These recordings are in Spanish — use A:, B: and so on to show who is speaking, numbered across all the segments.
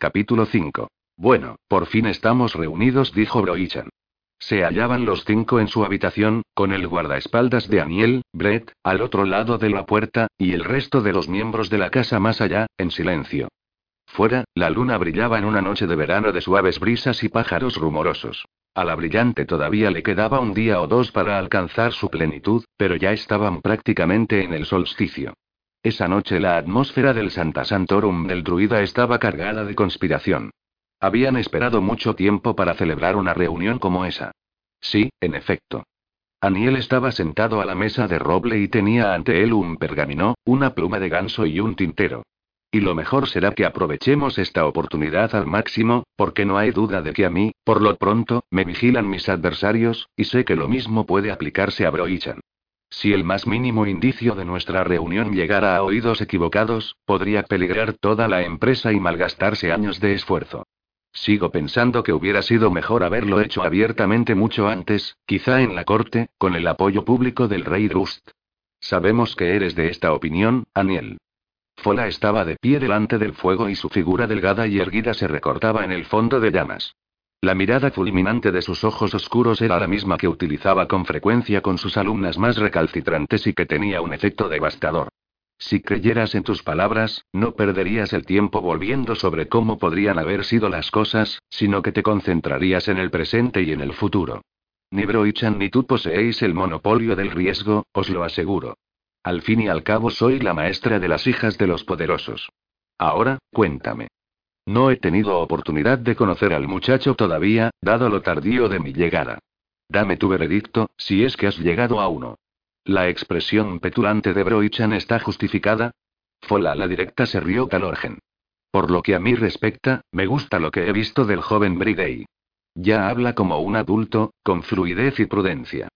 A: Capítulo 5. Bueno, por fin estamos reunidos, dijo Broichan. Se hallaban los cinco en su habitación, con el guardaespaldas de Aniel, Brett, al otro lado de la puerta, y el resto de los miembros de la casa más allá, en silencio. Fuera, la luna brillaba en una noche de verano de suaves brisas y pájaros rumorosos. A la brillante todavía le quedaba un día o dos para alcanzar su plenitud, pero ya estaban prácticamente en el solsticio. Esa noche la atmósfera del Santa Santorum del druida estaba cargada de conspiración. Habían esperado mucho tiempo para celebrar una reunión como esa. Sí, en efecto. Aniel estaba sentado a la mesa de roble y tenía ante él un pergamino, una pluma de ganso y un tintero. Y lo mejor será que aprovechemos esta oportunidad al máximo, porque no hay duda de que a mí, por lo pronto, me vigilan mis adversarios, y sé que lo mismo puede aplicarse a Broichan. Si el más mínimo indicio de nuestra reunión llegara a oídos equivocados, podría peligrar toda la empresa y malgastarse años de esfuerzo. Sigo pensando que hubiera sido mejor haberlo hecho abiertamente mucho antes, quizá en la corte, con el apoyo público del rey Rust. Sabemos que eres de esta opinión, Aniel. Fola estaba de pie delante del fuego y su figura delgada y erguida se recortaba en el fondo de llamas. La mirada fulminante de sus ojos oscuros era la misma que utilizaba con frecuencia con sus alumnas más recalcitrantes y que tenía un efecto devastador. Si creyeras en tus palabras, no perderías el tiempo volviendo sobre cómo podrían haber sido las cosas, sino que te concentrarías en el presente y en el futuro. Ni Broichan ni tú poseéis el monopolio del riesgo, os lo aseguro. Al fin y al cabo soy la maestra de las hijas de los poderosos. Ahora, cuéntame. No he tenido oportunidad de conocer al muchacho todavía, dado lo tardío de mi llegada. Dame tu veredicto, si es que has llegado a uno. ¿La expresión petulante de Broichan está justificada? Fola la directa se rió Calorgen. Por lo que a mí respecta, me gusta lo que he visto del joven Bridey. Ya habla como un adulto, con fluidez y prudencia.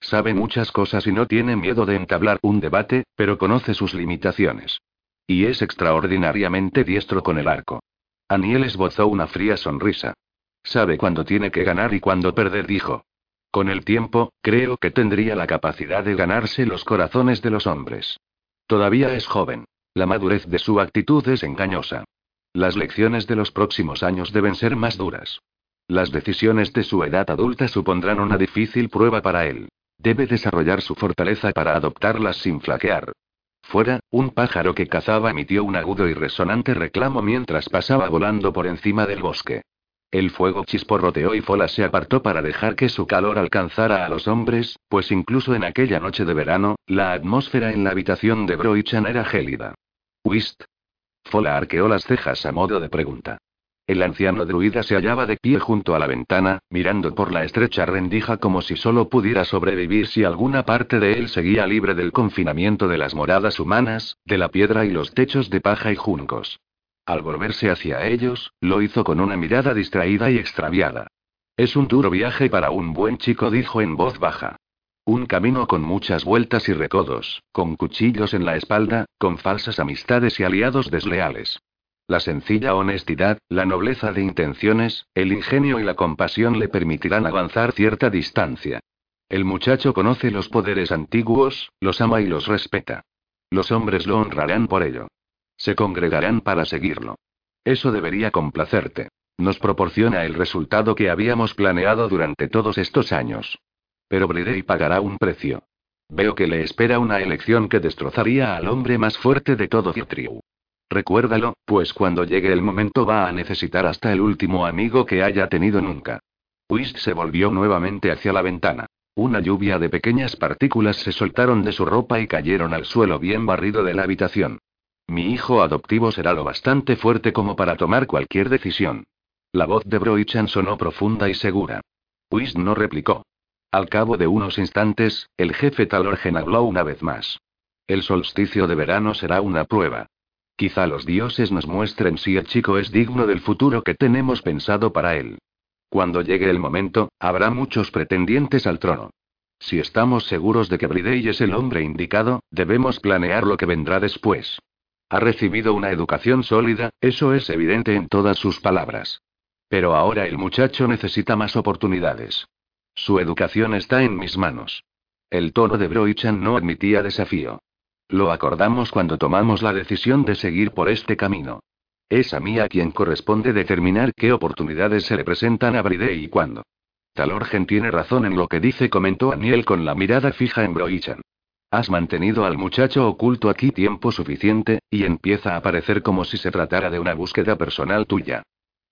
A: Sabe muchas cosas y no tiene miedo de entablar un debate, pero conoce sus limitaciones. Y es extraordinariamente diestro con el arco. Aniel esbozó una fría sonrisa. Sabe cuándo tiene que ganar y cuándo perder, dijo. Con el tiempo, creo que tendría la capacidad de ganarse los corazones de los hombres. Todavía es joven. La madurez de su actitud es engañosa. Las lecciones de los próximos años deben ser más duras. Las decisiones de su edad adulta supondrán una difícil prueba para él. Debe desarrollar su fortaleza para adoptarlas sin flaquear. Fuera, un pájaro que cazaba emitió un agudo y resonante reclamo mientras pasaba volando por encima del bosque. El fuego chisporroteó y Fola se apartó para dejar que su calor alcanzara a los hombres, pues incluso en aquella noche de verano, la atmósfera en la habitación de Broichan era gélida. ¿Whist? Fola arqueó las cejas a modo de pregunta. El anciano druida se hallaba de pie junto a la ventana, mirando por la estrecha rendija como si solo pudiera sobrevivir si alguna parte de él seguía libre del confinamiento de las moradas humanas, de la piedra y los techos de paja y juncos. Al volverse hacia ellos, lo hizo con una mirada distraída y extraviada. Es un duro viaje para un buen chico, dijo en voz baja. Un camino con muchas vueltas y recodos, con cuchillos en la espalda, con falsas amistades y aliados desleales. La sencilla honestidad, la nobleza de intenciones, el ingenio y la compasión le permitirán avanzar cierta distancia. El muchacho conoce los poderes antiguos, los ama y los respeta. Los hombres lo honrarán por ello. Se congregarán para seguirlo. Eso debería complacerte. Nos proporciona el resultado que habíamos planeado durante todos estos años. Pero Bridey pagará un precio. Veo que le espera una elección que destrozaría al hombre más fuerte de todo Citriu. Recuérdalo, pues cuando llegue el momento va a necesitar hasta el último amigo que haya tenido nunca. Whist se volvió nuevamente hacia la ventana. Una lluvia de pequeñas partículas se soltaron de su ropa y cayeron al suelo bien barrido de la habitación. Mi hijo adoptivo será lo bastante fuerte como para tomar cualquier decisión. La voz de Broichan sonó profunda y segura. Whist no replicó. Al cabo de unos instantes, el jefe Talorgen habló una vez más. El solsticio de verano será una prueba. Quizá los dioses nos muestren si el chico es digno del futuro que tenemos pensado para él. Cuando llegue el momento, habrá muchos pretendientes al trono. Si estamos seguros de que Bridey es el hombre indicado, debemos planear lo que vendrá después. Ha recibido una educación sólida, eso es evidente en todas sus palabras. Pero ahora el muchacho necesita más oportunidades. Su educación está en mis manos. El tono de Broichan no admitía desafío. Lo acordamos cuando tomamos la decisión de seguir por este camino. Es a mí a quien corresponde determinar qué oportunidades se le presentan a Bridey y cuándo. Talorgen tiene razón en lo que dice, comentó Aniel con la mirada fija en Broichan. Has mantenido al muchacho oculto aquí tiempo suficiente, y empieza a parecer como si se tratara de una búsqueda personal tuya.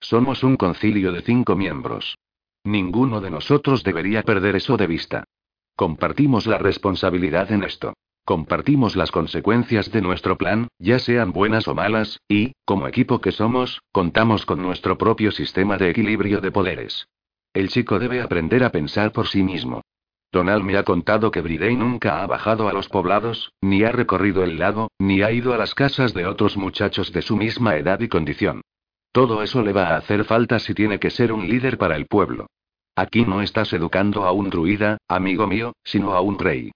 A: Somos un concilio de cinco miembros. Ninguno de nosotros debería perder eso de vista. Compartimos la responsabilidad en esto. Compartimos las consecuencias de nuestro plan, ya sean buenas o malas, y, como equipo que somos, contamos con nuestro propio sistema de equilibrio de poderes. El chico debe aprender a pensar por sí mismo. Donald me ha contado que Bridey nunca ha bajado a los poblados, ni ha recorrido el lago, ni ha ido a las casas de otros muchachos de su misma edad y condición. Todo eso le va a hacer falta si tiene que ser un líder para el pueblo. Aquí no estás educando a un druida, amigo mío, sino a un rey.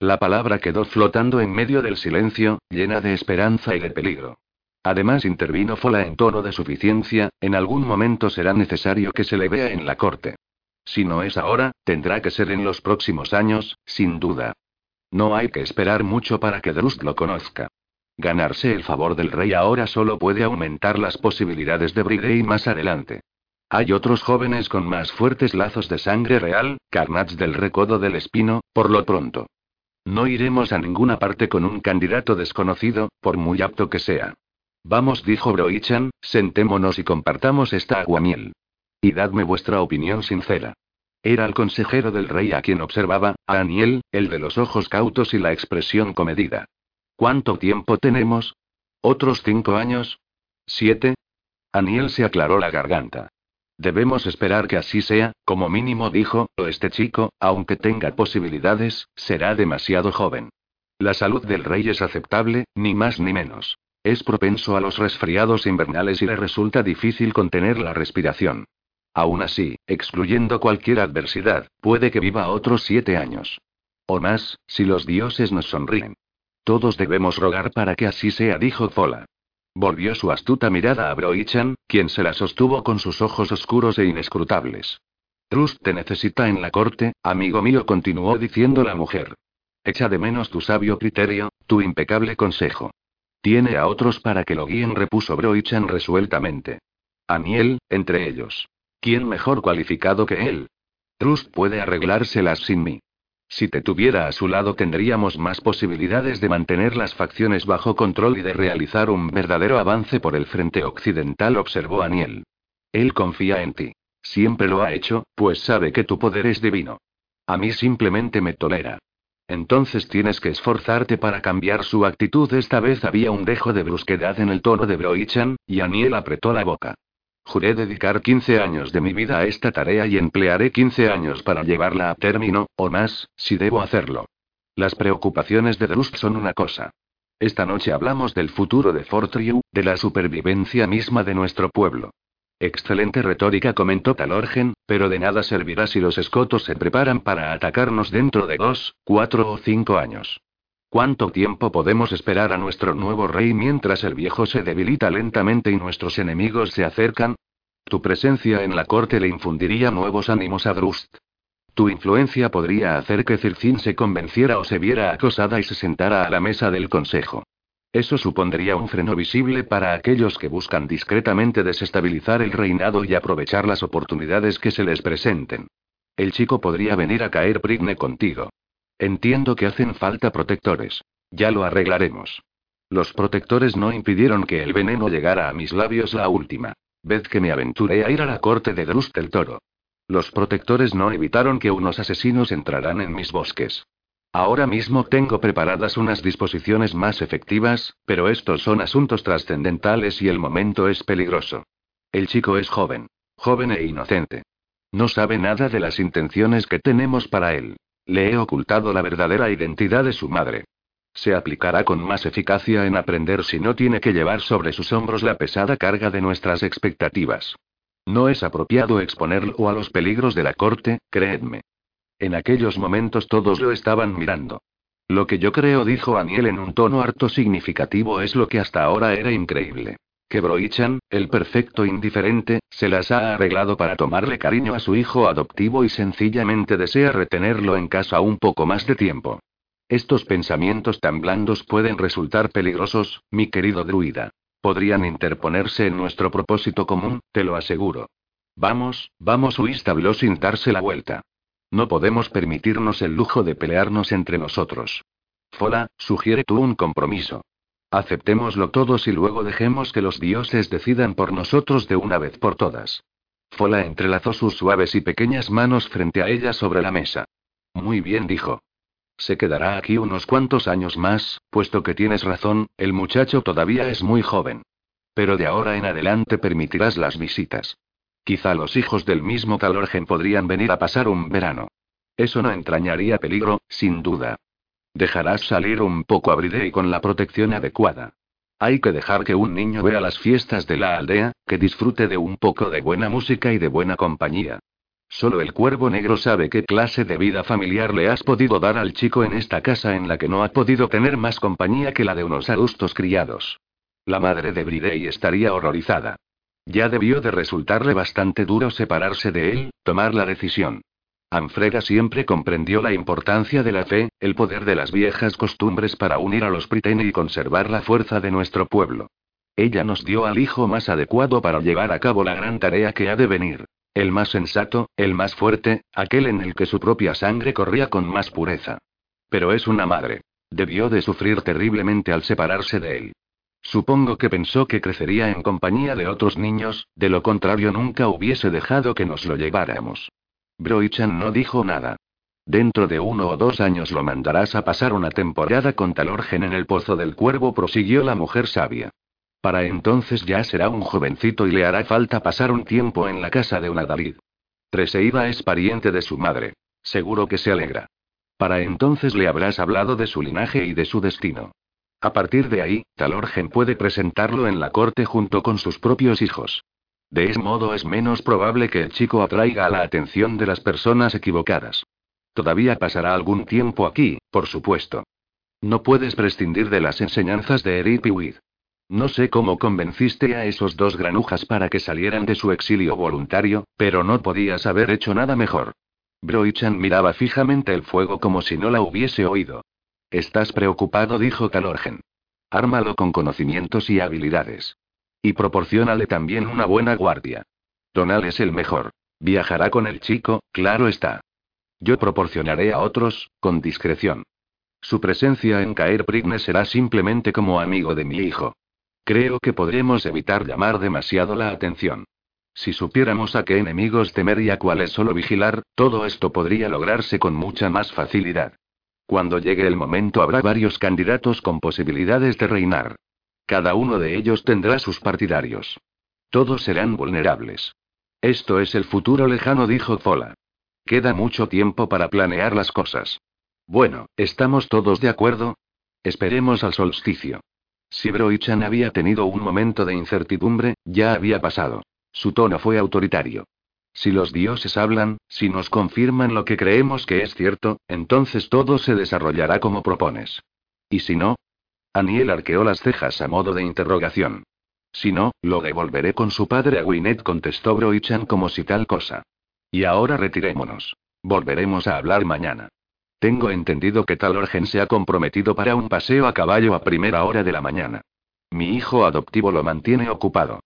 A: La palabra quedó flotando en medio del silencio, llena de esperanza y de peligro. Además intervino Fola en tono de suficiencia, en algún momento será necesario que se le vea en la corte. Si no es ahora, tendrá que ser en los próximos años, sin duda. No hay que esperar mucho para que Drust lo conozca. Ganarse el favor del rey ahora solo puede aumentar las posibilidades de Bridey más adelante. Hay otros jóvenes con más fuertes lazos de sangre real, Carnats del Recodo del Espino, por lo pronto. No iremos a ninguna parte con un candidato desconocido, por muy apto que sea. Vamos, dijo Broichan, sentémonos y compartamos esta aguamiel. Y dadme vuestra opinión sincera. Era el consejero del rey a quien observaba, a Aniel, el de los ojos cautos y la expresión comedida. ¿Cuánto tiempo tenemos? ¿Otros cinco años? ¿Siete? Aniel se aclaró la garganta. Debemos esperar que así sea, como mínimo dijo, o este chico, aunque tenga posibilidades, será demasiado joven. La salud del rey es aceptable, ni más ni menos. Es propenso a los resfriados invernales y le resulta difícil contener la respiración. Aún así, excluyendo cualquier adversidad, puede que viva otros siete años. O más, si los dioses nos sonríen. Todos debemos rogar para que así sea, dijo Zola. Volvió su astuta mirada a Broichan, quien se la sostuvo con sus ojos oscuros e inescrutables. Trust te necesita en la corte, amigo mío, continuó diciendo la mujer. Echa de menos tu sabio criterio, tu impecable consejo. Tiene a otros para que lo guíen, repuso Broichan resueltamente. Aniel, entre ellos. ¿Quién mejor cualificado que él? Trust puede arreglárselas sin mí. Si te tuviera a su lado tendríamos más posibilidades de mantener las facciones bajo control y de realizar un verdadero avance por el frente occidental, observó Aniel. Él confía en ti. Siempre lo ha hecho, pues sabe que tu poder es divino. A mí simplemente me tolera. Entonces tienes que esforzarte para cambiar su actitud. Esta vez había un dejo de brusquedad en el tono de Broichan, y Aniel apretó la boca. Juré dedicar 15 años de mi vida a esta tarea y emplearé 15 años para llevarla a término, o más, si debo hacerlo. Las preocupaciones de Drust son una cosa. Esta noche hablamos del futuro de Fortriu, de la supervivencia misma de nuestro pueblo. Excelente retórica, comentó Talorgen, pero de nada servirá si los escotos se preparan para atacarnos dentro de dos, cuatro o cinco años. ¿Cuánto tiempo podemos esperar a nuestro nuevo rey mientras el viejo se debilita lentamente y nuestros enemigos se acercan? Tu presencia en la corte le infundiría nuevos ánimos a Drust. Tu influencia podría hacer que Circin se convenciera o se viera acosada y se sentara a la mesa del consejo. Eso supondría un freno visible para aquellos que buscan discretamente desestabilizar el reinado y aprovechar las oportunidades que se les presenten. El chico podría venir a caer prigne contigo. Entiendo que hacen falta protectores. Ya lo arreglaremos. Los protectores no impidieron que el veneno llegara a mis labios la última vez que me aventuré a ir a la corte de Drust el Toro. Los protectores no evitaron que unos asesinos entraran en mis bosques. Ahora mismo tengo preparadas unas disposiciones más efectivas, pero estos son asuntos trascendentales y el momento es peligroso. El chico es joven. Joven e inocente. No sabe nada de las intenciones que tenemos para él. Le he ocultado la verdadera identidad de su madre. Se aplicará con más eficacia en aprender si no tiene que llevar sobre sus hombros la pesada carga de nuestras expectativas. No es apropiado exponerlo a los peligros de la corte, creedme. En aquellos momentos todos lo estaban mirando. Lo que yo creo, dijo Aniel en un tono harto significativo, es lo que hasta ahora era increíble que Broichan, el perfecto indiferente, se las ha arreglado para tomarle cariño a su hijo adoptivo y sencillamente desea retenerlo en casa un poco más de tiempo. Estos pensamientos tan blandos pueden resultar peligrosos, mi querido druida. Podrían interponerse en nuestro propósito común, te lo aseguro. Vamos, vamos, Luis sin darse la vuelta. No podemos permitirnos el lujo de pelearnos entre nosotros. Fola, sugiere tú un compromiso. Aceptémoslo todos y luego dejemos que los dioses decidan por nosotros de una vez por todas. Fola entrelazó sus suaves y pequeñas manos frente a ella sobre la mesa. Muy bien, dijo. Se quedará aquí unos cuantos años más, puesto que tienes razón, el muchacho todavía es muy joven. Pero de ahora en adelante permitirás las visitas. Quizá los hijos del mismo Talorgen podrían venir a pasar un verano. Eso no entrañaría peligro, sin duda. Dejarás salir un poco a y con la protección adecuada. Hay que dejar que un niño vea las fiestas de la aldea, que disfrute de un poco de buena música y de buena compañía. Solo el cuervo negro sabe qué clase de vida familiar le has podido dar al chico en esta casa en la que no ha podido tener más compañía que la de unos adustos criados. La madre de Bridey estaría horrorizada. Ya debió de resultarle bastante duro separarse de él, tomar la decisión. Anfreda siempre comprendió la importancia de la fe, el poder de las viejas costumbres para unir a los Priteni y conservar la fuerza de nuestro pueblo. Ella nos dio al hijo más adecuado para llevar a cabo la gran tarea que ha de venir. El más sensato, el más fuerte, aquel en el que su propia sangre corría con más pureza. Pero es una madre. Debió de sufrir terriblemente al separarse de él. Supongo que pensó que crecería en compañía de otros niños, de lo contrario nunca hubiese dejado que nos lo lleváramos. Broichan no dijo nada. Dentro de uno o dos años lo mandarás a pasar una temporada con Talorgen en el Pozo del Cuervo, prosiguió la mujer sabia. Para entonces ya será un jovencito y le hará falta pasar un tiempo en la casa de una David. Treseiva es pariente de su madre. Seguro que se alegra. Para entonces le habrás hablado de su linaje y de su destino. A partir de ahí, Talorgen puede presentarlo en la corte junto con sus propios hijos. De ese modo es menos probable que el chico atraiga la atención de las personas equivocadas. Todavía pasará algún tiempo aquí, por supuesto. No puedes prescindir de las enseñanzas de Eric Piwid. No sé cómo convenciste a esos dos granujas para que salieran de su exilio voluntario, pero no podías haber hecho nada mejor. Broichan miraba fijamente el fuego como si no la hubiese oído. Estás preocupado, dijo Talorgen. Ármalo con conocimientos y habilidades. Y proporcionale también una buena guardia. Donal es el mejor. Viajará con el chico, claro está. Yo proporcionaré a otros, con discreción. Su presencia en Caer Prigne será simplemente como amigo de mi hijo. Creo que podremos evitar llamar demasiado la atención. Si supiéramos a qué enemigos temer y a cuáles solo vigilar, todo esto podría lograrse con mucha más facilidad. Cuando llegue el momento habrá varios candidatos con posibilidades de reinar. Cada uno de ellos tendrá sus partidarios. Todos serán vulnerables. Esto es el futuro lejano, dijo Fola. Queda mucho tiempo para planear las cosas. Bueno, ¿estamos todos de acuerdo? Esperemos al solsticio. Si Broichan había tenido un momento de incertidumbre, ya había pasado. Su tono fue autoritario. Si los dioses hablan, si nos confirman lo que creemos que es cierto, entonces todo se desarrollará como propones. ¿Y si no? Aniel arqueó las cejas a modo de interrogación. Si no, lo devolveré con su padre a Gwyneth, contestó Broichan como si tal cosa. Y ahora retirémonos. Volveremos a hablar mañana. Tengo entendido que tal Talorgen se ha comprometido para un paseo a caballo a primera hora de la mañana. Mi hijo adoptivo lo mantiene ocupado.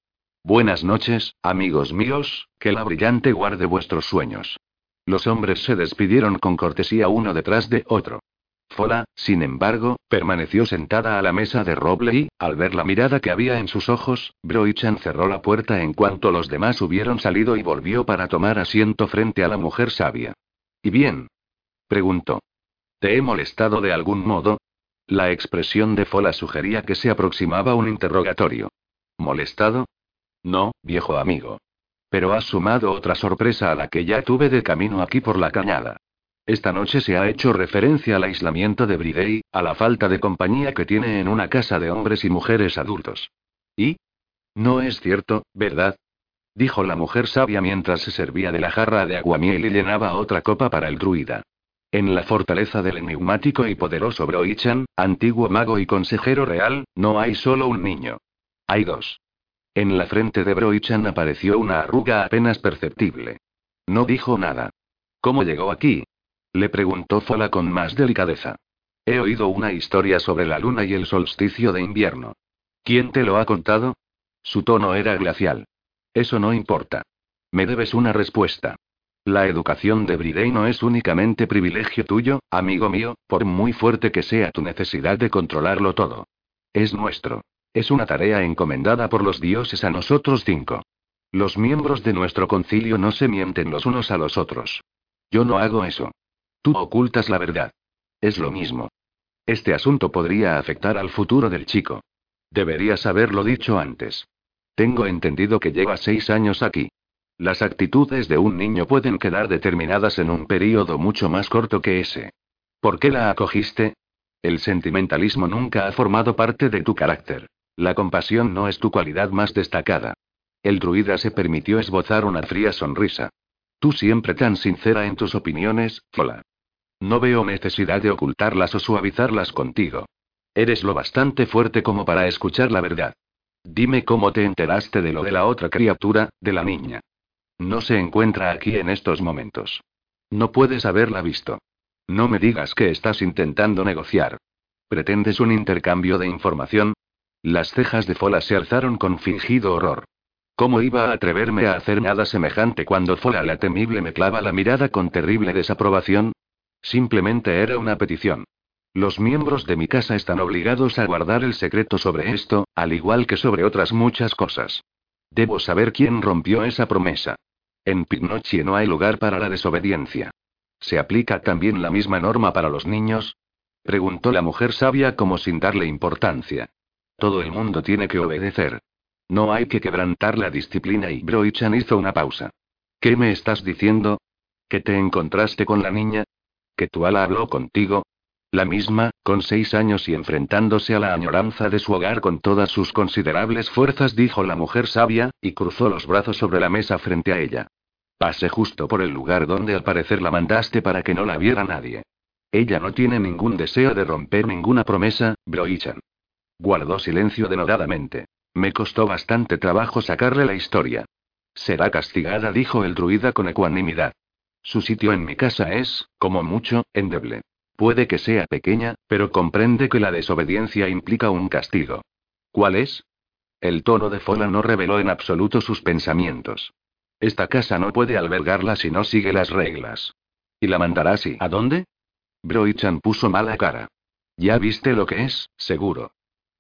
A: Buenas noches, amigos míos, que la brillante guarde vuestros sueños. Los hombres se despidieron con cortesía uno detrás de otro. Fola, sin embargo, permaneció sentada a la mesa de roble y, al ver la mirada que había en sus ojos, Broichan cerró la puerta en cuanto los demás hubieron salido y volvió para tomar asiento frente a la mujer sabia. ¿Y bien? Preguntó. ¿Te he molestado de algún modo? La expresión de Fola sugería que se aproximaba un interrogatorio. ¿Molestado? No, viejo amigo. Pero has sumado otra sorpresa a la que ya tuve de camino aquí por la cañada. Esta noche se ha hecho referencia al aislamiento de Bridey, a la falta de compañía que tiene en una casa de hombres y mujeres adultos. ¿Y? No es cierto, ¿verdad? Dijo la mujer sabia mientras se servía de la jarra de aguamiel y llenaba otra copa para el druida. En la fortaleza del enigmático y poderoso Broichan, antiguo mago y consejero real, no hay solo un niño. Hay dos. En la frente de Broichan apareció una arruga apenas perceptible. No dijo nada. ¿Cómo llegó aquí? Le preguntó Fola con más delicadeza. He oído una historia sobre la luna y el solsticio de invierno. ¿Quién te lo ha contado? Su tono era glacial. Eso no importa. Me debes una respuesta. La educación de Bridey no es únicamente privilegio tuyo, amigo mío, por muy fuerte que sea tu necesidad de controlarlo todo. Es nuestro. Es una tarea encomendada por los dioses a nosotros cinco. Los miembros de nuestro concilio no se mienten los unos a los otros. Yo no hago eso. Tú ocultas la verdad. Es lo mismo. Este asunto podría afectar al futuro del chico. Deberías haberlo dicho antes. Tengo entendido que lleva seis años aquí. Las actitudes de un niño pueden quedar determinadas en un período mucho más corto que ese. ¿Por qué la acogiste? El sentimentalismo nunca ha formado parte de tu carácter. La compasión no es tu cualidad más destacada. El druida se permitió esbozar una fría sonrisa. Tú siempre tan sincera en tus opiniones, Fola. No veo necesidad de ocultarlas o suavizarlas contigo. Eres lo bastante fuerte como para escuchar la verdad. Dime cómo te enteraste de lo de la otra criatura, de la niña. No se encuentra aquí en estos momentos. No puedes haberla visto. No me digas que estás intentando negociar. ¿Pretendes un intercambio de información? Las cejas de Fola se alzaron con fingido horror. ¿Cómo iba a atreverme a hacer nada semejante cuando Fola la temible me clava la mirada con terrible desaprobación? Simplemente era una petición. Los miembros de mi casa están obligados a guardar el secreto sobre esto, al igual que sobre otras muchas cosas. Debo saber quién rompió esa promesa. En Pinochi no hay lugar para la desobediencia. ¿Se aplica también la misma norma para los niños? Preguntó la mujer sabia como sin darle importancia. Todo el mundo tiene que obedecer. No hay que quebrantar la disciplina y Broichan hizo una pausa. ¿Qué me estás diciendo? ¿Que te encontraste con la niña? ¿Que tu ala habló contigo? La misma, con seis años y enfrentándose a la añoranza de su hogar con todas sus considerables fuerzas, dijo la mujer sabia, y cruzó los brazos sobre la mesa frente a ella. Pasé justo por el lugar donde al parecer la mandaste para que no la viera nadie. Ella no tiene ningún deseo de romper ninguna promesa, Broichan. Guardó silencio denodadamente. Me costó bastante trabajo sacarle la historia. Será castigada, dijo el druida con ecuanimidad. Su sitio en mi casa es, como mucho, endeble. Puede que sea pequeña, pero comprende que la desobediencia implica un castigo. ¿Cuál es? El tono de Fola no reveló en absoluto sus pensamientos. Esta casa no puede albergarla si no sigue las reglas. ¿Y la mandará así? ¿A dónde? Broichan puso mala cara. Ya viste lo que es, seguro.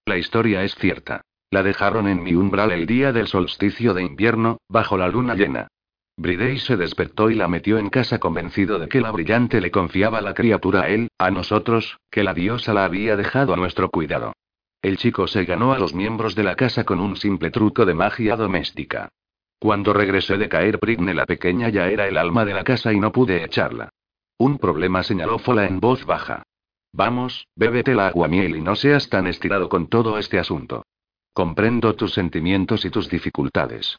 A: La historia es cierta. La dejaron en mi umbral el día del solsticio de invierno, bajo la luna llena. Bridey se despertó y la metió en casa convencido de que la brillante le confiaba la criatura a él, a nosotros, que la diosa la había dejado a nuestro cuidado. El chico se ganó a los miembros de la casa con un simple truco de magia doméstica. Cuando regresé de caer Prigne la pequeña ya era el alma de la casa y no pude echarla. Un problema señaló Fola en voz baja. Vamos, bébete la aguamiel y no seas tan estirado con todo este asunto. Comprendo tus sentimientos y tus dificultades.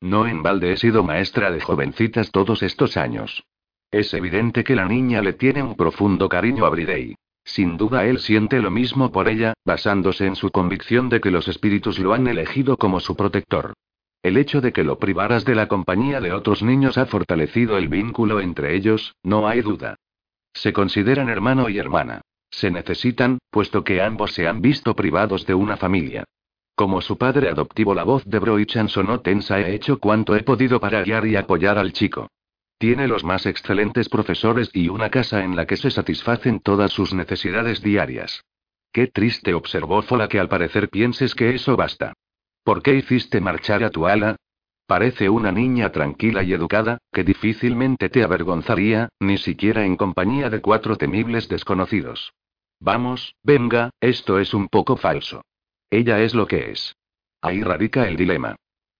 A: No en balde he sido maestra de jovencitas todos estos años. Es evidente que la niña le tiene un profundo cariño a Bridey. Sin duda él siente lo mismo por ella, basándose en su convicción de que los espíritus lo han elegido como su protector. El hecho de que lo privaras de la compañía de otros niños ha fortalecido el vínculo entre ellos, no hay duda. Se consideran hermano y hermana. Se necesitan, puesto que ambos se han visto privados de una familia. Como su padre adoptivo, la voz de Broichan sonó tensa. He hecho cuanto he podido para guiar y apoyar al chico. Tiene los más excelentes profesores y una casa en la que se satisfacen todas sus necesidades diarias. Qué triste observó Fola que al parecer pienses que eso basta. ¿Por qué hiciste marchar a tu ala? Parece una niña tranquila y educada, que difícilmente te avergonzaría, ni siquiera en compañía de cuatro temibles desconocidos. Vamos, venga, esto es un poco falso. Ella es lo que es. Ahí radica el dilema.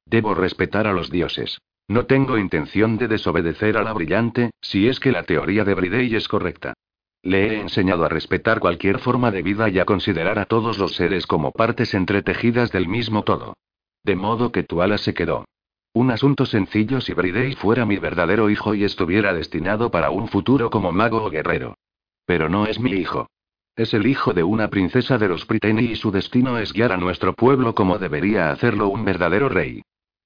A: Debo respetar a los dioses. No tengo intención de desobedecer a la brillante, si es que la teoría de Bridey es correcta. Le he enseñado a respetar cualquier forma de vida y a considerar a todos los seres como partes entretejidas del mismo todo. De modo que tu ala se quedó. Un asunto sencillo si Bridey fuera mi verdadero hijo y estuviera destinado para un futuro como mago o guerrero. Pero no es mi hijo. Es el hijo de una princesa de los Priteni y su destino es guiar a nuestro pueblo como debería hacerlo un verdadero rey.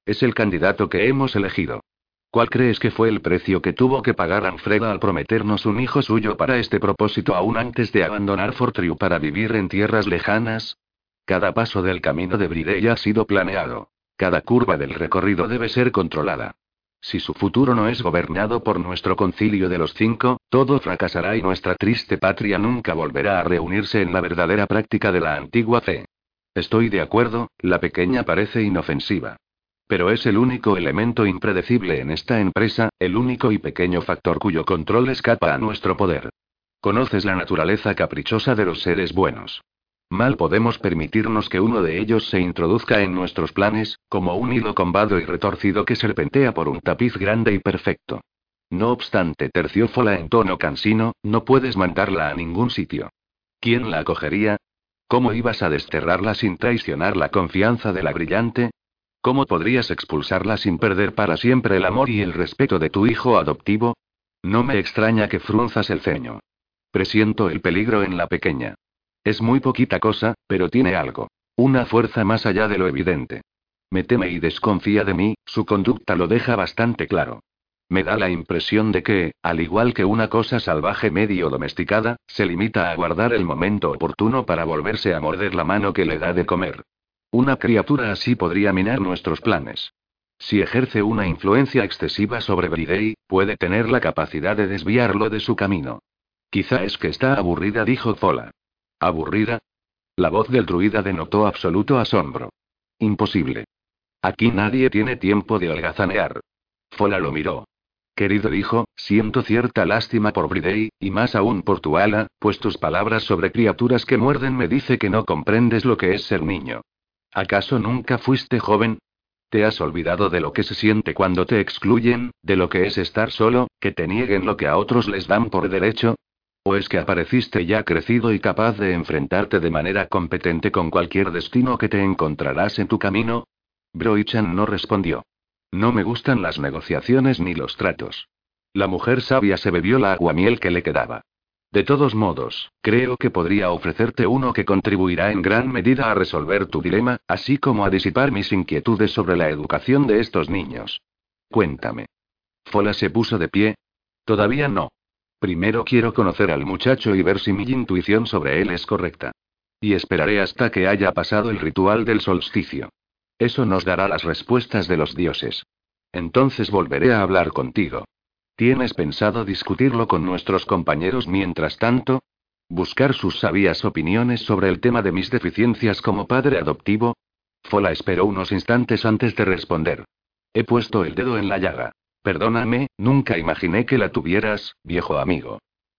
A: Es el candidato que hemos elegido. ¿Cuál crees que fue el precio que tuvo que pagar Anfreda al prometernos un hijo suyo para este propósito aún antes de abandonar Fortriu para vivir en tierras lejanas? Cada paso del camino de Bridey ha sido planeado. Cada curva del recorrido debe ser controlada. Si su futuro no es gobernado por nuestro concilio de los cinco, todo fracasará y nuestra triste patria nunca volverá a reunirse en la verdadera práctica de la antigua fe. Estoy de acuerdo, la pequeña parece inofensiva. Pero es el único elemento impredecible en esta empresa, el único y pequeño factor cuyo control escapa a nuestro poder. Conoces la naturaleza caprichosa de los seres buenos. Mal podemos permitirnos que uno de ellos se introduzca en nuestros planes, como un hilo combado y retorcido que serpentea por un tapiz grande y perfecto. No obstante, terciófola en tono cansino, no puedes mandarla a ningún sitio. ¿Quién la acogería? ¿Cómo ibas a desterrarla sin traicionar la confianza de la brillante? ¿Cómo podrías expulsarla sin perder para siempre el amor y el respeto de tu hijo adoptivo? No me extraña que frunzas el ceño. Presiento el peligro en la pequeña. Es muy poquita cosa, pero tiene algo. Una fuerza más allá de lo evidente. Me teme y desconfía de mí, su conducta lo deja bastante claro. Me da la impresión de que, al igual que una cosa salvaje medio domesticada, se limita a guardar el momento oportuno para volverse a morder la mano que le da de comer. Una criatura así podría minar nuestros planes. Si ejerce una influencia excesiva sobre Bridey, puede tener la capacidad de desviarlo de su camino. Quizá es que está aburrida, dijo Fola. ¿Aburrida? La voz del druida denotó absoluto asombro. Imposible. Aquí nadie tiene tiempo de holgazanear. Fola lo miró. Querido dijo, siento cierta lástima por Bridey, y más aún por tu ala, pues tus palabras sobre criaturas que muerden me dice que no comprendes lo que es ser niño. ¿Acaso nunca fuiste joven? ¿Te has olvidado de lo que se siente cuando te excluyen, de lo que es estar solo, que te nieguen lo que a otros les dan por derecho? ¿O es que apareciste ya crecido y capaz de enfrentarte de manera competente con cualquier destino que te encontrarás en tu camino? Broichan no respondió. No me gustan las negociaciones ni los tratos. La mujer sabia se bebió la aguamiel que le quedaba. De todos modos, creo que podría ofrecerte uno que contribuirá en gran medida a resolver tu dilema, así como a disipar mis inquietudes sobre la educación de estos niños. Cuéntame. Fola se puso de pie. Todavía no. Primero quiero conocer al muchacho y ver si mi intuición sobre él es correcta. Y esperaré hasta que haya pasado el ritual del solsticio. Eso nos dará las respuestas de los dioses. Entonces volveré a hablar contigo. ¿Tienes pensado discutirlo con nuestros compañeros mientras tanto? ¿Buscar sus sabias opiniones sobre el tema de mis deficiencias como padre adoptivo? Fola esperó unos instantes antes de responder. He puesto el dedo en la llaga. Perdóname, nunca imaginé que la tuvieras, viejo amigo.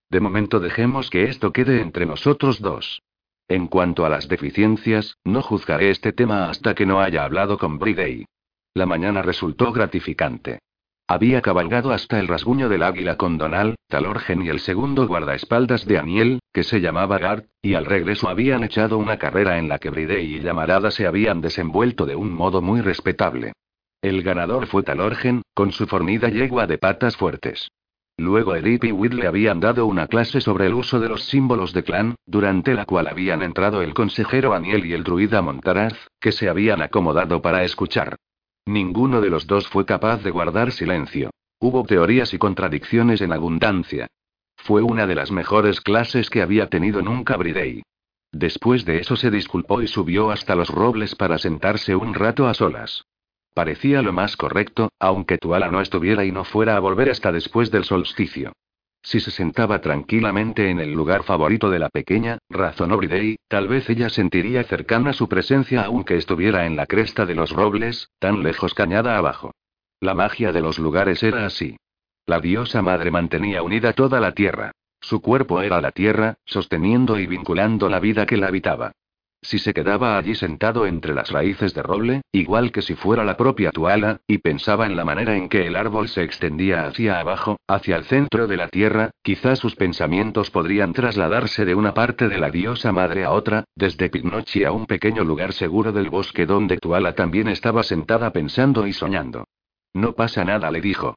A: De momento dejemos que esto quede entre nosotros dos. En cuanto a las deficiencias, no juzgaré este tema hasta que no haya hablado con Bridey. La mañana resultó gratificante. Había cabalgado hasta el rasguño del águila con Donal, Talorgen y el segundo guardaespaldas de Aniel, que se llamaba Gart, y al regreso habían echado una carrera en la que Bridey y Llamarada se habían desenvuelto de un modo muy respetable. El ganador fue Talorgen, con su fornida yegua de patas fuertes. Luego Edith y Will le habían dado una clase sobre el uso de los símbolos de clan, durante la cual habían entrado el consejero Aniel y el druida Montaraz, que se habían acomodado para escuchar. Ninguno de los dos fue capaz de guardar silencio. Hubo teorías y contradicciones en abundancia. Fue una de las mejores clases que había tenido nunca Bridey. Después de eso se disculpó y subió hasta los robles para sentarse un rato a solas. Parecía lo más correcto, aunque Tuala no estuviera y no fuera a volver hasta después del solsticio. Si se sentaba tranquilamente en el lugar favorito de la pequeña, razonó Bridey, tal vez ella sentiría cercana su presencia aunque estuviera en la cresta de los robles, tan lejos cañada abajo. La magia de los lugares era así. La diosa madre mantenía unida toda la tierra. Su cuerpo era la tierra, sosteniendo y vinculando la vida que la habitaba. Si se quedaba allí sentado entre las raíces de roble, igual que si fuera la propia tuala, y pensaba en la manera en que el árbol se extendía hacia abajo, hacia el centro de la tierra, quizás sus pensamientos podrían trasladarse de una parte de la diosa madre a otra, desde Pignochi a un pequeño lugar seguro del bosque donde Tuala también estaba sentada pensando y soñando. No pasa nada, le dijo.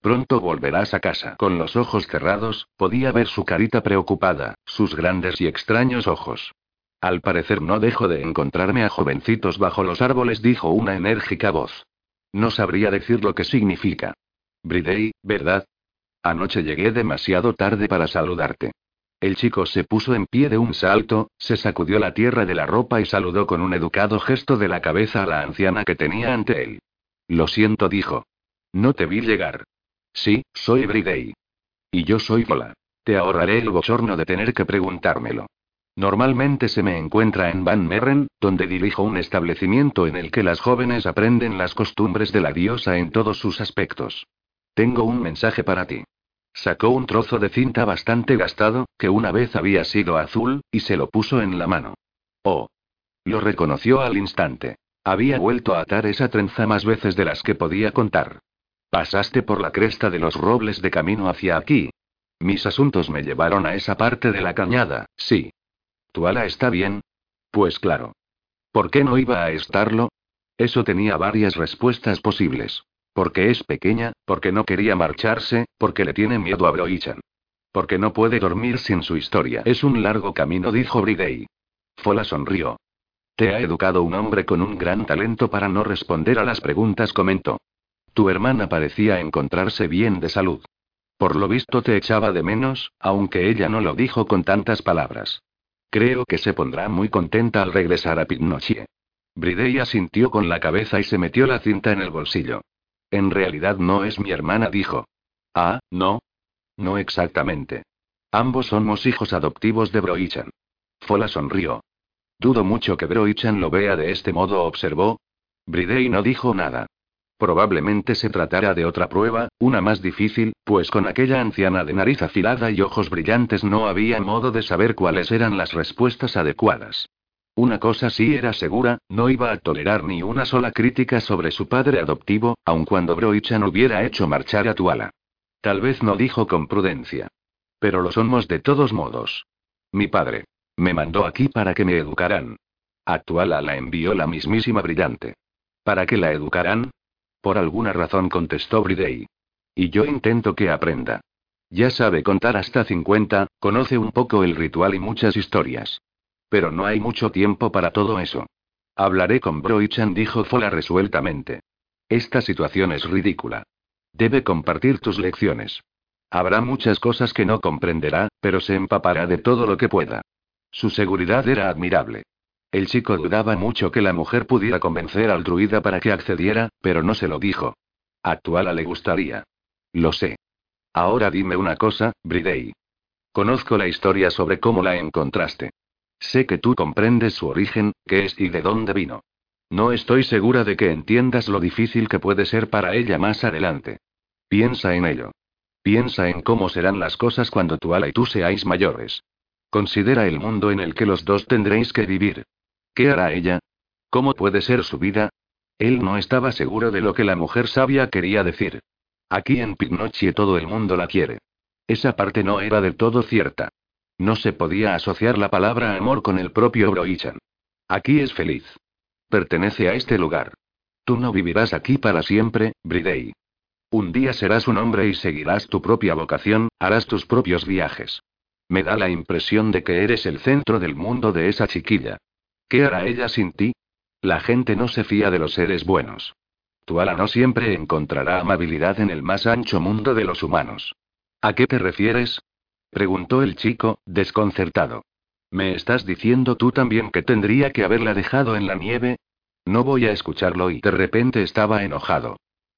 A: Pronto volverás a casa. Con los ojos cerrados, podía ver su carita preocupada, sus grandes y extraños ojos. Al parecer no dejo de encontrarme a jovencitos bajo los árboles, dijo una enérgica voz. No sabría decir lo que significa. Bridey, ¿verdad? Anoche llegué demasiado tarde para saludarte. El chico se puso en pie de un salto, se sacudió la tierra de la ropa y saludó con un educado gesto de la cabeza a la anciana que tenía ante él. Lo siento, dijo. No te vi llegar. Sí, soy Bridey. Y yo soy Fola. Te ahorraré el bochorno de tener que preguntármelo. Normalmente se me encuentra en Van Merren, donde dirijo un establecimiento en el que las jóvenes aprenden las costumbres de la diosa en todos sus aspectos. Tengo un mensaje para ti. Sacó un trozo de cinta bastante gastado, que una vez había sido azul, y se lo puso en la mano. Oh. Lo reconoció al instante. Había vuelto a atar esa trenza más veces de las que podía contar. Pasaste por la cresta de los robles de camino hacia aquí. Mis asuntos me llevaron a esa parte de la cañada, sí. ¿Tu ala está bien? Pues claro. ¿Por qué no iba a estarlo? Eso tenía varias respuestas posibles. Porque es pequeña, porque no quería marcharse, porque le tiene miedo a Broichan. Porque no puede dormir sin su historia. Es un largo camino, dijo Bridey. Fola sonrió. Te ha educado un hombre con un gran talento para no responder a las preguntas, comentó. Tu hermana parecía encontrarse bien de salud. Por lo visto te echaba de menos, aunque ella no lo dijo con tantas palabras. Creo que se pondrá muy contenta al regresar a Pitnochie. Bridey asintió con la cabeza y se metió la cinta en el bolsillo. En realidad no es mi hermana, dijo. Ah, no. No exactamente. Ambos somos hijos adoptivos de Broichan. Fola sonrió. Dudo mucho que Broichan lo vea de este modo, observó. Bridey no dijo nada. Probablemente se tratara de otra prueba, una más difícil, pues con aquella anciana de nariz afilada y ojos brillantes no había modo de saber cuáles eran las respuestas adecuadas. Una cosa sí era segura, no iba a tolerar ni una sola crítica sobre su padre adoptivo, aun cuando Broichan hubiera hecho marchar a Tuala. Tal vez no dijo con prudencia. Pero lo somos de todos modos. Mi padre. Me mandó aquí para que me educaran. A Tuala la envió la mismísima brillante. ¿Para que la educaran? Por alguna razón contestó Bridey. Y yo intento que aprenda. Ya sabe contar hasta 50, conoce un poco el ritual y muchas historias. Pero no hay mucho tiempo para todo eso. Hablaré con Broichan, dijo Fola resueltamente. Esta situación es ridícula. Debe compartir tus lecciones. Habrá muchas cosas que no comprenderá, pero se empapará de todo lo que pueda. Su seguridad era admirable. El chico dudaba mucho que la mujer pudiera convencer al druida para que accediera, pero no se lo dijo. Actuala le gustaría. Lo sé. Ahora dime una cosa, Bridey. Conozco la historia sobre cómo la encontraste. Sé que tú comprendes su origen, qué es y de dónde vino. No estoy segura de que entiendas lo difícil que puede ser para ella más adelante. Piensa en ello. Piensa en cómo serán las cosas cuando tu ala y tú seáis mayores. Considera el mundo en el que los dos tendréis que vivir. ¿Qué hará ella? ¿Cómo puede ser su vida? Él no estaba seguro de lo que la mujer sabia quería decir. Aquí en Pignochie todo el mundo la quiere. Esa parte no era del todo cierta. No se podía asociar la palabra amor con el propio Broichan. Aquí es feliz. Pertenece a este lugar. Tú no vivirás aquí para siempre, Bridey. Un día serás un hombre y seguirás tu propia vocación, harás tus propios viajes. Me da la impresión de que eres el centro del mundo de esa chiquilla. ¿Qué hará ella sin ti? La gente no se fía de los seres buenos. Tu ala no siempre encontrará amabilidad en el más ancho mundo de los humanos. ¿A qué te refieres? preguntó el chico, desconcertado. ¿Me estás diciendo tú también que tendría que haberla dejado en la nieve? No voy a escucharlo y de repente estaba enojado.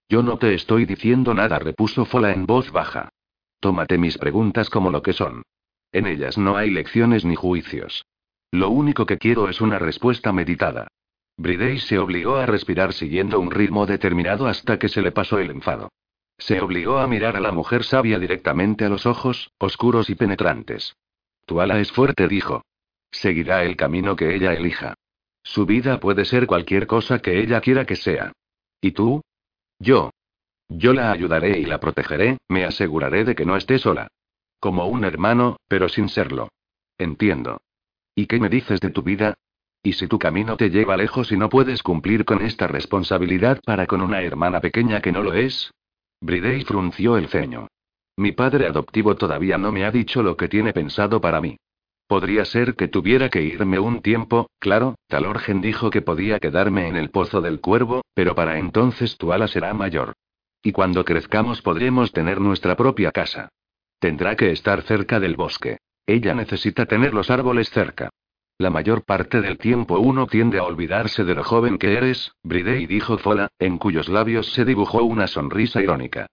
A: Yo no te estoy diciendo nada, repuso Fola en voz baja. Tómate mis preguntas como lo que son. En ellas no hay lecciones ni juicios. Lo único que quiero es una respuesta meditada. Bridey se obligó a respirar siguiendo un ritmo determinado hasta que se le pasó el enfado. Se obligó a mirar a la mujer sabia directamente a los ojos, oscuros y penetrantes. Tu ala es fuerte, dijo. Seguirá el camino que ella elija. Su vida puede ser cualquier cosa que ella quiera que sea. ¿Y tú? Yo. Yo la ayudaré y la protegeré, me aseguraré de que no esté sola. Como un hermano, pero sin serlo. Entiendo. ¿Y qué me dices de tu vida? ¿Y si tu camino te lleva lejos y no puedes cumplir con esta responsabilidad para con una hermana pequeña que no lo es? Bridey frunció el ceño. Mi padre adoptivo todavía no me ha dicho lo que tiene pensado para mí. Podría ser que tuviera que irme un tiempo, claro, Talorgen dijo que podía quedarme en el pozo del cuervo, pero para entonces tu ala será mayor. Y cuando crezcamos podremos tener nuestra propia casa. Tendrá que estar cerca del bosque. Ella necesita tener los árboles cerca. La mayor parte del tiempo uno tiende a olvidarse de lo joven que eres, Bridey dijo Fola, en cuyos labios se dibujó una sonrisa irónica.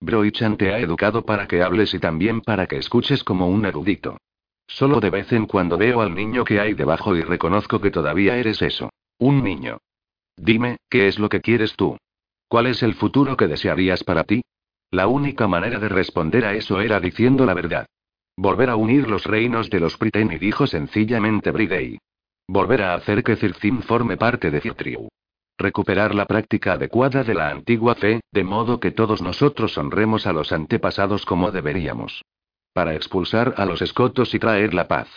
A: Broichan te ha educado para que hables y también para que escuches como un erudito. Solo de vez en cuando veo al niño que hay debajo y reconozco que todavía eres eso. Un niño. Dime, ¿qué es lo que quieres tú? ¿Cuál es el futuro que desearías para ti? La única manera de responder a eso era diciendo la verdad. Volver a unir los reinos de los Priteni, dijo sencillamente Bridey. Volver a hacer que Circin forme parte de Cirtriu. Recuperar la práctica adecuada de la antigua fe, de modo que todos nosotros honremos a los antepasados como deberíamos. Para expulsar a los escotos y traer la paz.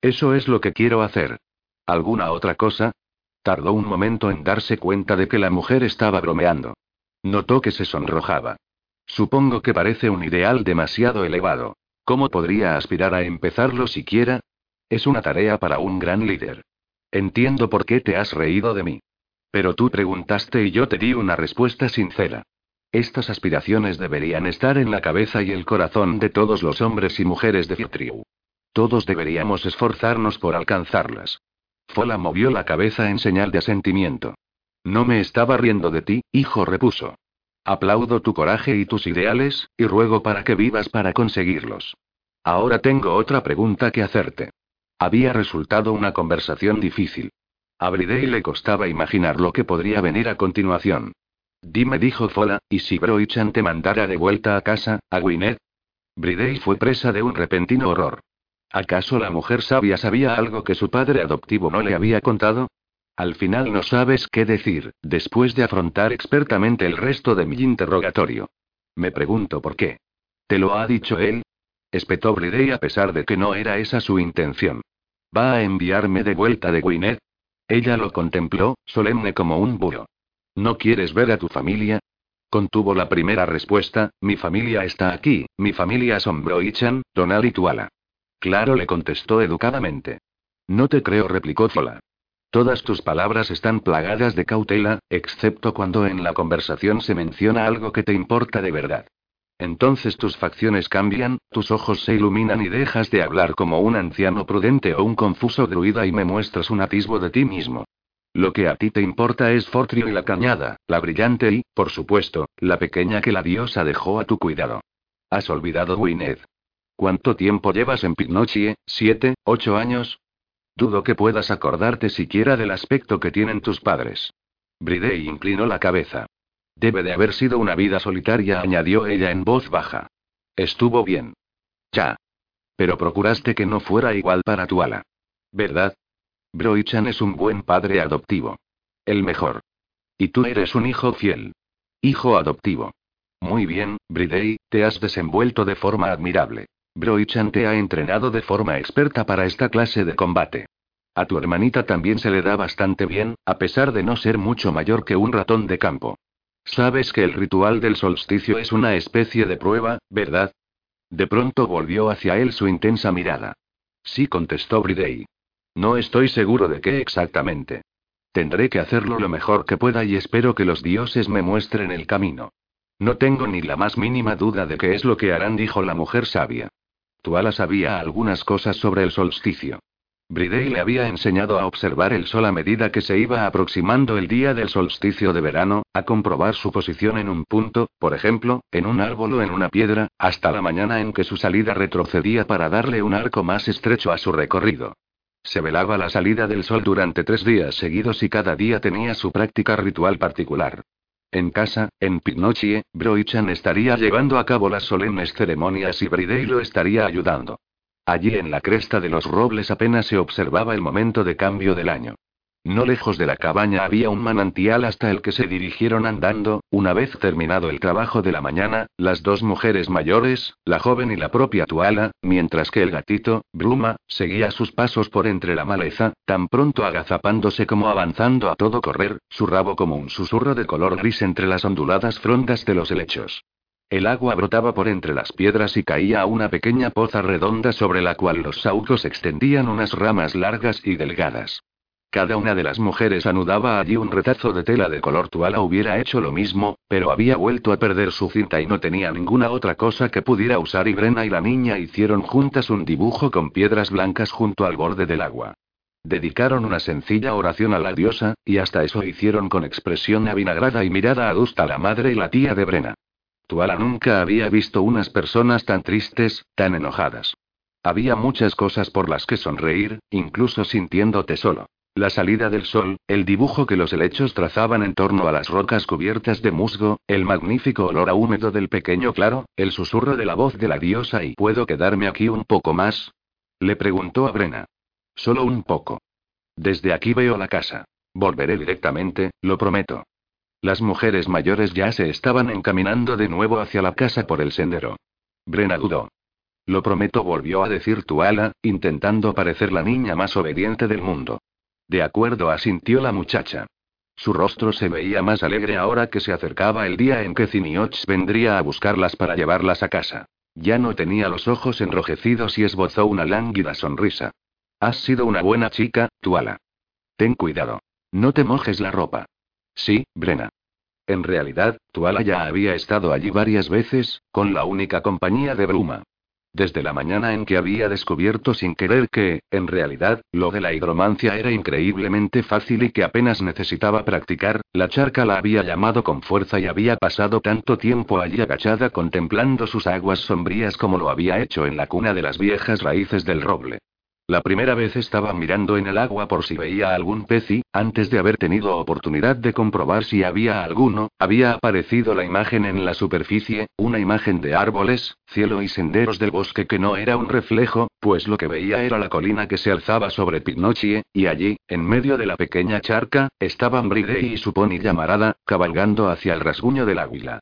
A: Eso es lo que quiero hacer. ¿Alguna otra cosa? Tardó un momento en darse cuenta de que la mujer estaba bromeando. Notó que se sonrojaba. Supongo que parece un ideal demasiado elevado. ¿Cómo podría aspirar a empezarlo siquiera? Es una tarea para un gran líder. Entiendo por qué te has reído de mí. Pero tú preguntaste y yo te di una respuesta sincera. Estas aspiraciones deberían estar en la cabeza y el corazón de todos los hombres y mujeres de Citriu. Todos deberíamos esforzarnos por alcanzarlas. Fola movió la cabeza en señal de asentimiento. No me estaba riendo de ti, hijo, repuso. Aplaudo tu coraje y tus ideales, y ruego para que vivas para conseguirlos. Ahora tengo otra pregunta que hacerte. Había resultado una conversación difícil. A Bridey le costaba imaginar lo que podría venir a continuación. Dime, dijo Fola, ¿y si Broichan te mandara de vuelta a casa, a Gwyneth? Bridey fue presa de un repentino horror. ¿Acaso la mujer sabia sabía algo que su padre adoptivo no le había contado? Al final no sabes qué decir, después de afrontar expertamente el resto de mi interrogatorio. Me pregunto por qué. ¿Te lo ha dicho él? Espetó Bridey a pesar de que no era esa su intención. ¿Va a enviarme de vuelta de Gwyneth? Ella lo contempló, solemne como un búho. ¿No quieres ver a tu familia? Contuvo la primera respuesta, mi familia está aquí, mi familia son Broichan, Donal y Tuala. Claro, le contestó educadamente. No te creo, replicó Zola. Todas tus palabras están plagadas de cautela, excepto cuando en la conversación se menciona algo que te importa de verdad. Entonces tus facciones cambian, tus ojos se iluminan y dejas de hablar como un anciano prudente o un confuso druida y me muestras un atisbo de ti mismo. Lo que a ti te importa es Fortrio y la cañada, la brillante y, por supuesto, la pequeña que la diosa dejó a tu cuidado. Has olvidado Gwyneth. ¿Cuánto tiempo llevas en Pignochie? ¿Siete, ocho años? Dudo que puedas acordarte siquiera del aspecto que tienen tus padres. Bridey inclinó la cabeza. Debe de haber sido una vida solitaria, añadió ella en voz baja. Estuvo bien. Ya. Pero procuraste que no fuera igual para tu ala. ¿Verdad? Broichan es un buen padre adoptivo. El mejor. Y tú eres un hijo fiel. Hijo adoptivo. Muy bien, Bridey, te has desenvuelto de forma admirable. Broichan te ha entrenado de forma experta para esta clase de combate. A tu hermanita también se le da bastante bien, a pesar de no ser mucho mayor que un ratón de campo. Sabes que el ritual del solsticio es una especie de prueba, ¿verdad? De pronto volvió hacia él su intensa mirada. Sí, contestó Bridey. No estoy seguro de qué exactamente. Tendré que hacerlo lo mejor que pueda y espero que los dioses me muestren el camino. No tengo ni la más mínima duda de qué es lo que harán, dijo la mujer sabia. Tuala sabía algunas cosas sobre el solsticio. Bridey le había enseñado a observar el sol a medida que se iba aproximando el día del solsticio de verano, a comprobar su posición en un punto, por ejemplo, en un árbol o en una piedra, hasta la mañana en que su salida retrocedía para darle un arco más estrecho a su recorrido. Se velaba la salida del sol durante tres días seguidos y cada día tenía su práctica ritual particular. En casa, en Pinochie, Broichan estaría llevando a cabo las solemnes ceremonias y Bridey lo estaría ayudando. Allí en la cresta de los robles apenas se observaba el momento de cambio del año. No lejos de la cabaña había un manantial hasta el que se dirigieron andando, una vez terminado el trabajo de la mañana, las dos mujeres mayores, la joven y la propia Tuala, mientras que el gatito, Bruma, seguía sus pasos por entre la maleza, tan pronto agazapándose como avanzando a todo correr, su rabo como un susurro de color gris entre las onduladas frondas de los helechos. El agua brotaba por entre las piedras y caía a una pequeña poza redonda sobre la cual los saucos extendían unas ramas largas y delgadas. Cada una de las mujeres anudaba allí un retazo de tela de color tuala hubiera hecho lo mismo, pero había vuelto a perder su cinta y no tenía ninguna otra cosa que pudiera usar y Brena y la niña hicieron juntas un dibujo con piedras blancas junto al borde del agua. Dedicaron una sencilla oración a la diosa, y hasta eso hicieron con expresión avinagrada y mirada adusta la madre y la tía de Brena. Tuala nunca había visto unas personas tan tristes, tan enojadas. Había muchas cosas por las que sonreír, incluso sintiéndote solo. La salida del sol, el dibujo que los helechos trazaban en torno a las rocas cubiertas de musgo, el magnífico olor a húmedo del pequeño claro, el susurro de la voz de la diosa y ¿puedo quedarme aquí un poco más? Le preguntó a Brena. Solo un poco. Desde aquí veo la casa. Volveré directamente, lo prometo. Las mujeres mayores ya se estaban encaminando de nuevo hacia la casa por el sendero. Brena dudó. Lo prometo, volvió a decir Tuala, intentando parecer la niña más obediente del mundo. De acuerdo, asintió la muchacha. Su rostro se veía más alegre ahora que se acercaba el día en que Zinioch vendría a buscarlas para llevarlas a casa. Ya no tenía los ojos enrojecidos y esbozó una lánguida sonrisa. Has sido una buena chica, Tuala. Ten cuidado. No te mojes la ropa. Sí, Brena. En realidad, Tuala ya había estado allí varias veces, con la única compañía de Bruma. Desde la mañana en que había descubierto sin querer que, en realidad, lo de la hidromancia era increíblemente fácil y que apenas necesitaba practicar, la charca la había llamado con fuerza y había pasado tanto tiempo allí agachada contemplando sus aguas sombrías como lo había hecho en la cuna de las viejas raíces del roble. La primera vez estaba mirando en el agua por si veía algún pez y, antes de haber tenido oportunidad de comprobar si había alguno, había aparecido la imagen en la superficie, una imagen de árboles, cielo y senderos del bosque que no era un reflejo, pues lo que veía era la colina que se alzaba sobre Pinochie, y allí, en medio de la pequeña charca, estaban Bride y su pony llamarada, cabalgando hacia el rasguño del águila.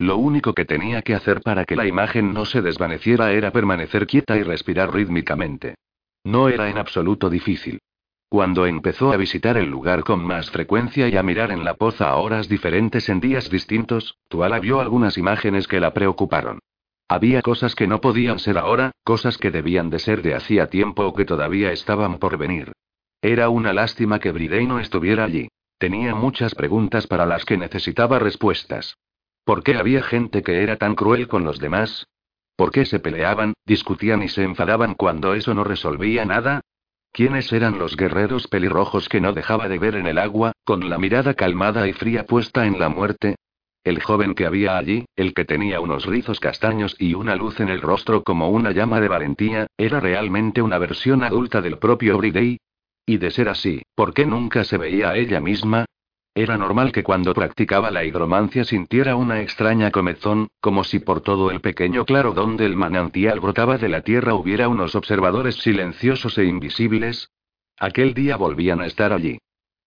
A: Lo único que tenía que hacer para que la imagen no se desvaneciera era permanecer quieta y respirar rítmicamente. No era en absoluto difícil. Cuando empezó a visitar el lugar con más frecuencia y a mirar en la poza a horas diferentes en días distintos, Tuala vio algunas imágenes que la preocuparon. Había cosas que no podían ser ahora, cosas que debían de ser de hacía tiempo o que todavía estaban por venir. Era una lástima que Bridey no estuviera allí. Tenía muchas preguntas para las que necesitaba respuestas. ¿Por qué había gente que era tan cruel con los demás? ¿Por qué se peleaban, discutían y se enfadaban cuando eso no resolvía nada? ¿Quiénes eran los guerreros pelirrojos que no dejaba de ver en el agua, con la mirada calmada y fría puesta en la muerte? El joven que había allí, el que tenía unos rizos castaños y una luz en el rostro como una llama de valentía, ¿era realmente una versión adulta del propio Bridey? Y de ser así, ¿por qué nunca se veía a ella misma? Era normal que cuando practicaba la hidromancia sintiera una extraña comezón, como si por todo el pequeño claro donde el manantial brotaba de la tierra hubiera unos observadores silenciosos e invisibles. Aquel día volvían a estar allí.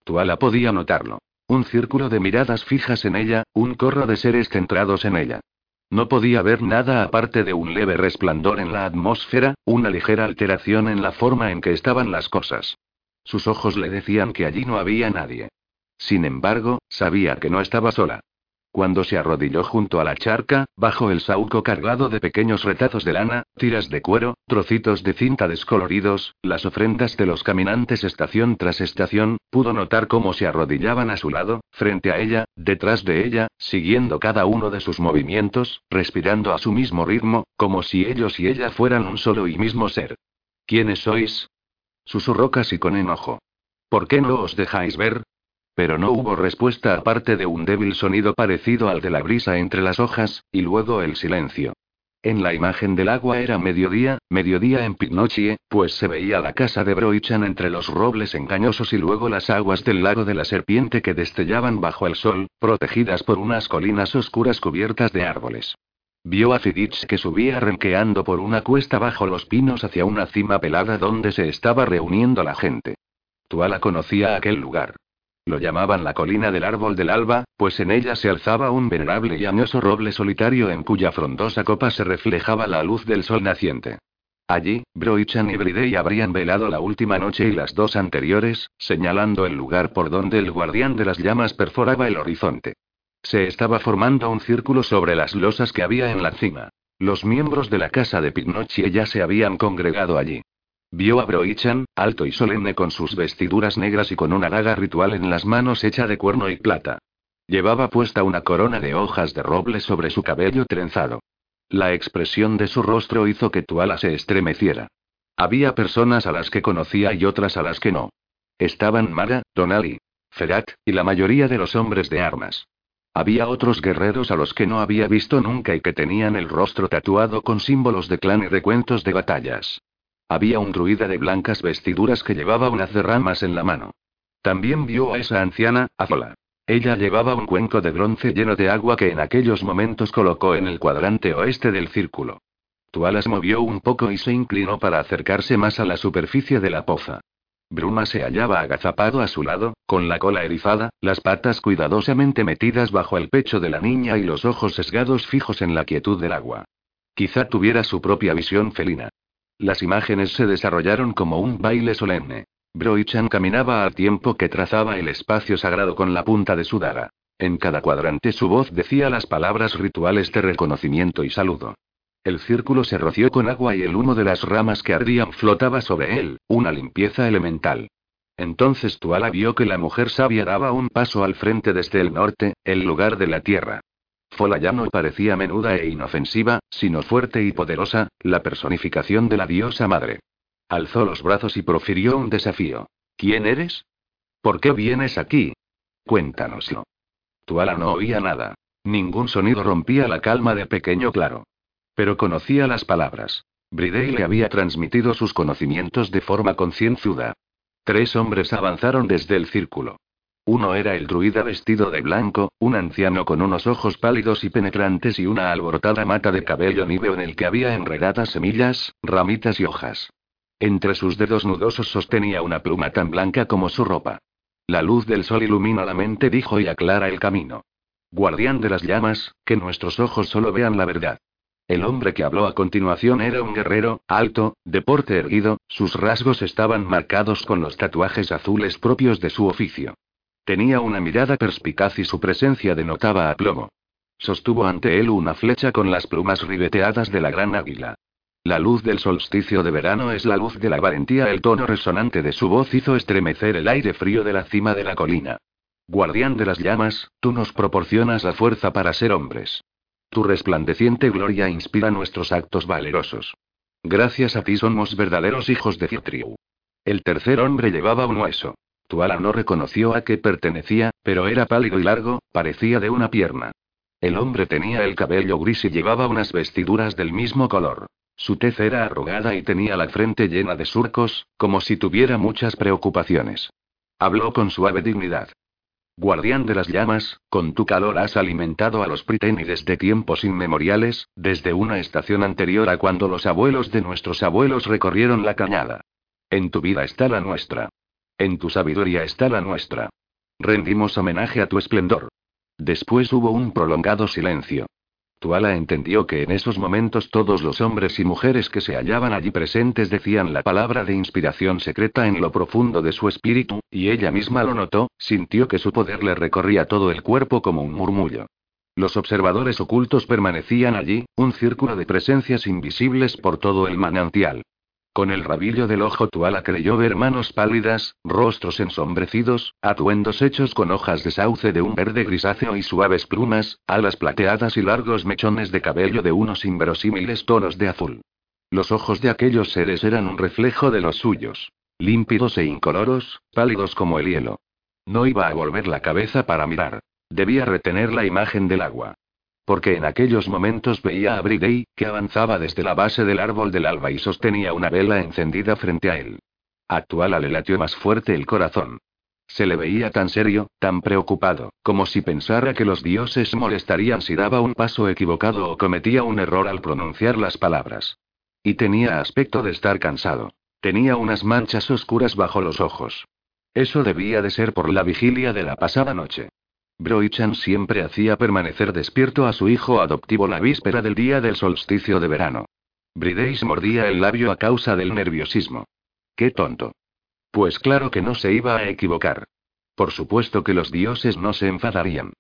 A: Tuala podía notarlo. Un círculo de miradas fijas en ella, un corro de seres centrados en ella. No podía ver nada aparte de un leve resplandor en la atmósfera, una ligera alteración en la forma en que estaban las cosas. Sus ojos le decían que allí no había nadie. Sin embargo, sabía que no estaba sola. Cuando se arrodilló junto a la charca, bajo el sauco cargado de pequeños retazos de lana, tiras de cuero, trocitos de cinta descoloridos, las ofrendas de los caminantes estación tras estación, pudo notar cómo se arrodillaban a su lado, frente a ella, detrás de ella, siguiendo cada uno de sus movimientos, respirando a su mismo ritmo, como si ellos y ella fueran un solo y mismo ser. ¿Quiénes sois? Susurró casi con enojo. ¿Por qué no os dejáis ver? Pero no hubo respuesta aparte de un débil sonido parecido al de la brisa entre las hojas, y luego el silencio. En la imagen del agua era mediodía, mediodía en Pinochie, pues se veía la casa de Broichan entre los robles engañosos y luego las aguas del lago de la serpiente que destellaban bajo el sol, protegidas por unas colinas oscuras cubiertas de árboles. Vio a Fidich que subía renqueando por una cuesta bajo los pinos hacia una cima pelada donde se estaba reuniendo la gente. Tuala conocía aquel lugar. Lo llamaban la colina del árbol del alba, pues en ella se alzaba un venerable y añoso roble solitario en cuya frondosa copa se reflejaba la luz del sol naciente. Allí, Broichan y Bridey habrían velado la última noche y las dos anteriores, señalando el lugar por donde el guardián de las llamas perforaba el horizonte. Se estaba formando un círculo sobre las losas que había en la cima. Los miembros de la casa de Pinocchio ya se habían congregado allí. Vio a Broichan, alto y solemne con sus vestiduras negras y con una daga ritual en las manos hecha de cuerno y plata. Llevaba puesta una corona de hojas de roble sobre su cabello trenzado. La expresión de su rostro hizo que Tuala se estremeciera. Había personas a las que conocía y otras a las que no. Estaban Mara, Donali, Ferat, y la mayoría de los hombres de armas. Había otros guerreros a los que no había visto nunca y que tenían el rostro tatuado con símbolos de clan y recuentos de batallas. Había un druida de blancas vestiduras que llevaba unas de ramas en la mano. También vio a esa anciana, Azola. Ella llevaba un cuenco de bronce lleno de agua que en aquellos momentos colocó en el cuadrante oeste del círculo. Tualas movió un poco y se inclinó para acercarse más a la superficie de la poza. Bruma se hallaba agazapado a su lado, con la cola erizada, las patas cuidadosamente metidas bajo el pecho de la niña y los ojos sesgados fijos en la quietud del agua. Quizá tuviera su propia visión felina. Las imágenes se desarrollaron como un baile solemne. Broichan caminaba al tiempo que trazaba el espacio sagrado con la punta de su daga. En cada cuadrante su voz decía las palabras rituales de reconocimiento y saludo. El círculo se roció con agua y el humo de las ramas que ardían flotaba sobre él, una limpieza elemental. Entonces Tuala vio que la mujer sabia daba un paso al frente desde el norte, el lugar de la tierra. Fola ya no parecía menuda e inofensiva, sino fuerte y poderosa, la personificación de la diosa madre. Alzó los brazos y profirió un desafío. ¿Quién eres? ¿Por qué vienes aquí? Cuéntanoslo. Tuala no oía nada. Ningún sonido rompía la calma de pequeño claro. Pero conocía las palabras. Bridey le había transmitido sus conocimientos de forma concienzuda. Tres hombres avanzaron desde el círculo. Uno era el druida vestido de blanco, un anciano con unos ojos pálidos y penetrantes y una alborotada mata de cabello níveo en el que había enredadas semillas, ramitas y hojas. Entre sus dedos nudosos sostenía una pluma tan blanca como su ropa. La luz del sol ilumina la mente, dijo y aclara el camino. Guardián de las llamas, que nuestros ojos solo vean la verdad. El hombre que habló a continuación era un guerrero, alto, de porte erguido, sus rasgos estaban marcados con los tatuajes azules propios de su oficio. Tenía una mirada perspicaz y su presencia denotaba aplomo. Sostuvo ante él una flecha con las plumas ribeteadas de la gran águila. La luz del solsticio de verano es la luz de la valentía. El tono resonante de su voz hizo estremecer el aire frío de la cima de la colina. Guardián de las llamas, tú nos proporcionas la fuerza para ser hombres. Tu resplandeciente gloria inspira nuestros actos valerosos. Gracias a ti somos verdaderos hijos de Citriu. El tercer hombre llevaba un hueso. Tuala no reconoció a qué pertenecía, pero era pálido y largo, parecía de una pierna. El hombre tenía el cabello gris y llevaba unas vestiduras del mismo color. Su tez era arrugada y tenía la frente llena de surcos, como si tuviera muchas preocupaciones. Habló con suave dignidad. Guardián de las llamas, con tu calor has alimentado a los Priteni desde tiempos inmemoriales, desde una estación anterior a cuando los abuelos de nuestros abuelos recorrieron la cañada. En tu vida está la nuestra. En tu sabiduría está la nuestra. Rendimos homenaje a tu esplendor. Después hubo un prolongado silencio. Tuala entendió que en esos momentos todos los hombres y mujeres que se hallaban allí presentes decían la palabra de inspiración secreta en lo profundo de su espíritu, y ella misma lo notó, sintió que su poder le recorría todo el cuerpo como un murmullo. Los observadores ocultos permanecían allí, un círculo de presencias invisibles por todo el manantial. Con el rabillo del ojo Tuala creyó ver manos pálidas, rostros ensombrecidos, atuendos hechos con hojas de sauce de un verde grisáceo y suaves plumas, alas plateadas y largos mechones de cabello de unos inverosímiles tonos de azul. Los ojos de aquellos seres eran un reflejo de los suyos. Límpidos e incoloros, pálidos como el hielo. No iba a volver la cabeza para mirar. Debía retener la imagen del agua porque en aquellos momentos veía a Bridey, que avanzaba desde la base del árbol del alba y sostenía una vela encendida frente a él. Actuala le latió más fuerte el corazón. Se le veía tan serio, tan preocupado, como si pensara que los dioses molestarían si daba un paso equivocado o cometía un error al pronunciar las palabras. Y tenía aspecto de estar cansado. Tenía unas manchas oscuras bajo los ojos. Eso debía de ser por la vigilia de la pasada noche. Broichan siempre hacía permanecer despierto a su hijo adoptivo la víspera del día del solsticio de verano. Brideis mordía el labio a causa del nerviosismo. ¡Qué tonto! Pues claro que no se iba a equivocar. Por supuesto que los dioses no se enfadarían.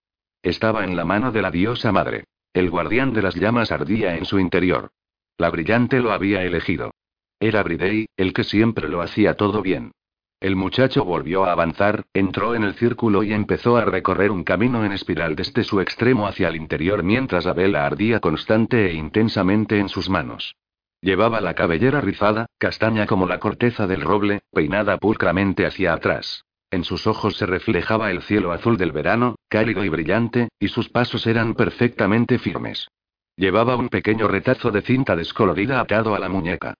A: Estaba en la mano de la diosa madre. El guardián de las llamas ardía en su interior. La brillante lo había elegido. Era Bridey, el que siempre lo hacía todo bien. El muchacho volvió a avanzar, entró en el círculo y empezó a recorrer un camino en espiral desde su extremo hacia el interior mientras la vela ardía constante e intensamente en sus manos. Llevaba la cabellera rizada, castaña como la corteza del roble, peinada pulcramente hacia atrás. En sus ojos se reflejaba el cielo azul del verano, cálido y brillante, y sus pasos eran perfectamente firmes. Llevaba un pequeño retazo de cinta descolorida atado a la muñeca.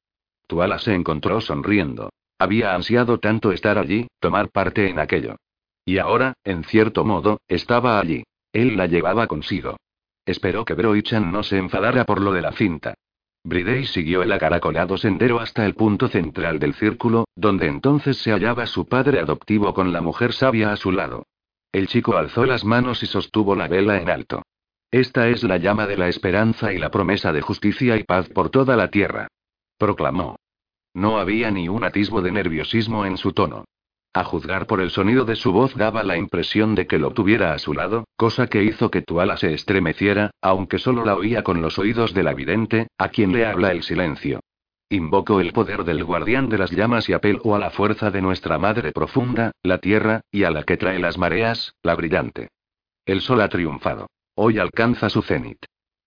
A: Tuala se encontró sonriendo. Había ansiado tanto estar allí, tomar parte en aquello. Y ahora, en cierto modo, estaba allí. Él la llevaba consigo. Esperó que Broichan no se enfadara por lo de la cinta. Bridey siguió el acaracolado sendero hasta el punto central del círculo, donde entonces se hallaba su padre adoptivo con la mujer sabia a su lado. El chico alzó las manos y sostuvo la vela en alto. Esta es la llama de la esperanza y la promesa de justicia y paz por toda la tierra. Proclamó. No había ni un atisbo de nerviosismo en su tono. A juzgar por el sonido de su voz daba la impresión de que lo tuviera a su lado, cosa que hizo que Tuala se estremeciera, aunque solo la oía con los oídos de la vidente, a quien le habla el silencio. Invoco el poder del guardián de las llamas y apelo a la fuerza de nuestra madre profunda, la tierra, y a la que trae las mareas, la brillante. El sol ha triunfado. Hoy alcanza su cenit.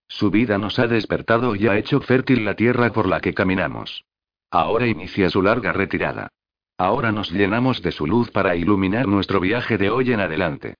A: Su vida nos ha despertado y ha hecho fértil la tierra por la que caminamos. Ahora inicia su larga retirada. Ahora nos llenamos de su luz para iluminar nuestro viaje de hoy en adelante.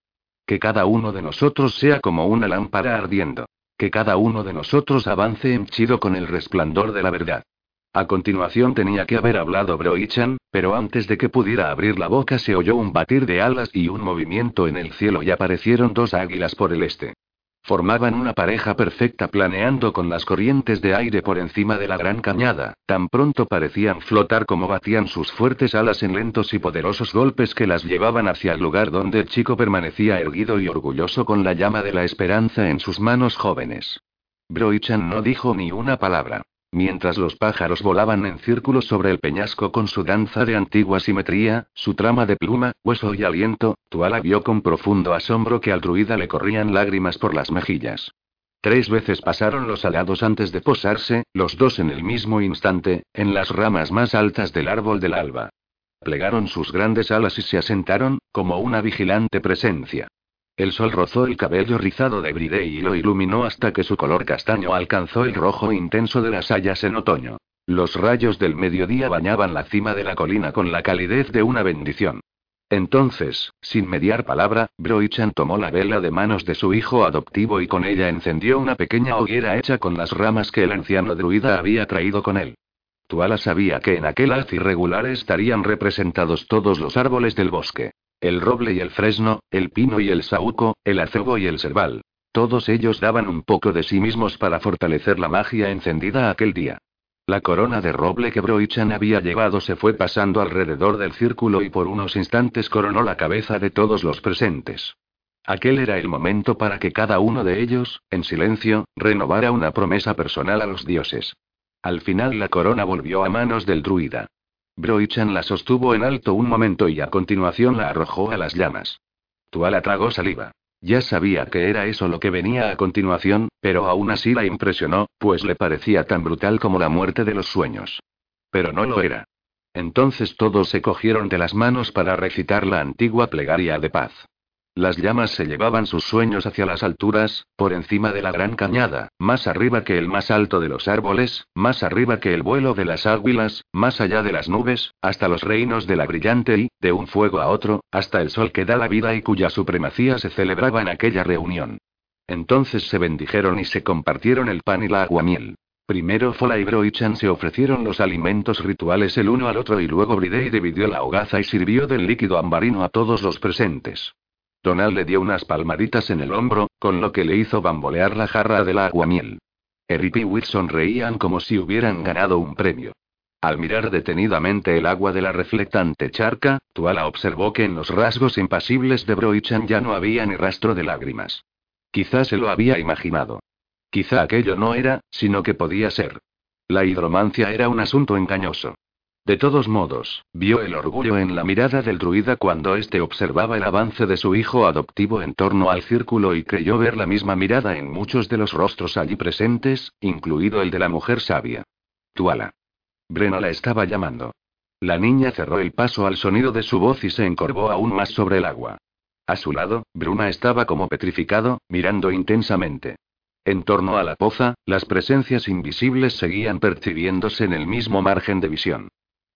A: Que cada uno de nosotros sea como una lámpara ardiendo. Que cada uno de nosotros avance henchido con el resplandor de la verdad. A continuación tenía que haber hablado Broichan, pero antes de que pudiera abrir la boca se oyó un batir de alas y un movimiento en el cielo y aparecieron dos águilas por el este. Formaban una pareja perfecta planeando con las corrientes de aire por encima de la gran cañada, tan pronto parecían flotar como batían sus fuertes alas en lentos y poderosos golpes que las llevaban hacia el lugar donde el chico permanecía erguido y orgulloso con la llama de la esperanza en sus manos jóvenes. Broichan no dijo ni una palabra. Mientras los pájaros volaban en círculos sobre el peñasco con su danza de antigua simetría, su trama de pluma, hueso y aliento, Tuala vio con profundo asombro que al druida le corrían lágrimas por las mejillas. Tres veces pasaron los alados antes de posarse, los dos en el mismo instante, en las ramas más altas del árbol del alba. Plegaron sus grandes alas y se asentaron, como una vigilante presencia. El sol rozó el cabello rizado de Bride y lo iluminó hasta que su color castaño alcanzó el rojo intenso de las hayas en otoño. Los rayos del mediodía bañaban la cima de la colina con la calidez de una bendición. Entonces, sin mediar palabra, Broichan tomó la vela de manos de su hijo adoptivo y con ella encendió una pequeña hoguera hecha con las ramas que el anciano druida había traído con él. Tuala sabía que en aquel haz irregular estarían representados todos los árboles del bosque. El roble y el fresno, el pino y el saúco, el acebo y el cerval. Todos ellos daban un poco de sí mismos para fortalecer la magia encendida aquel día. La corona de roble que Broichan había llevado se fue pasando alrededor del círculo y por unos instantes coronó la cabeza de todos los presentes. Aquel era el momento para que cada uno de ellos, en silencio, renovara una promesa personal a los dioses. Al final la corona volvió a manos del druida. Broichan la sostuvo en alto un momento y a continuación la arrojó a las llamas. Tuala tragó saliva. Ya sabía que era eso lo que venía a continuación, pero aún así la impresionó, pues le parecía tan brutal como la muerte de los sueños. Pero no lo era. Entonces todos se cogieron de las manos para recitar la antigua plegaria de paz. Las llamas se llevaban sus sueños hacia las alturas, por encima de la gran cañada, más arriba que el más alto de los árboles, más arriba que el vuelo de las águilas, más allá de las nubes, hasta los reinos de la brillante y, de un fuego a otro, hasta el sol que da la vida y cuya supremacía se celebraba en aquella reunión. Entonces se bendijeron y se compartieron el pan y la aguamiel. Primero Fola y Broichan se ofrecieron los alimentos rituales el uno al otro y luego Bridey dividió la hogaza y sirvió del líquido ambarino a todos los presentes. Donald le dio unas palmaditas en el hombro, con lo que le hizo bambolear la jarra del aguamiel. Eric y Witt sonreían como si hubieran ganado un premio. Al mirar detenidamente el agua de la reflectante charca, Tuala observó que en los rasgos impasibles de Broichan ya no había ni rastro de lágrimas. Quizá se lo había imaginado. Quizá aquello no era, sino que podía ser. La hidromancia era un asunto engañoso. De todos modos, vio el orgullo en la mirada del druida cuando éste observaba el avance de su hijo adoptivo en torno al círculo y creyó ver la misma mirada en muchos de los rostros allí presentes, incluido el de la mujer sabia. Tuala. Brena la estaba llamando. La niña cerró el paso al sonido de su voz y se encorvó aún más sobre el agua. A su lado, Bruma estaba como petrificado, mirando intensamente. En torno a la poza, las presencias invisibles seguían percibiéndose en el mismo margen de visión.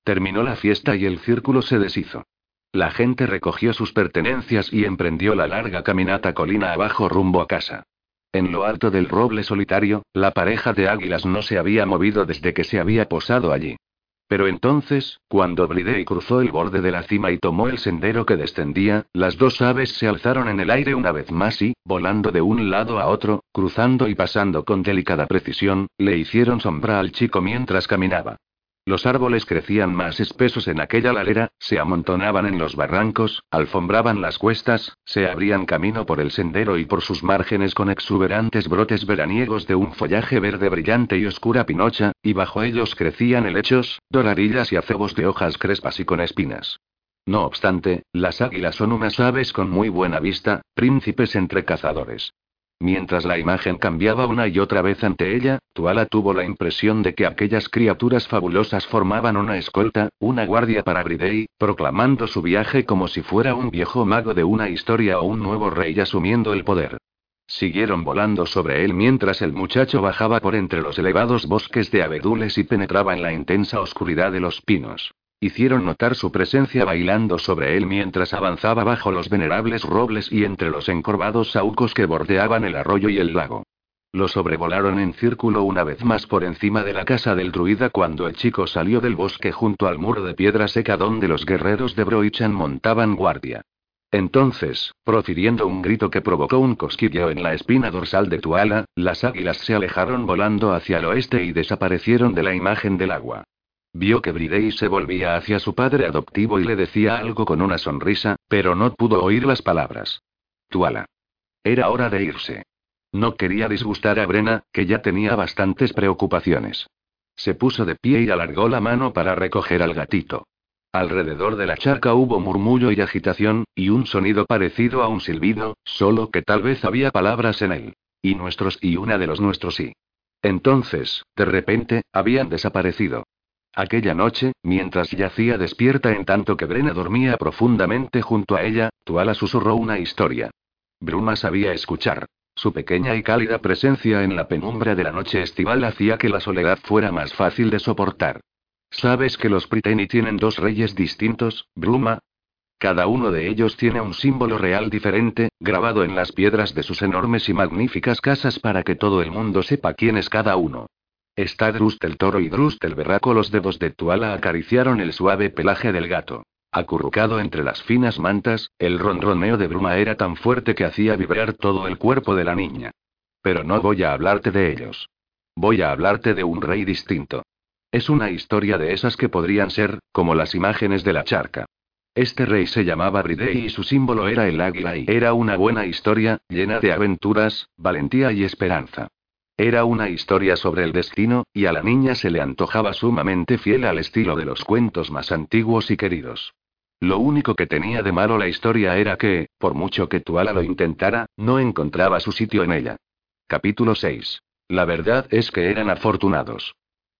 A: Terminó la fiesta y el círculo se deshizo. La gente recogió sus pertenencias y emprendió la larga caminata colina abajo rumbo a casa. En lo alto del roble solitario, la pareja de águilas no se había movido desde que se había posado allí. Pero entonces, cuando Bridey cruzó el borde de la cima y tomó el sendero que descendía, las dos aves se alzaron en el aire una vez más y, volando de un lado a otro, cruzando y pasando con delicada precisión, le hicieron sombra al chico mientras caminaba. Los árboles crecían más espesos en aquella ladera, se amontonaban en los barrancos, alfombraban las cuestas, se abrían camino por el sendero y por sus márgenes con exuberantes brotes veraniegos de un follaje verde brillante y oscura pinocha, y bajo ellos crecían helechos, doradillas y acebos de hojas crespas y con espinas. No obstante, las águilas son unas aves con muy buena vista, príncipes entre cazadores. Mientras la imagen cambiaba una y otra vez ante ella, Tuala tuvo la impresión de que aquellas criaturas fabulosas formaban una escolta, una guardia para Bridey, proclamando su viaje como si fuera un viejo mago de una historia o un nuevo rey asumiendo el poder. Siguieron volando sobre él mientras el muchacho bajaba por entre los elevados bosques de abedules y penetraba en la intensa oscuridad de los pinos. Hicieron notar su presencia bailando sobre él mientras avanzaba bajo los venerables robles y entre los encorvados saucos que bordeaban el arroyo y el lago. Lo sobrevolaron en círculo una vez más por encima de la casa del druida cuando el chico salió del bosque junto al muro de piedra seca donde los guerreros de Broichan montaban guardia. Entonces, profiriendo un grito que provocó un cosquilleo en la espina dorsal de Tuala, las águilas se alejaron volando hacia el oeste y desaparecieron de la imagen del agua. Vio que Bridey se volvía hacia su padre adoptivo y le decía algo con una sonrisa, pero no pudo oír las palabras. Tuala. Era hora de irse. No quería disgustar a Brena, que ya tenía bastantes preocupaciones. Se puso de pie y alargó la mano para recoger al gatito. Alrededor de la charca hubo murmullo y agitación, y un sonido parecido a un silbido, solo que tal vez había palabras en él. Y nuestros y una de los nuestros sí. Entonces, de repente, habían desaparecido. Aquella noche, mientras yacía despierta en tanto que Brena dormía profundamente junto a ella, Tuala susurró una historia. Bruma sabía escuchar. Su pequeña y cálida presencia en la penumbra de la noche estival hacía que la soledad fuera más fácil de soportar. ¿Sabes que los Priteni tienen dos reyes distintos, Bruma? Cada uno de ellos tiene un símbolo real diferente, grabado en las piedras de sus enormes y magníficas casas para que todo el mundo sepa quién es cada uno. Está Drust el toro y Drust el berraco. Los dedos de Tuala acariciaron el suave pelaje del gato. Acurrucado entre las finas mantas, el ronroneo de Bruma era tan fuerte que hacía vibrar todo el cuerpo de la niña. Pero no voy a hablarte de ellos. Voy a hablarte de un rey distinto. Es una historia de esas que podrían ser, como las imágenes de la charca. Este rey se llamaba Bridey y su símbolo era el águila y era una buena historia, llena de aventuras, valentía y esperanza. Era una historia sobre el destino, y a la niña se le antojaba sumamente fiel al estilo de los cuentos más antiguos y queridos. Lo único que tenía de malo la historia era que, por mucho que Tuala lo intentara, no encontraba su sitio en ella. Capítulo 6. La verdad es que eran afortunados.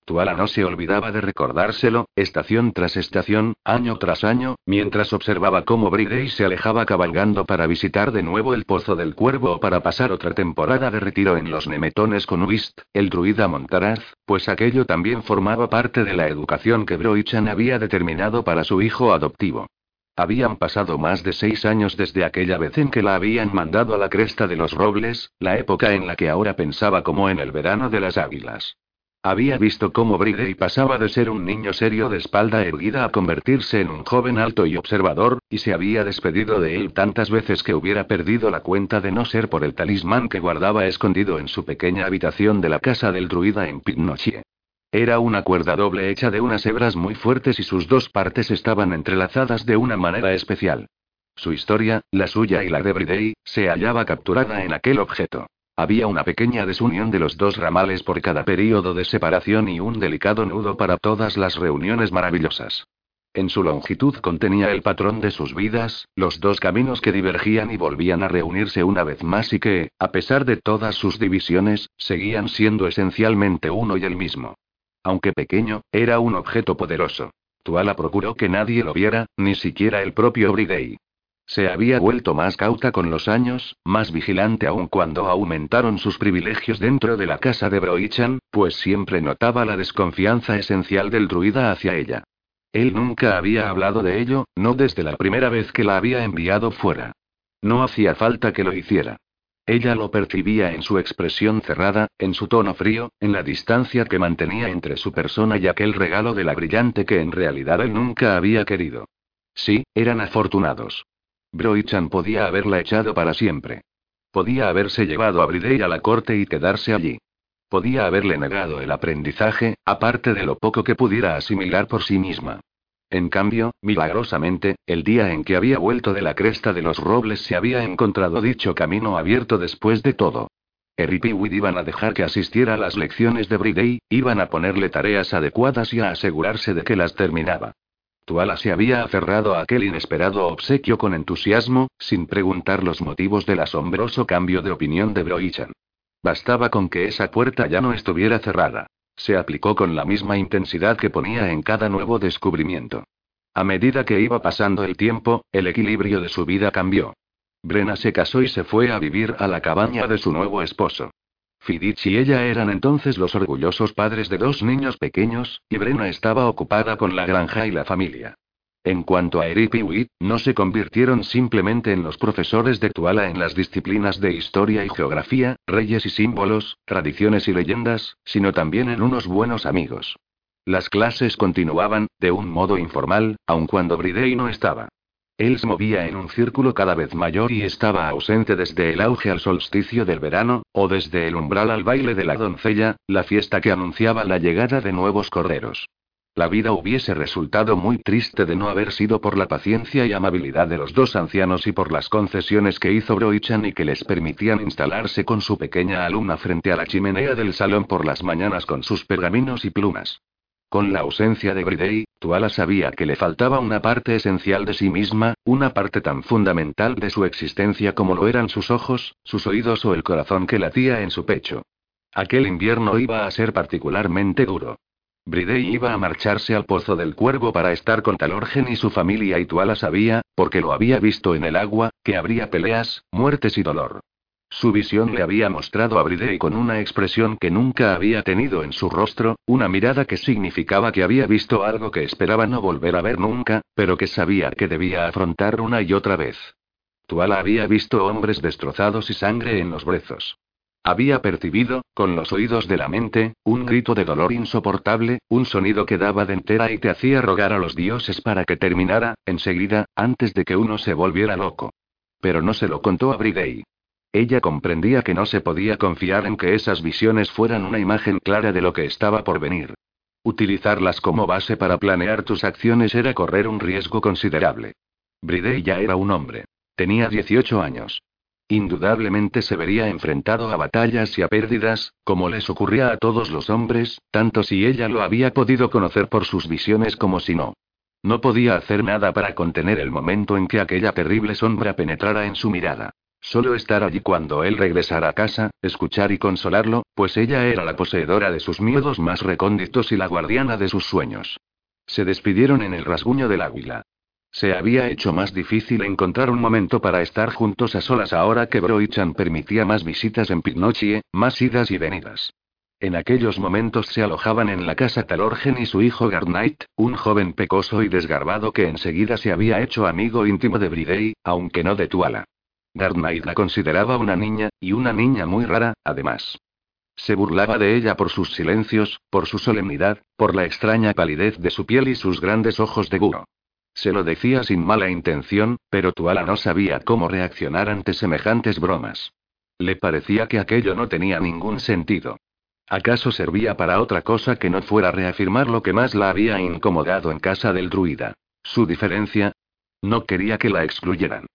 A: Tuala no se olvidaba de recordárselo, estación tras estación, año tras año, mientras observaba cómo Bridey se alejaba cabalgando para visitar de nuevo el Pozo del Cuervo o para pasar otra temporada de retiro en los Nemetones con Uist, el druida Montaraz, pues aquello también formaba parte de la educación que Broichan había determinado para su hijo adoptivo. Habían pasado más de seis años desde aquella vez en que la habían mandado a la cresta de los robles, la época en la que ahora pensaba como en el verano de las águilas. Había visto cómo Bridey pasaba de ser un niño serio de espalda erguida a convertirse en un joven alto y observador, y se había despedido de él tantas veces que hubiera perdido la cuenta de no ser por el talismán que guardaba escondido en su pequeña habitación de la casa del druida en Pitnochie. Era una cuerda doble hecha de unas hebras muy fuertes y sus dos partes estaban entrelazadas de una manera especial. Su historia, la suya y la de Bridey, se hallaba capturada en aquel objeto. Había una pequeña desunión de los dos ramales por cada período de separación y un delicado nudo para todas las reuniones maravillosas. En su longitud contenía el patrón de sus vidas, los dos caminos que divergían y volvían a reunirse una vez más y que, a pesar de todas sus divisiones, seguían siendo esencialmente uno y el mismo. Aunque pequeño, era un objeto poderoso. Tuala procuró que nadie lo viera, ni siquiera el propio Bridey. Se había vuelto más cauta con los años, más vigilante aún cuando aumentaron sus privilegios dentro de la casa de Broichan, pues siempre notaba la desconfianza esencial del druida hacia ella. Él nunca había hablado de ello, no desde la primera vez que la había enviado fuera. No hacía falta que lo hiciera. Ella lo percibía en su expresión cerrada, en su tono frío, en la distancia que mantenía entre su persona y aquel regalo de la brillante que en realidad él nunca había querido. Sí, eran afortunados. Broichan podía haberla echado para siempre. Podía haberse llevado a Bridey a la corte y quedarse allí. Podía haberle negado el aprendizaje, aparte de lo poco que pudiera asimilar por sí misma. En cambio, milagrosamente, el día en que había vuelto de la cresta de los robles se había encontrado dicho camino abierto después de todo. Eric y iban a dejar que asistiera a las lecciones de Bridey, iban a ponerle tareas adecuadas y a asegurarse de que las terminaba. Tuala se había aferrado a aquel inesperado obsequio con entusiasmo, sin preguntar los motivos del asombroso cambio de opinión de Broichan. Bastaba con que esa puerta ya no estuviera cerrada. Se aplicó con la misma intensidad que ponía en cada nuevo descubrimiento. A medida que iba pasando el tiempo, el equilibrio de su vida cambió. Brena se casó y se fue a vivir a la cabaña de su nuevo esposo. Fidich y ella eran entonces los orgullosos padres de dos niños pequeños, y Brena estaba ocupada con la granja y la familia. En cuanto a Eric y Witt, no se convirtieron simplemente en los profesores de Tuala en las disciplinas de historia y geografía, reyes y símbolos, tradiciones y leyendas, sino también en unos buenos amigos. Las clases continuaban, de un modo informal, aun cuando Bridey no estaba. Él se movía en un círculo cada vez mayor y estaba ausente desde el auge al solsticio del verano, o desde el umbral al baile de la doncella, la fiesta que anunciaba la llegada de nuevos corderos. La vida hubiese resultado muy triste de no haber sido por la paciencia y amabilidad de los dos ancianos y por las concesiones que hizo Broichan y que les permitían instalarse con su pequeña alumna frente a la chimenea del salón por las mañanas con sus pergaminos y plumas. Con la ausencia de Bridey, Tuala sabía que le faltaba una parte esencial de sí misma, una parte tan fundamental de su existencia como lo eran sus ojos, sus oídos o el corazón que latía en su pecho. Aquel invierno iba a ser particularmente duro. Bridey iba a marcharse al Pozo del Cuervo para estar con Talorgen y su familia y Tuala sabía, porque lo había visto en el agua, que habría peleas, muertes y dolor. Su visión le había mostrado a Bridey con una expresión que nunca había tenido en su rostro, una mirada que significaba que había visto algo que esperaba no volver a ver nunca, pero que sabía que debía afrontar una y otra vez. Tuala había visto hombres destrozados y sangre en los brezos. Había percibido, con los oídos de la mente, un grito de dolor insoportable, un sonido que daba de entera y te hacía rogar a los dioses para que terminara, enseguida, antes de que uno se volviera loco. Pero no se lo contó a Bridey. Ella comprendía que no se podía confiar en que esas visiones fueran una imagen clara de lo que estaba por venir. Utilizarlas como base para planear tus acciones era correr un riesgo considerable. Bridey ya era un hombre. Tenía 18 años. Indudablemente se vería enfrentado a batallas y a pérdidas, como les ocurría a todos los hombres, tanto si ella lo había podido conocer por sus visiones como si no. No podía hacer nada para contener el momento en que aquella terrible sombra penetrara en su mirada. Solo estar allí cuando él regresara a casa, escuchar y consolarlo, pues ella era la poseedora de sus miedos más recónditos y la guardiana de sus sueños. Se despidieron en el rasguño del águila. Se había hecho más difícil encontrar un momento para estar juntos a solas ahora que Broichan permitía más visitas en Pinochie, más idas y venidas. En aquellos momentos se alojaban en la casa Talorgen y su hijo Garnight, un joven pecoso y desgarbado que enseguida se había hecho amigo íntimo de Bridey, aunque no de Tuala. Garnight la consideraba una niña, y una niña muy rara, además. Se burlaba de ella por sus silencios, por su solemnidad, por la extraña palidez de su piel y sus grandes ojos de búho. Se lo decía sin mala intención, pero Tuala no sabía cómo reaccionar ante semejantes bromas. Le parecía que aquello no tenía ningún sentido. ¿Acaso servía para otra cosa que no fuera reafirmar lo que más la había incomodado en casa del druida? ¿Su diferencia? No quería que la excluyeran.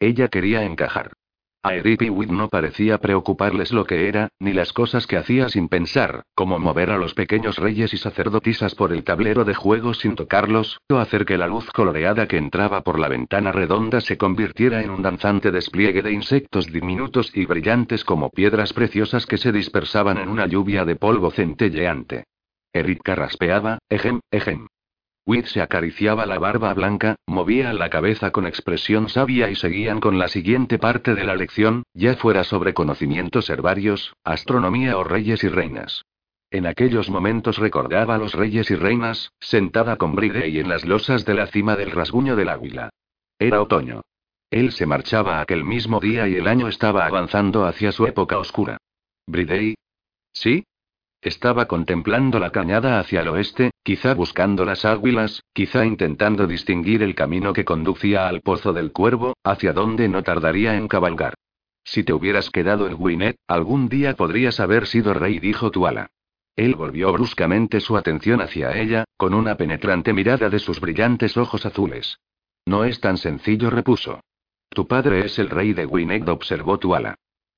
A: Ella quería encajar. A Eric y Witt no parecía preocuparles lo que era, ni las cosas que hacía sin pensar, como mover a los pequeños reyes y sacerdotisas por el tablero de juego sin tocarlos, o hacer que la luz coloreada que entraba por la ventana redonda se convirtiera en un danzante despliegue de insectos diminutos y brillantes como piedras preciosas que se dispersaban en una lluvia de polvo centelleante. Eric carraspeaba, ejem, ejem. Whit se acariciaba la barba blanca, movía la cabeza con expresión sabia y seguían con la siguiente parte de la lección, ya fuera sobre conocimientos herbarios, astronomía o reyes y reinas. En aquellos momentos recordaba a los reyes y reinas, sentada con Bridey en las losas de la cima del rasguño del águila. Era otoño. Él se marchaba aquel mismo día y el año estaba avanzando hacia su época oscura. ¿Bridey? ¿Sí? Estaba contemplando la cañada hacia el oeste, quizá buscando las águilas, quizá intentando distinguir el camino que conducía al pozo del cuervo, hacia donde no tardaría en cabalgar. Si te hubieras quedado en Winnet, algún día podrías haber sido rey, dijo Tuala. Él volvió bruscamente su atención hacia ella, con una penetrante mirada de sus brillantes ojos azules. No es tan sencillo, repuso. Tu padre es el rey de Gwynedd, observó Tuala.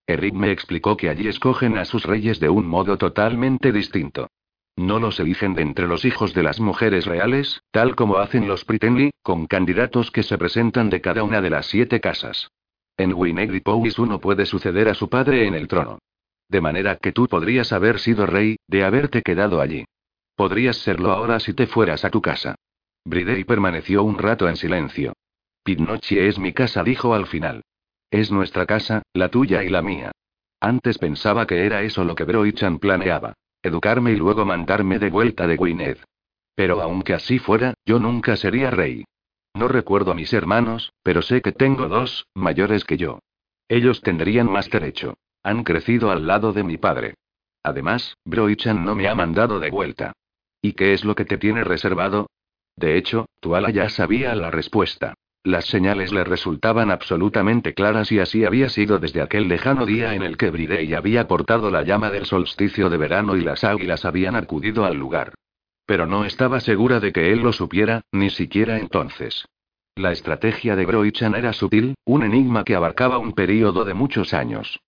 A: Eric me explicó que allí escogen a sus reyes de un modo totalmente distinto. No los eligen de entre los hijos de las mujeres reales, tal como hacen los Pretenly, con candidatos que se presentan de cada una de las siete casas. En y Powys uno puede suceder a su padre en el trono. De manera que tú podrías haber sido rey, de haberte quedado allí. Podrías serlo ahora si te fueras a tu casa. Bridey permaneció un rato en silencio. Pinocchi es mi casa, dijo al final. Es nuestra casa, la tuya y la mía. Antes pensaba que era eso lo que Broichan planeaba. Educarme y luego mandarme de vuelta de Gwynedd. Pero aunque así fuera, yo nunca sería rey. No recuerdo a mis hermanos, pero sé que tengo dos, mayores que yo. Ellos tendrían más derecho. Han crecido al lado de mi padre. Además, Broichan no me ha mandado de vuelta. ¿Y qué es lo que te tiene reservado? De hecho, Tuala ya sabía la respuesta. Las señales le resultaban absolutamente claras y así había sido desde aquel lejano día en el que Bridey había portado la llama del solsticio de verano y las águilas habían acudido al lugar. Pero no estaba segura de que él lo supiera, ni siquiera entonces. La estrategia de Broichan era sutil, un enigma que abarcaba un período de muchos años.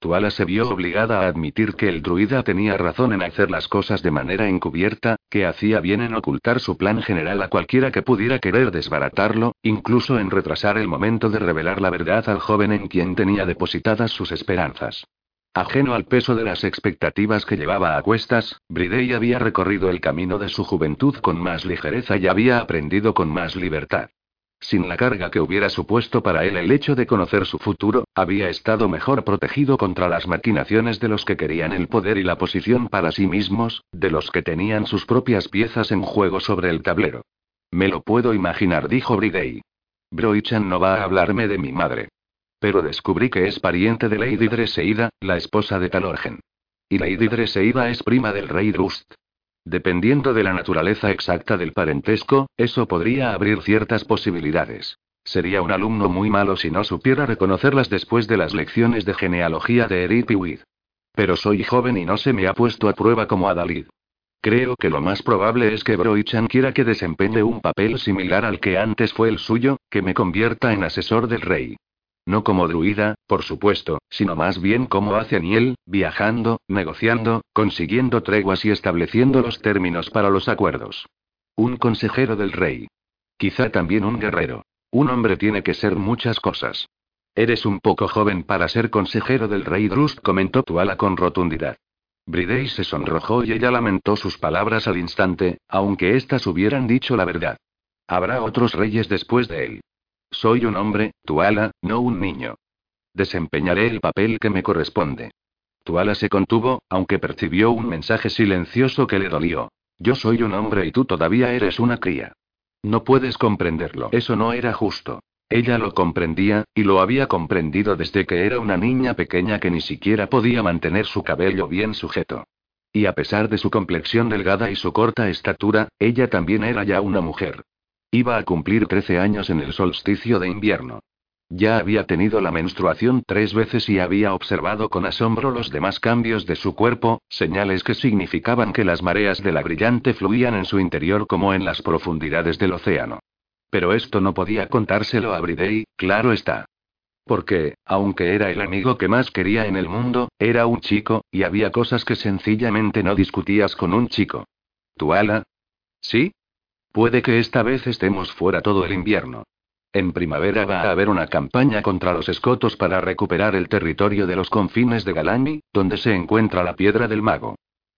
A: Tuala se vio obligada a admitir que el druida tenía razón en hacer las cosas de manera encubierta, que hacía bien en ocultar su plan general a cualquiera que pudiera querer desbaratarlo, incluso en retrasar el momento de revelar la verdad al joven en quien tenía depositadas sus esperanzas. Ajeno al peso de las expectativas que llevaba a cuestas, Bridey había recorrido el camino de su juventud con más ligereza y había aprendido con más libertad. Sin la carga que hubiera supuesto para él el hecho de conocer su futuro, había estado mejor protegido contra las maquinaciones de los que querían el poder y la posición para sí mismos, de los que tenían sus propias piezas en juego sobre el tablero. Me lo puedo imaginar, dijo Bridey. Broichan no va a hablarme de mi madre. Pero descubrí que es pariente de Lady Dreseida, la esposa de Talorgen. Y Lady Dreseida es prima del rey Drust. Dependiendo de la naturaleza exacta del parentesco, eso podría abrir ciertas posibilidades. Sería un alumno muy malo si no supiera reconocerlas después de las lecciones de genealogía de Edith Piwid. Pero soy joven y no se me ha puesto a prueba como a. Creo que lo más probable es que Broichan quiera que desempeñe un papel similar al que antes fue el suyo, que me convierta en asesor del rey. No como druida, por supuesto, sino más bien como hace Aniel, viajando, negociando, consiguiendo treguas y estableciendo los términos para los acuerdos. Un consejero del rey. Quizá también un guerrero. Un hombre tiene que ser muchas cosas. Eres un poco joven para ser consejero del rey Drust, comentó Tuala con rotundidad. Bridey se sonrojó y ella lamentó sus palabras al instante, aunque éstas hubieran dicho la verdad. Habrá otros reyes después de él. Soy un hombre, Tuala, no un niño. Desempeñaré el papel que me corresponde. Tuala se contuvo, aunque percibió un mensaje silencioso que le dolió. Yo soy un hombre y tú todavía eres una cría. No puedes comprenderlo. Eso no era justo. Ella lo comprendía, y lo había comprendido desde que era una niña pequeña que ni siquiera podía mantener su cabello bien sujeto. Y a pesar de su complexión delgada y su corta estatura, ella también era ya una mujer. Iba a cumplir 13 años en el solsticio de invierno. Ya había tenido la menstruación tres veces y había observado con asombro los demás cambios de su cuerpo, señales que significaban que las mareas de la brillante fluían en su interior como en las profundidades del océano. Pero esto no podía contárselo a Bridey, claro está. Porque, aunque era el amigo que más quería en el mundo, era un chico, y había cosas que sencillamente no discutías con un chico. ¿Tu ala? ¿Sí? Puede que esta vez estemos fuera todo el invierno. En primavera va a haber una campaña contra los escotos para recuperar el territorio de los confines de Galani, donde se encuentra la piedra del mago.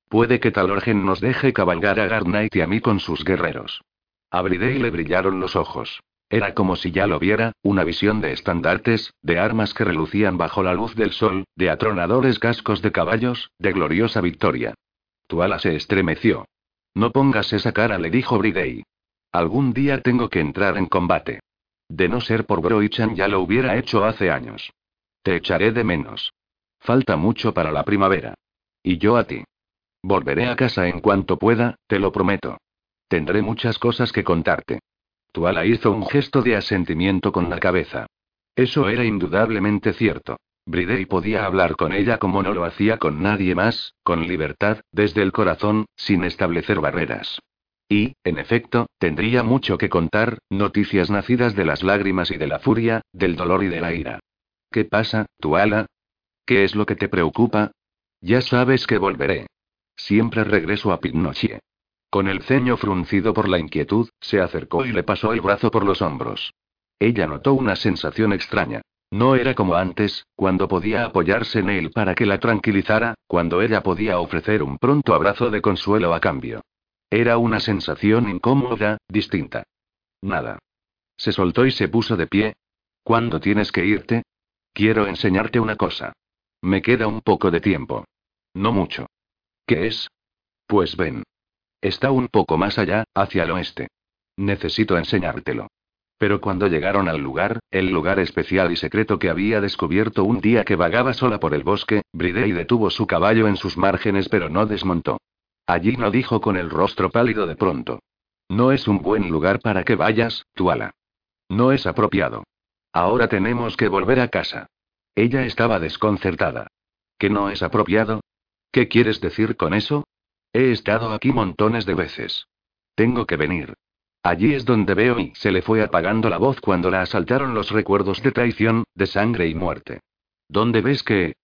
A: puede que Talorgen nos deje cabalgar a Garnight y a mí con sus guerreros. A Bridey le brillaron los ojos. Era como si ya lo viera, una visión de estandartes, de armas que relucían bajo la luz del sol, de atronadores cascos de caballos, de gloriosa victoria. Tuala se estremeció. No pongas esa cara, le dijo Bridey. Algún día tengo que entrar en combate. De no ser por Broichan ya lo hubiera hecho hace años. Te echaré de menos. Falta mucho para la primavera. Y yo a ti. Volveré a casa en cuanto pueda, te lo prometo. Tendré muchas cosas que contarte. Tuala hizo un gesto de asentimiento con la cabeza. Eso era indudablemente cierto. Bridey podía hablar con ella como no lo hacía con nadie más, con libertad, desde el corazón, sin establecer barreras. Y, en efecto, tendría mucho que contar, noticias nacidas de las lágrimas y de la furia, del dolor y de la ira. ¿Qué pasa, Tuala? ¿Qué es lo que te preocupa? Ya sabes que volveré. Siempre regreso a Pinochet. Con el ceño fruncido por la inquietud, se acercó y le pasó el brazo por los hombros. Ella notó una sensación extraña. No era como antes, cuando podía apoyarse en él para que la tranquilizara, cuando ella podía ofrecer un pronto abrazo de consuelo a cambio. Era una sensación incómoda, distinta. Nada. Se soltó y se puso de pie. ¿Cuándo tienes que irte? Quiero enseñarte una cosa. Me queda un poco de tiempo. No mucho. ¿Qué es? Pues ven. Está un poco más allá, hacia el oeste. Necesito enseñártelo. Pero cuando llegaron al lugar, el lugar especial y secreto que había descubierto un día que vagaba sola por el bosque, Bridey detuvo su caballo en sus márgenes pero no desmontó. Allí no dijo con el rostro pálido de pronto. No es un buen lugar para que vayas, Tuala. No es apropiado. Ahora tenemos que volver a casa. Ella estaba desconcertada. ¿Que no es apropiado? ¿Qué quieres decir con eso? He estado aquí montones de veces. Tengo que venir. Allí es donde veo y se le fue apagando la voz cuando la asaltaron los recuerdos de traición, de sangre y muerte. ¿Dónde ves que?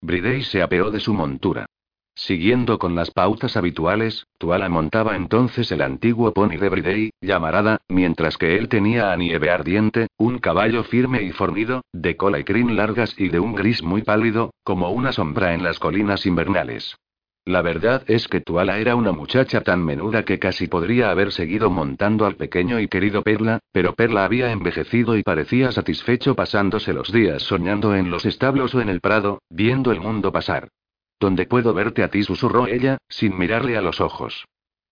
A: Bridey se apeó de su montura. Siguiendo con las pautas habituales, Tuala montaba entonces el antiguo pony de Bridey, llamarada, mientras que él tenía a Nieve Ardiente, un caballo firme y fornido, de cola y crin largas y de un gris muy pálido, como una sombra en las colinas invernales. La verdad es que Tuala era una muchacha tan menuda que casi podría haber seguido montando al pequeño y querido Perla, pero Perla había envejecido y parecía satisfecho pasándose los días soñando en los establos o en el prado, viendo el mundo pasar. ¿Dónde puedo verte a ti? susurró ella, sin mirarle a los ojos.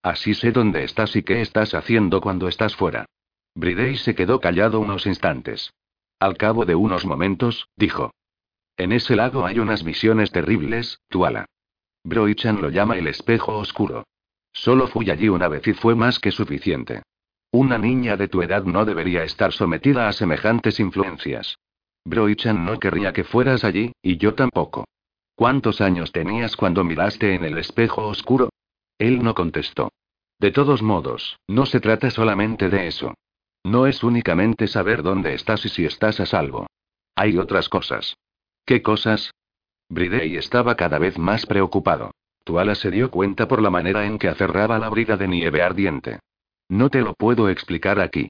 A: Así sé dónde estás y qué estás haciendo cuando estás fuera. Bridey se quedó callado unos instantes. Al cabo de unos momentos, dijo. En ese lago hay unas visiones terribles, Tuala. Broichan lo llama el espejo oscuro. Solo fui allí una vez y fue más que suficiente. Una niña de tu edad no debería estar sometida a semejantes influencias. Broichan no querría que fueras allí, y yo tampoco. ¿Cuántos años tenías cuando miraste en el espejo oscuro? Él no contestó. De todos modos, no se trata solamente de eso. No es únicamente saber dónde estás y si estás a salvo. Hay otras cosas. ¿Qué cosas? Bridey estaba cada vez más preocupado. Tuala se dio cuenta por la manera en que aferraba la brida de nieve ardiente. No te lo puedo explicar aquí.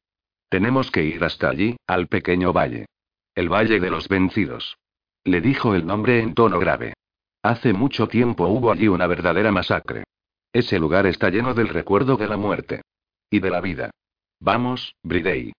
A: Tenemos que ir hasta allí, al pequeño valle. El Valle de los Vencidos. Le dijo el nombre en tono grave. Hace mucho tiempo hubo allí una verdadera masacre. Ese lugar está lleno del recuerdo de la muerte. Y de la vida. Vamos, Bridey.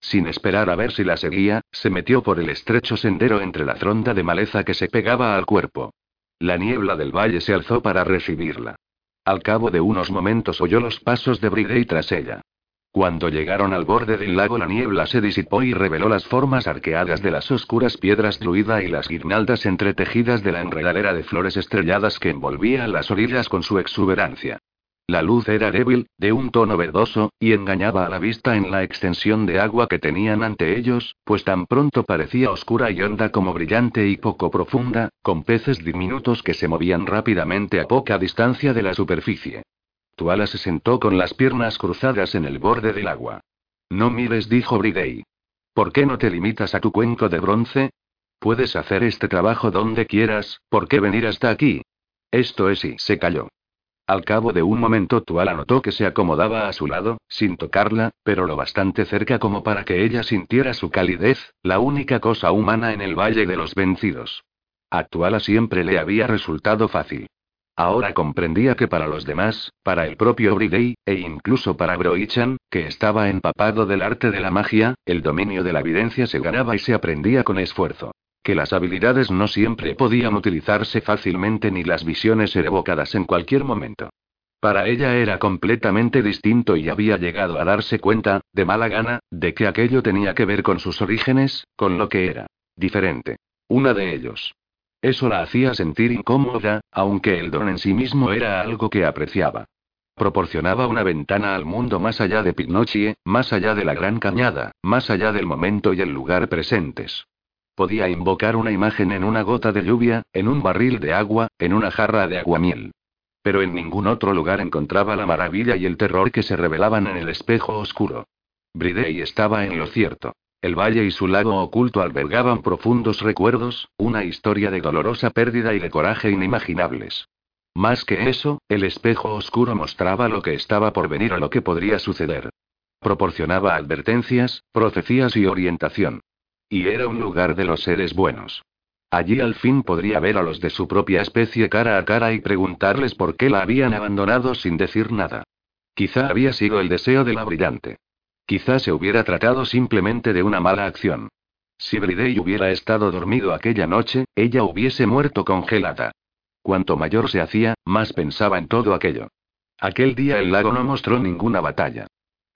A: Sin esperar a ver si la seguía, se metió por el estrecho sendero entre la fronda de maleza que se pegaba al cuerpo. La niebla del valle se alzó para recibirla. Al cabo de unos momentos oyó los pasos de Bridey tras ella. Cuando llegaron al borde del lago la niebla se disipó y reveló las formas arqueadas de las oscuras piedras druida y las guirnaldas entretejidas de la enredadera de flores estrelladas que envolvía las orillas con su exuberancia. La luz era débil, de un tono verdoso, y engañaba a la vista en la extensión de agua que tenían ante ellos, pues tan pronto parecía oscura y honda como brillante y poco profunda, con peces diminutos que se movían rápidamente a poca distancia de la superficie. Tuala se sentó con las piernas cruzadas en el borde del agua. No mires, dijo Bridey. ¿Por qué no te limitas a tu cuenco de bronce? Puedes hacer este trabajo donde quieras, ¿por qué venir hasta aquí? Esto es y se calló. Al cabo de un momento Tuala notó que se acomodaba a su lado, sin tocarla, pero lo bastante cerca como para que ella sintiera su calidez, la única cosa humana en el Valle de los Vencidos. A Tuala siempre le había resultado fácil. Ahora comprendía que para los demás, para el propio Bridey, e incluso para Broichan, que estaba empapado del arte de la magia, el dominio de la evidencia se ganaba y se aprendía con esfuerzo. Que las habilidades no siempre podían utilizarse fácilmente ni las visiones ser evocadas en cualquier momento. Para ella era completamente distinto y había llegado a darse cuenta, de mala gana, de que aquello tenía que ver con sus orígenes, con lo que era. Diferente. Una de ellos. Eso la hacía sentir incómoda, aunque el don en sí mismo era algo que apreciaba. Proporcionaba una ventana al mundo más allá de Pinocchio, más allá de la gran cañada, más allá del momento y el lugar presentes. Podía invocar una imagen en una gota de lluvia, en un barril de agua, en una jarra de aguamiel. Pero en ningún otro lugar encontraba la maravilla y el terror que se revelaban en el espejo oscuro. Bridey estaba en lo cierto. El valle y su lago oculto albergaban profundos recuerdos, una historia de dolorosa pérdida y de coraje inimaginables. Más que eso, el espejo oscuro mostraba lo que estaba por venir o lo que podría suceder. Proporcionaba advertencias, profecías y orientación. Y era un lugar de los seres buenos. Allí al fin podría ver a los de su propia especie cara a cara y preguntarles por qué la habían abandonado sin decir nada. Quizá había sido el deseo de la brillante. Quizá se hubiera tratado simplemente de una mala acción. Si Bridey hubiera estado dormido aquella noche, ella hubiese muerto congelada. Cuanto mayor se hacía, más pensaba en todo aquello. Aquel día el lago no mostró ninguna batalla.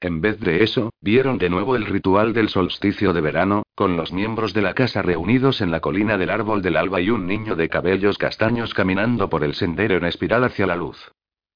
A: En vez de eso, vieron de nuevo el ritual del solsticio de verano, con los miembros de la casa reunidos en la colina del árbol del alba y un niño de cabellos castaños caminando por el sendero en espiral hacia la luz.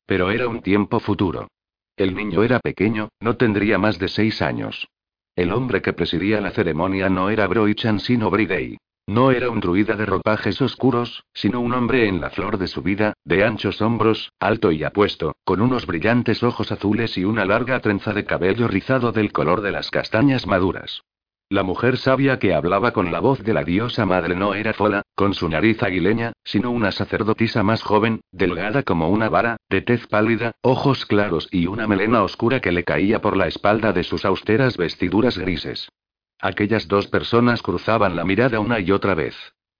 A: Pero era un tiempo futuro. El niño era pequeño, no tendría más de seis años. El hombre que presidía la ceremonia no era Broichan sino Bridey. No era un druida de ropajes oscuros, sino un hombre en la flor de su vida, de anchos hombros, alto y apuesto, con unos brillantes ojos azules y una larga trenza de cabello rizado del color de las castañas maduras. La mujer sabia que hablaba con la voz de la diosa madre no era Fola, con su nariz aguileña, sino una sacerdotisa más joven, delgada como una vara, de tez pálida, ojos claros y una melena oscura que le caía por la espalda de sus austeras vestiduras grises. Aquellas dos personas cruzaban la mirada una y otra vez.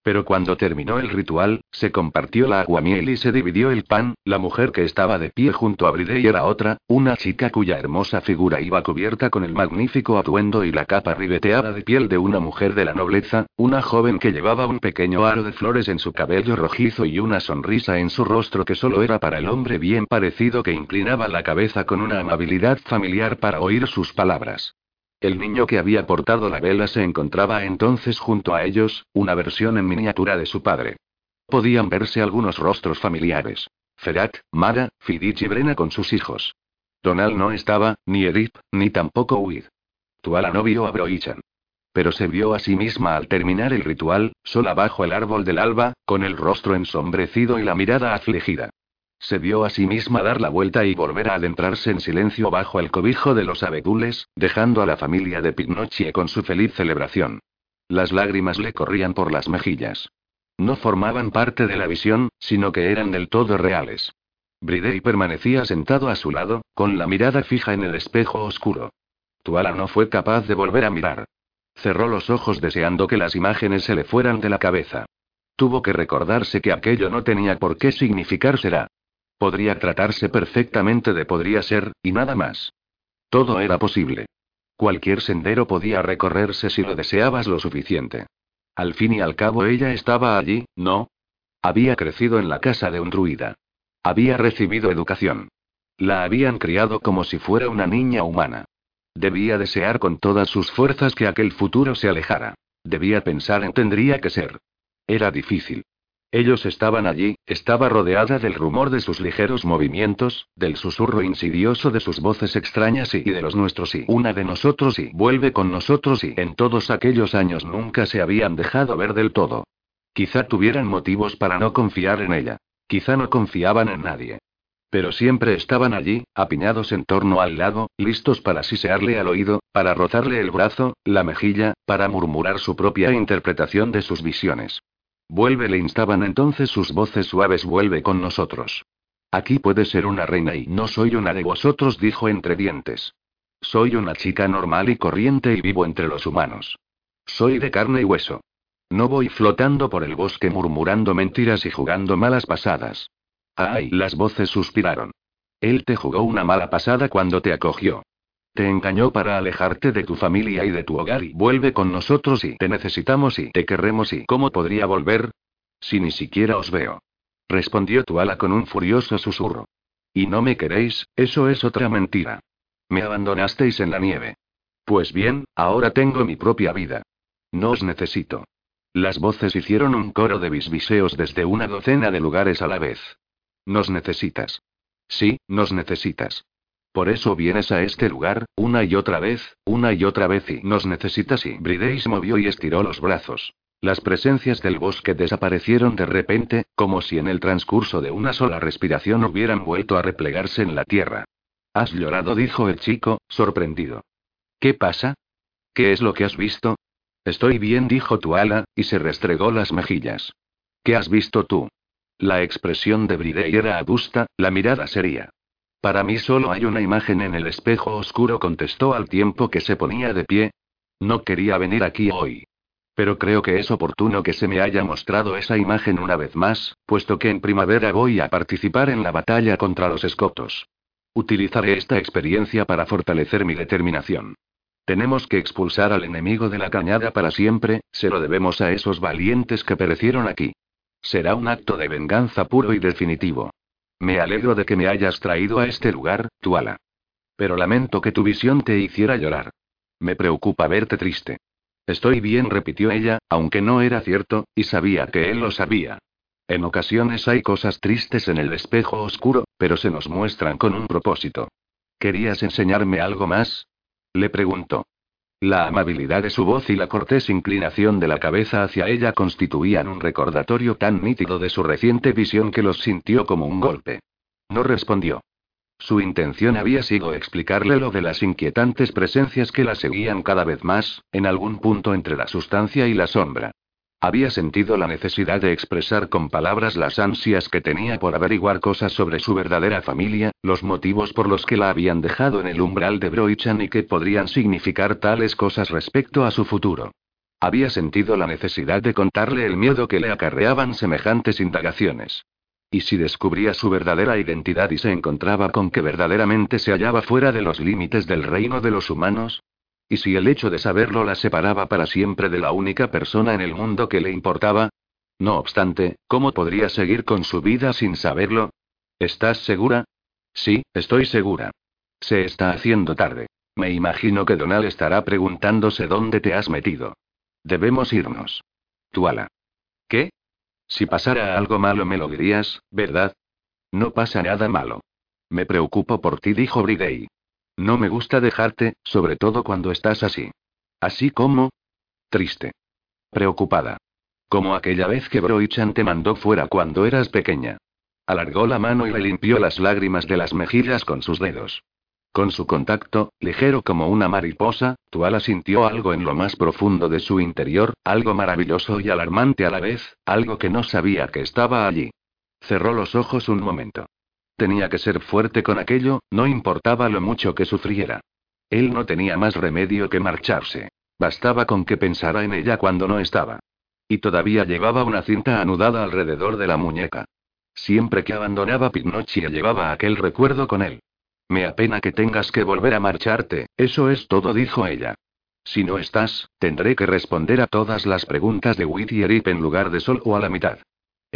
A: Pero cuando terminó el ritual, se compartió la aguamiel y se dividió el pan, la mujer que estaba de pie junto a Bridey era otra, una chica cuya hermosa figura iba cubierta con el magnífico atuendo y la capa ribeteada de piel de una mujer de la nobleza, una joven que llevaba un pequeño aro de flores en su cabello rojizo y una sonrisa en su rostro que solo era para el hombre bien parecido que inclinaba la cabeza con una amabilidad familiar para oír sus palabras. El niño que había portado la vela se encontraba entonces junto a ellos, una versión en miniatura de su padre. Podían verse algunos rostros familiares. Ferat, Mara, Fidich y Brena con sus hijos. Donal no estaba, ni Erip, ni tampoco Uid. Tuala no vio a Broichan. Pero se vio a sí misma al terminar el ritual, sola bajo el árbol del alba, con el rostro ensombrecido y la mirada afligida. Se vio a sí misma dar la vuelta y volver a adentrarse en silencio bajo el cobijo de los abedules, dejando a la familia de Pinocchio con su feliz celebración. Las lágrimas le corrían por las mejillas. No formaban parte de la visión, sino que eran del todo reales. Bridey permanecía sentado a su lado, con la mirada fija en el espejo oscuro. Tuala no fue capaz de volver a mirar. Cerró los ojos deseando que las imágenes se le fueran de la cabeza. Tuvo que recordarse que aquello no tenía por qué significar será. Podría tratarse perfectamente de podría ser, y nada más. Todo era posible. Cualquier sendero podía recorrerse si lo deseabas lo suficiente. Al fin y al cabo ella estaba allí, ¿no? Había crecido en la casa de un druida. Había recibido educación. La habían criado como si fuera una niña humana. Debía desear con todas sus fuerzas que aquel futuro se alejara. Debía pensar en tendría que ser. Era difícil. Ellos estaban allí, estaba rodeada del rumor de sus ligeros movimientos, del susurro insidioso de sus voces extrañas y de los nuestros y una de nosotros y vuelve con nosotros y en todos aquellos años nunca se habían dejado ver del todo. Quizá tuvieran motivos para no confiar en ella. Quizá no confiaban en nadie. Pero siempre estaban allí, apiñados en torno al lago, listos para sisearle al oído, para rozarle el brazo, la mejilla, para murmurar su propia interpretación de sus visiones. Vuelve, le instaban entonces sus voces suaves, vuelve con nosotros. Aquí puede ser una reina y no soy una de vosotros, dijo entre dientes. Soy una chica normal y corriente y vivo entre los humanos. Soy de carne y hueso. No voy flotando por el bosque murmurando mentiras y jugando malas pasadas. Ay, las voces suspiraron. Él te jugó una mala pasada cuando te acogió. Te engañó para alejarte de tu familia y de tu hogar y vuelve con nosotros y te necesitamos y te querremos y ¿cómo podría volver? Si ni siquiera os veo. Respondió Tuala con un furioso susurro. Y no me queréis, eso es otra mentira. Me abandonasteis en la nieve. Pues bien, ahora tengo mi propia vida. No os necesito. Las voces hicieron un coro de bisbiseos desde una docena de lugares a la vez. Nos necesitas. Sí, nos necesitas. Por eso vienes a este lugar, una y otra vez, una y otra vez y nos necesitas y Brideis movió y estiró los brazos. Las presencias del bosque desaparecieron de repente, como si en el transcurso de una sola respiración hubieran vuelto a replegarse en la tierra. Has llorado, dijo el chico, sorprendido. ¿Qué pasa? ¿Qué es lo que has visto? Estoy bien, dijo Tuala, y se restregó las mejillas. ¿Qué has visto tú? La expresión de Bridey era adusta, la mirada seria. Para mí solo hay una imagen en el espejo oscuro, contestó al tiempo que se ponía de pie. No quería venir aquí hoy. Pero creo que es oportuno que se me haya mostrado esa imagen una vez más, puesto que en primavera voy a participar en la batalla contra los escotos. Utilizaré esta experiencia para fortalecer mi determinación. Tenemos que expulsar al enemigo de la cañada para siempre, se lo debemos a esos valientes que perecieron aquí. Será un acto de venganza puro y definitivo. Me alegro de que me hayas traído a este lugar, Tuala. Pero lamento que tu visión te hiciera llorar. Me preocupa verte triste. Estoy bien, repitió ella, aunque no era cierto, y sabía que él lo sabía. En ocasiones hay cosas tristes en el espejo oscuro, pero se nos muestran con un propósito. ¿Querías enseñarme algo más? Le preguntó. La amabilidad de su voz y la cortés inclinación de la cabeza hacia ella constituían un recordatorio tan nítido de su reciente visión que los sintió como un golpe. No respondió. Su intención había sido explicarle lo de las inquietantes presencias que la seguían cada vez más, en algún punto entre la sustancia y la sombra. Había sentido la necesidad de expresar con palabras las ansias que tenía por averiguar cosas sobre su verdadera familia, los motivos por los que la habían dejado en el umbral de Broichan y que podrían significar tales cosas respecto a su futuro. Había sentido la necesidad de contarle el miedo que le acarreaban semejantes indagaciones. ¿Y si descubría su verdadera identidad y se encontraba con que verdaderamente se hallaba fuera de los límites del reino de los humanos? ¿Y si el hecho de saberlo la separaba para siempre de la única persona en el mundo que le importaba? No obstante, ¿cómo podría seguir con su vida sin saberlo? ¿Estás segura? Sí, estoy segura. Se está haciendo tarde. Me imagino que Donald estará preguntándose dónde te has metido. Debemos irnos. Tuala. ¿Qué? Si pasara algo malo me lo dirías, ¿verdad? No pasa nada malo. Me preocupo por ti, dijo Bridey. No me gusta dejarte, sobre todo cuando estás así. Así como... Triste. Preocupada. Como aquella vez que Broichan te mandó fuera cuando eras pequeña. Alargó la mano y le limpió las lágrimas de las mejillas con sus dedos. Con su contacto, ligero como una mariposa, Tuala sintió algo en lo más profundo de su interior, algo maravilloso y alarmante a la vez, algo que no sabía que estaba allí. Cerró los ojos un momento. Tenía que ser fuerte con aquello, no importaba lo mucho que sufriera. Él no tenía más remedio que marcharse. Bastaba con que pensara en ella cuando no estaba. Y todavía llevaba una cinta anudada alrededor de la muñeca. Siempre que abandonaba Pinocchio llevaba aquel recuerdo con él. Me apena que tengas que volver a marcharte, eso es todo, dijo ella. Si no estás, tendré que responder a todas las preguntas de Whittier en lugar de solo a la mitad.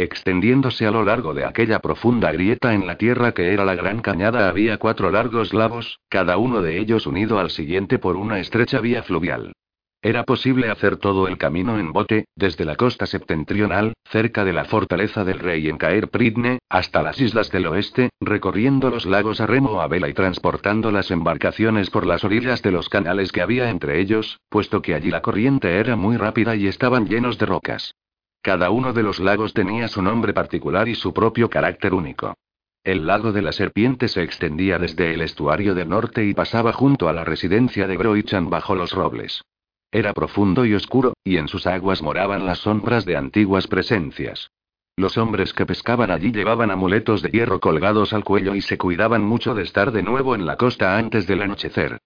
A: Extendiéndose a lo largo de aquella profunda grieta en la tierra que era la gran cañada había cuatro largos lagos, cada uno de ellos unido al siguiente por una estrecha vía fluvial. Era posible hacer todo el camino en bote, desde la costa septentrional, cerca de la fortaleza del rey en Caer Pridne, hasta las islas del oeste, recorriendo los lagos a remo a vela y transportando las embarcaciones por las orillas de los canales que había entre ellos, puesto que allí la corriente era muy rápida y estaban llenos de rocas. Cada uno de los lagos tenía su nombre particular y su propio carácter único. El lago de la serpiente se extendía desde el estuario del norte y pasaba junto a la residencia de Broichan bajo los robles. Era profundo y oscuro, y en sus aguas moraban las sombras de antiguas presencias. Los hombres que pescaban allí llevaban amuletos de hierro colgados al cuello y se cuidaban mucho de estar de nuevo en la costa antes del anochecer.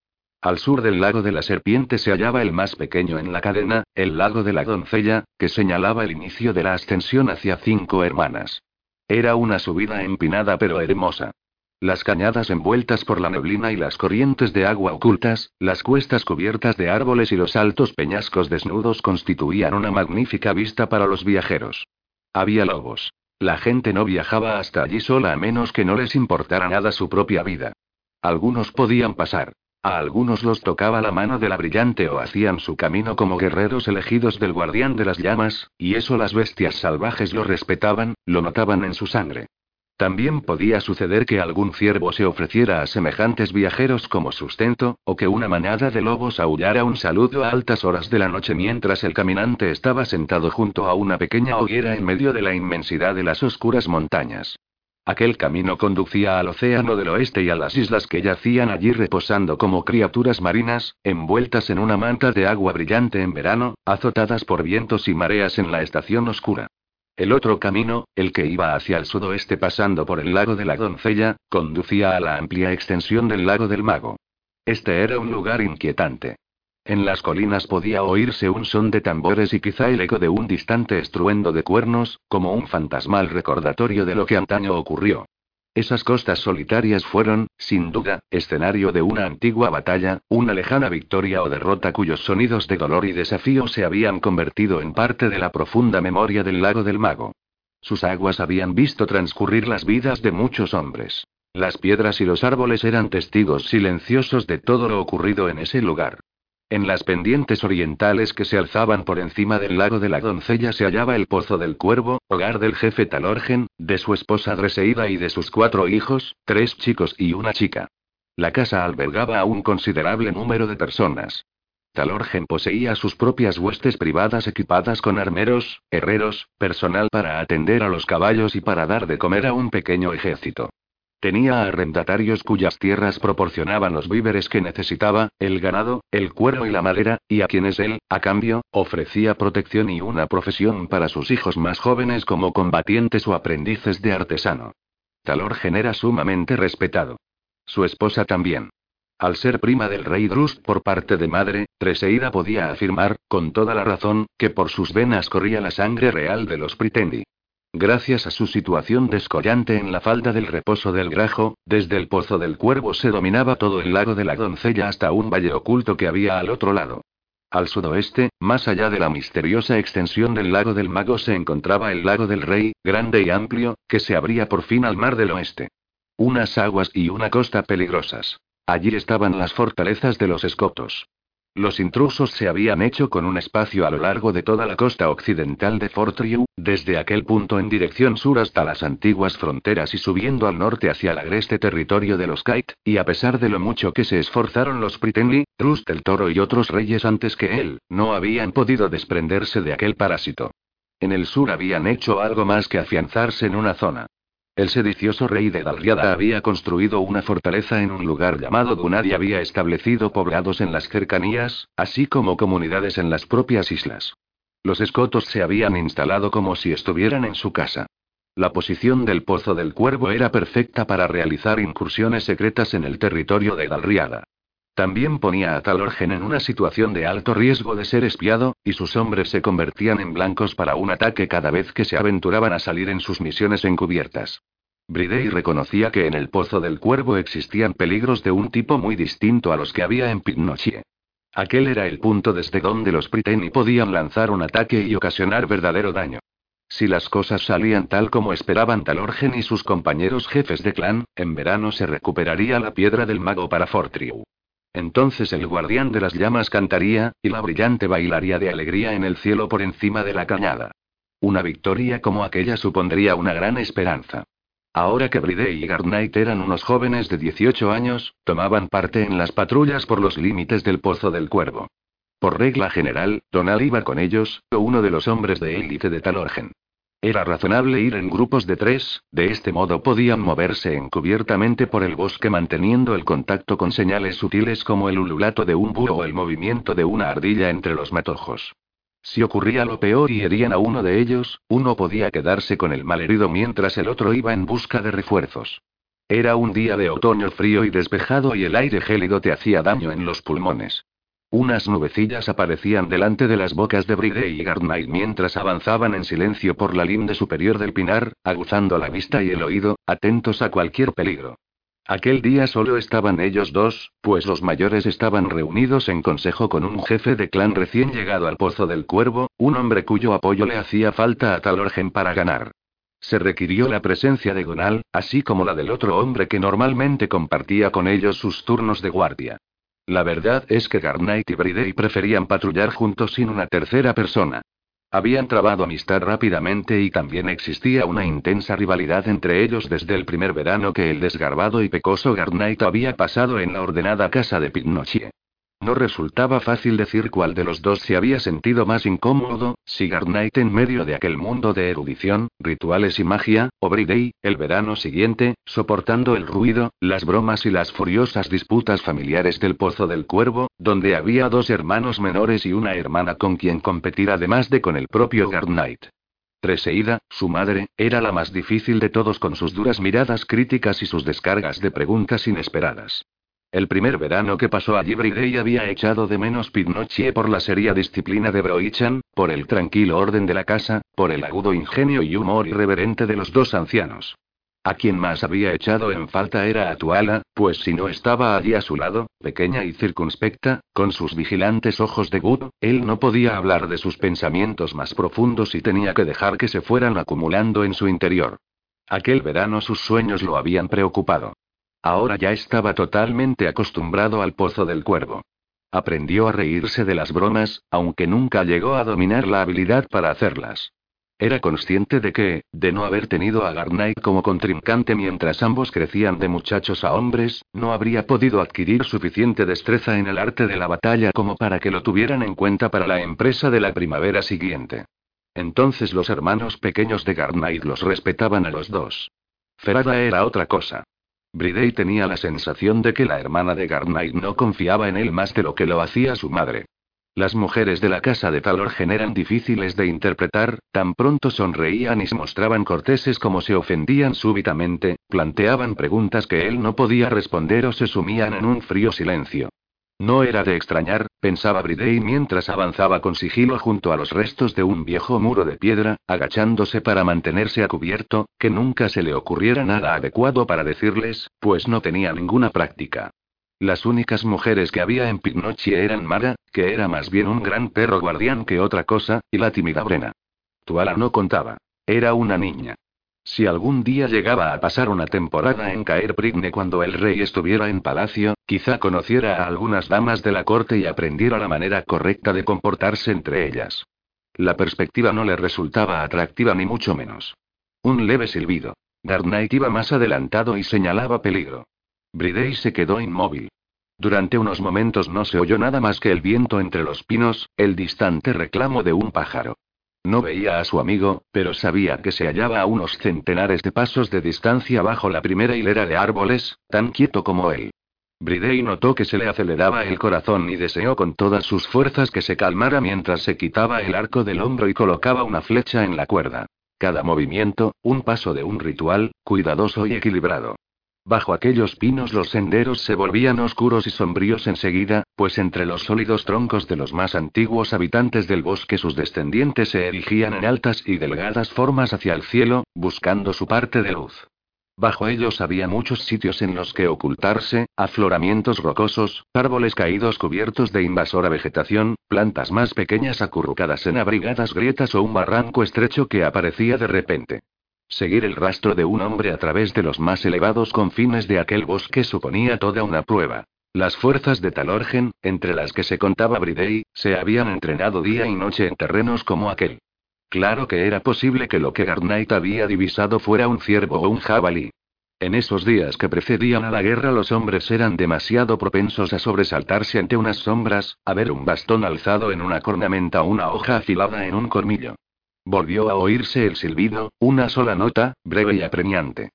A: Al sur del lago de la serpiente se hallaba el más pequeño en la cadena, el lago de la doncella, que señalaba el inicio de la ascensión hacia cinco hermanas. Era una subida empinada pero hermosa. Las cañadas envueltas por la neblina y las corrientes de agua ocultas, las cuestas cubiertas de árboles y los altos peñascos desnudos constituían una magnífica vista para los viajeros. Había lobos. La gente no viajaba hasta allí sola a menos que no les importara nada su propia vida. Algunos podían pasar. A algunos los tocaba la mano de la brillante o hacían su camino como guerreros elegidos del guardián de las llamas, y eso las bestias salvajes lo respetaban, lo notaban en su sangre. También podía suceder que algún ciervo se ofreciera a semejantes viajeros como sustento, o que una manada de lobos aullara un saludo a altas horas de la noche mientras el caminante estaba sentado junto a una pequeña hoguera en medio de la inmensidad de las oscuras montañas. Aquel camino conducía al océano del oeste y a las islas que yacían allí reposando como criaturas marinas, envueltas en una manta de agua brillante en verano, azotadas por vientos y mareas en la estación oscura. El otro camino, el que iba hacia el sudoeste pasando por el lago de la doncella, conducía a la amplia extensión del lago del mago. Este era un lugar inquietante. En las colinas podía oírse un son de tambores y quizá el eco de un distante estruendo de cuernos, como un fantasmal recordatorio de lo que antaño ocurrió. Esas costas solitarias fueron, sin duda, escenario de una antigua batalla, una lejana victoria o derrota cuyos sonidos de dolor y desafío se habían convertido en parte de la profunda memoria del lago del mago. Sus aguas habían visto transcurrir las vidas de muchos hombres. Las piedras y los árboles eran testigos silenciosos de todo lo ocurrido en ese lugar. En las pendientes orientales que se alzaban por encima del lago de la doncella se hallaba el Pozo del Cuervo, hogar del jefe Talorgen, de su esposa Dreseida y de sus cuatro hijos, tres chicos y una chica. La casa albergaba a un considerable número de personas. Talorgen poseía sus propias huestes privadas equipadas con armeros, herreros, personal para atender a los caballos y para dar de comer a un pequeño ejército. Tenía arrendatarios cuyas tierras proporcionaban los víveres que necesitaba, el ganado, el cuero y la madera, y a quienes él, a cambio, ofrecía protección y una profesión para sus hijos más jóvenes como combatientes o aprendices de artesano. Talorgen era sumamente respetado. Su esposa también. Al ser prima del rey Drust por parte de madre, Treseida podía afirmar, con toda la razón, que por sus venas corría la sangre real de los Pritendi. Gracias a su situación descollante en la falda del reposo del Grajo, desde el pozo del Cuervo se dominaba todo el lago de la Doncella hasta un valle oculto que había al otro lado. Al sudoeste, más allá de la misteriosa extensión del lago del Mago se encontraba el lago del Rey, grande y amplio, que se abría por fin al mar del oeste. Unas aguas y una costa peligrosas. Allí estaban las fortalezas de los escotos. Los intrusos se habían hecho con un espacio a lo largo de toda la costa occidental de Fortriu, desde aquel punto en dirección sur hasta las antiguas fronteras y subiendo al norte hacia el agreste territorio de los Kite, y a pesar de lo mucho que se esforzaron los Pritenli, Trust el Toro y otros reyes antes que él, no habían podido desprenderse de aquel parásito. En el sur habían hecho algo más que afianzarse en una zona. El sedicioso rey de Dalriada había construido una fortaleza en un lugar llamado Dunar y había establecido poblados en las cercanías, así como comunidades en las propias islas. Los escotos se habían instalado como si estuvieran en su casa. La posición del Pozo del Cuervo era perfecta para realizar incursiones secretas en el territorio de Dalriada. También ponía a Talorgen en una situación de alto riesgo de ser espiado, y sus hombres se convertían en blancos para un ataque cada vez que se aventuraban a salir en sus misiones encubiertas. Bridey reconocía que en el Pozo del Cuervo existían peligros de un tipo muy distinto a los que había en Pitnochie. Aquel era el punto desde donde los Priteni podían lanzar un ataque y ocasionar verdadero daño. Si las cosas salían tal como esperaban Talorgen y sus compañeros jefes de clan, en verano se recuperaría la piedra del mago para Fortriu. Entonces el guardián de las llamas cantaría, y la brillante bailaría de alegría en el cielo por encima de la cañada. Una victoria como aquella supondría una gran esperanza. Ahora que Bridey y Garnight eran unos jóvenes de 18 años, tomaban parte en las patrullas por los límites del Pozo del Cuervo. Por regla general, Donald iba con ellos, o uno de los hombres de élite de Talorgen. Era razonable ir en grupos de tres, de este modo podían moverse encubiertamente por el bosque manteniendo el contacto con señales sutiles como el ululato de un búho o el movimiento de una ardilla entre los matojos. Si ocurría lo peor y herían a uno de ellos, uno podía quedarse con el malherido mientras el otro iba en busca de refuerzos. Era un día de otoño frío y despejado y el aire gélido te hacía daño en los pulmones. Unas nubecillas aparecían delante de las bocas de Bride y Garnight mientras avanzaban en silencio por la linde superior del pinar, aguzando la vista y el oído, atentos a cualquier peligro. Aquel día solo estaban ellos dos, pues los mayores estaban reunidos en consejo con un jefe de clan recién llegado al Pozo del Cuervo, un hombre cuyo apoyo le hacía falta a Talorgen para ganar. Se requirió la presencia de Gonal, así como la del otro hombre que normalmente compartía con ellos sus turnos de guardia. La verdad es que Garnight y Bridey preferían patrullar juntos sin una tercera persona. Habían trabado amistad rápidamente y también existía una intensa rivalidad entre ellos desde el primer verano que el desgarbado y pecoso Garnight había pasado en la ordenada casa de Pinocchio. No resultaba fácil decir cuál de los dos se había sentido más incómodo, si Garnight en medio de aquel mundo de erudición, rituales y magia, o Bridey, el verano siguiente, soportando el ruido, las bromas y las furiosas disputas familiares del Pozo del Cuervo, donde había dos hermanos menores y una hermana con quien competir además de con el propio Garnight. Treseida, su madre, era la más difícil de todos con sus duras miradas críticas y sus descargas de preguntas inesperadas. El primer verano que pasó allí Bridey había echado de menos Pinocchio por la seria disciplina de Broichan, por el tranquilo orden de la casa, por el agudo ingenio y humor irreverente de los dos ancianos. A quien más había echado en falta era a Tuala, pues si no estaba allí a su lado, pequeña y circunspecta, con sus vigilantes ojos de Good, él no podía hablar de sus pensamientos más profundos y tenía que dejar que se fueran acumulando en su interior. Aquel verano sus sueños lo habían preocupado. Ahora ya estaba totalmente acostumbrado al pozo del cuervo. Aprendió a reírse de las bromas, aunque nunca llegó a dominar la habilidad para hacerlas. Era consciente de que, de no haber tenido a Garnight como contrincante mientras ambos crecían de muchachos a hombres, no habría podido adquirir suficiente destreza en el arte de la batalla como para que lo tuvieran en cuenta para la empresa de la primavera siguiente. Entonces los hermanos pequeños de Garnight los respetaban a los dos. Ferada era otra cosa. Bridey tenía la sensación de que la hermana de Garnight no confiaba en él más de lo que lo hacía su madre. Las mujeres de la casa de Talorgen eran difíciles de interpretar, tan pronto sonreían y se mostraban corteses como se ofendían súbitamente, planteaban preguntas que él no podía responder o se sumían en un frío silencio. No era de extrañar, pensaba Bridey mientras avanzaba con sigilo junto a los restos de un viejo muro de piedra, agachándose para mantenerse a cubierto, que nunca se le ocurriera nada adecuado para decirles, pues no tenía ninguna práctica. Las únicas mujeres que había en Pinocchio eran Mara, que era más bien un gran perro guardián que otra cosa, y la tímida Brena. Tuala no contaba. Era una niña. Si algún día llegaba a pasar una temporada en Caer Prigne cuando el rey estuviera en palacio, quizá conociera a algunas damas de la corte y aprendiera la manera correcta de comportarse entre ellas. La perspectiva no le resultaba atractiva ni mucho menos. Un leve silbido. Garnight iba más adelantado y señalaba peligro. Bridey se quedó inmóvil. Durante unos momentos no se oyó nada más que el viento entre los pinos, el distante reclamo de un pájaro. No veía a su amigo, pero sabía que se hallaba a unos centenares de pasos de distancia bajo la primera hilera de árboles, tan quieto como él. Bridey notó que se le aceleraba el corazón y deseó con todas sus fuerzas que se calmara mientras se quitaba el arco del hombro y colocaba una flecha en la cuerda. Cada movimiento, un paso de un ritual, cuidadoso y equilibrado. Bajo aquellos pinos los senderos se volvían oscuros y sombríos enseguida, pues entre los sólidos troncos de los más antiguos habitantes del bosque sus descendientes se erigían en altas y delgadas formas hacia el cielo, buscando su parte de luz. Bajo ellos había muchos sitios en los que ocultarse, afloramientos rocosos, árboles caídos cubiertos de invasora vegetación, plantas más pequeñas acurrucadas en abrigadas grietas o un barranco estrecho que aparecía de repente. Seguir el rastro de un hombre a través de los más elevados confines de aquel bosque suponía toda una prueba. Las fuerzas de Talorgen, entre las que se contaba Bridey, se habían entrenado día y noche en terrenos como aquel. Claro que era posible que lo que Garnight había divisado fuera un ciervo o un jabalí. En esos días que precedían a la guerra los hombres eran demasiado propensos a sobresaltarse ante unas sombras, a ver un bastón alzado en una cornamenta o una hoja afilada en un colmillo. Volvió a oírse el silbido, una sola nota, breve y apremiante.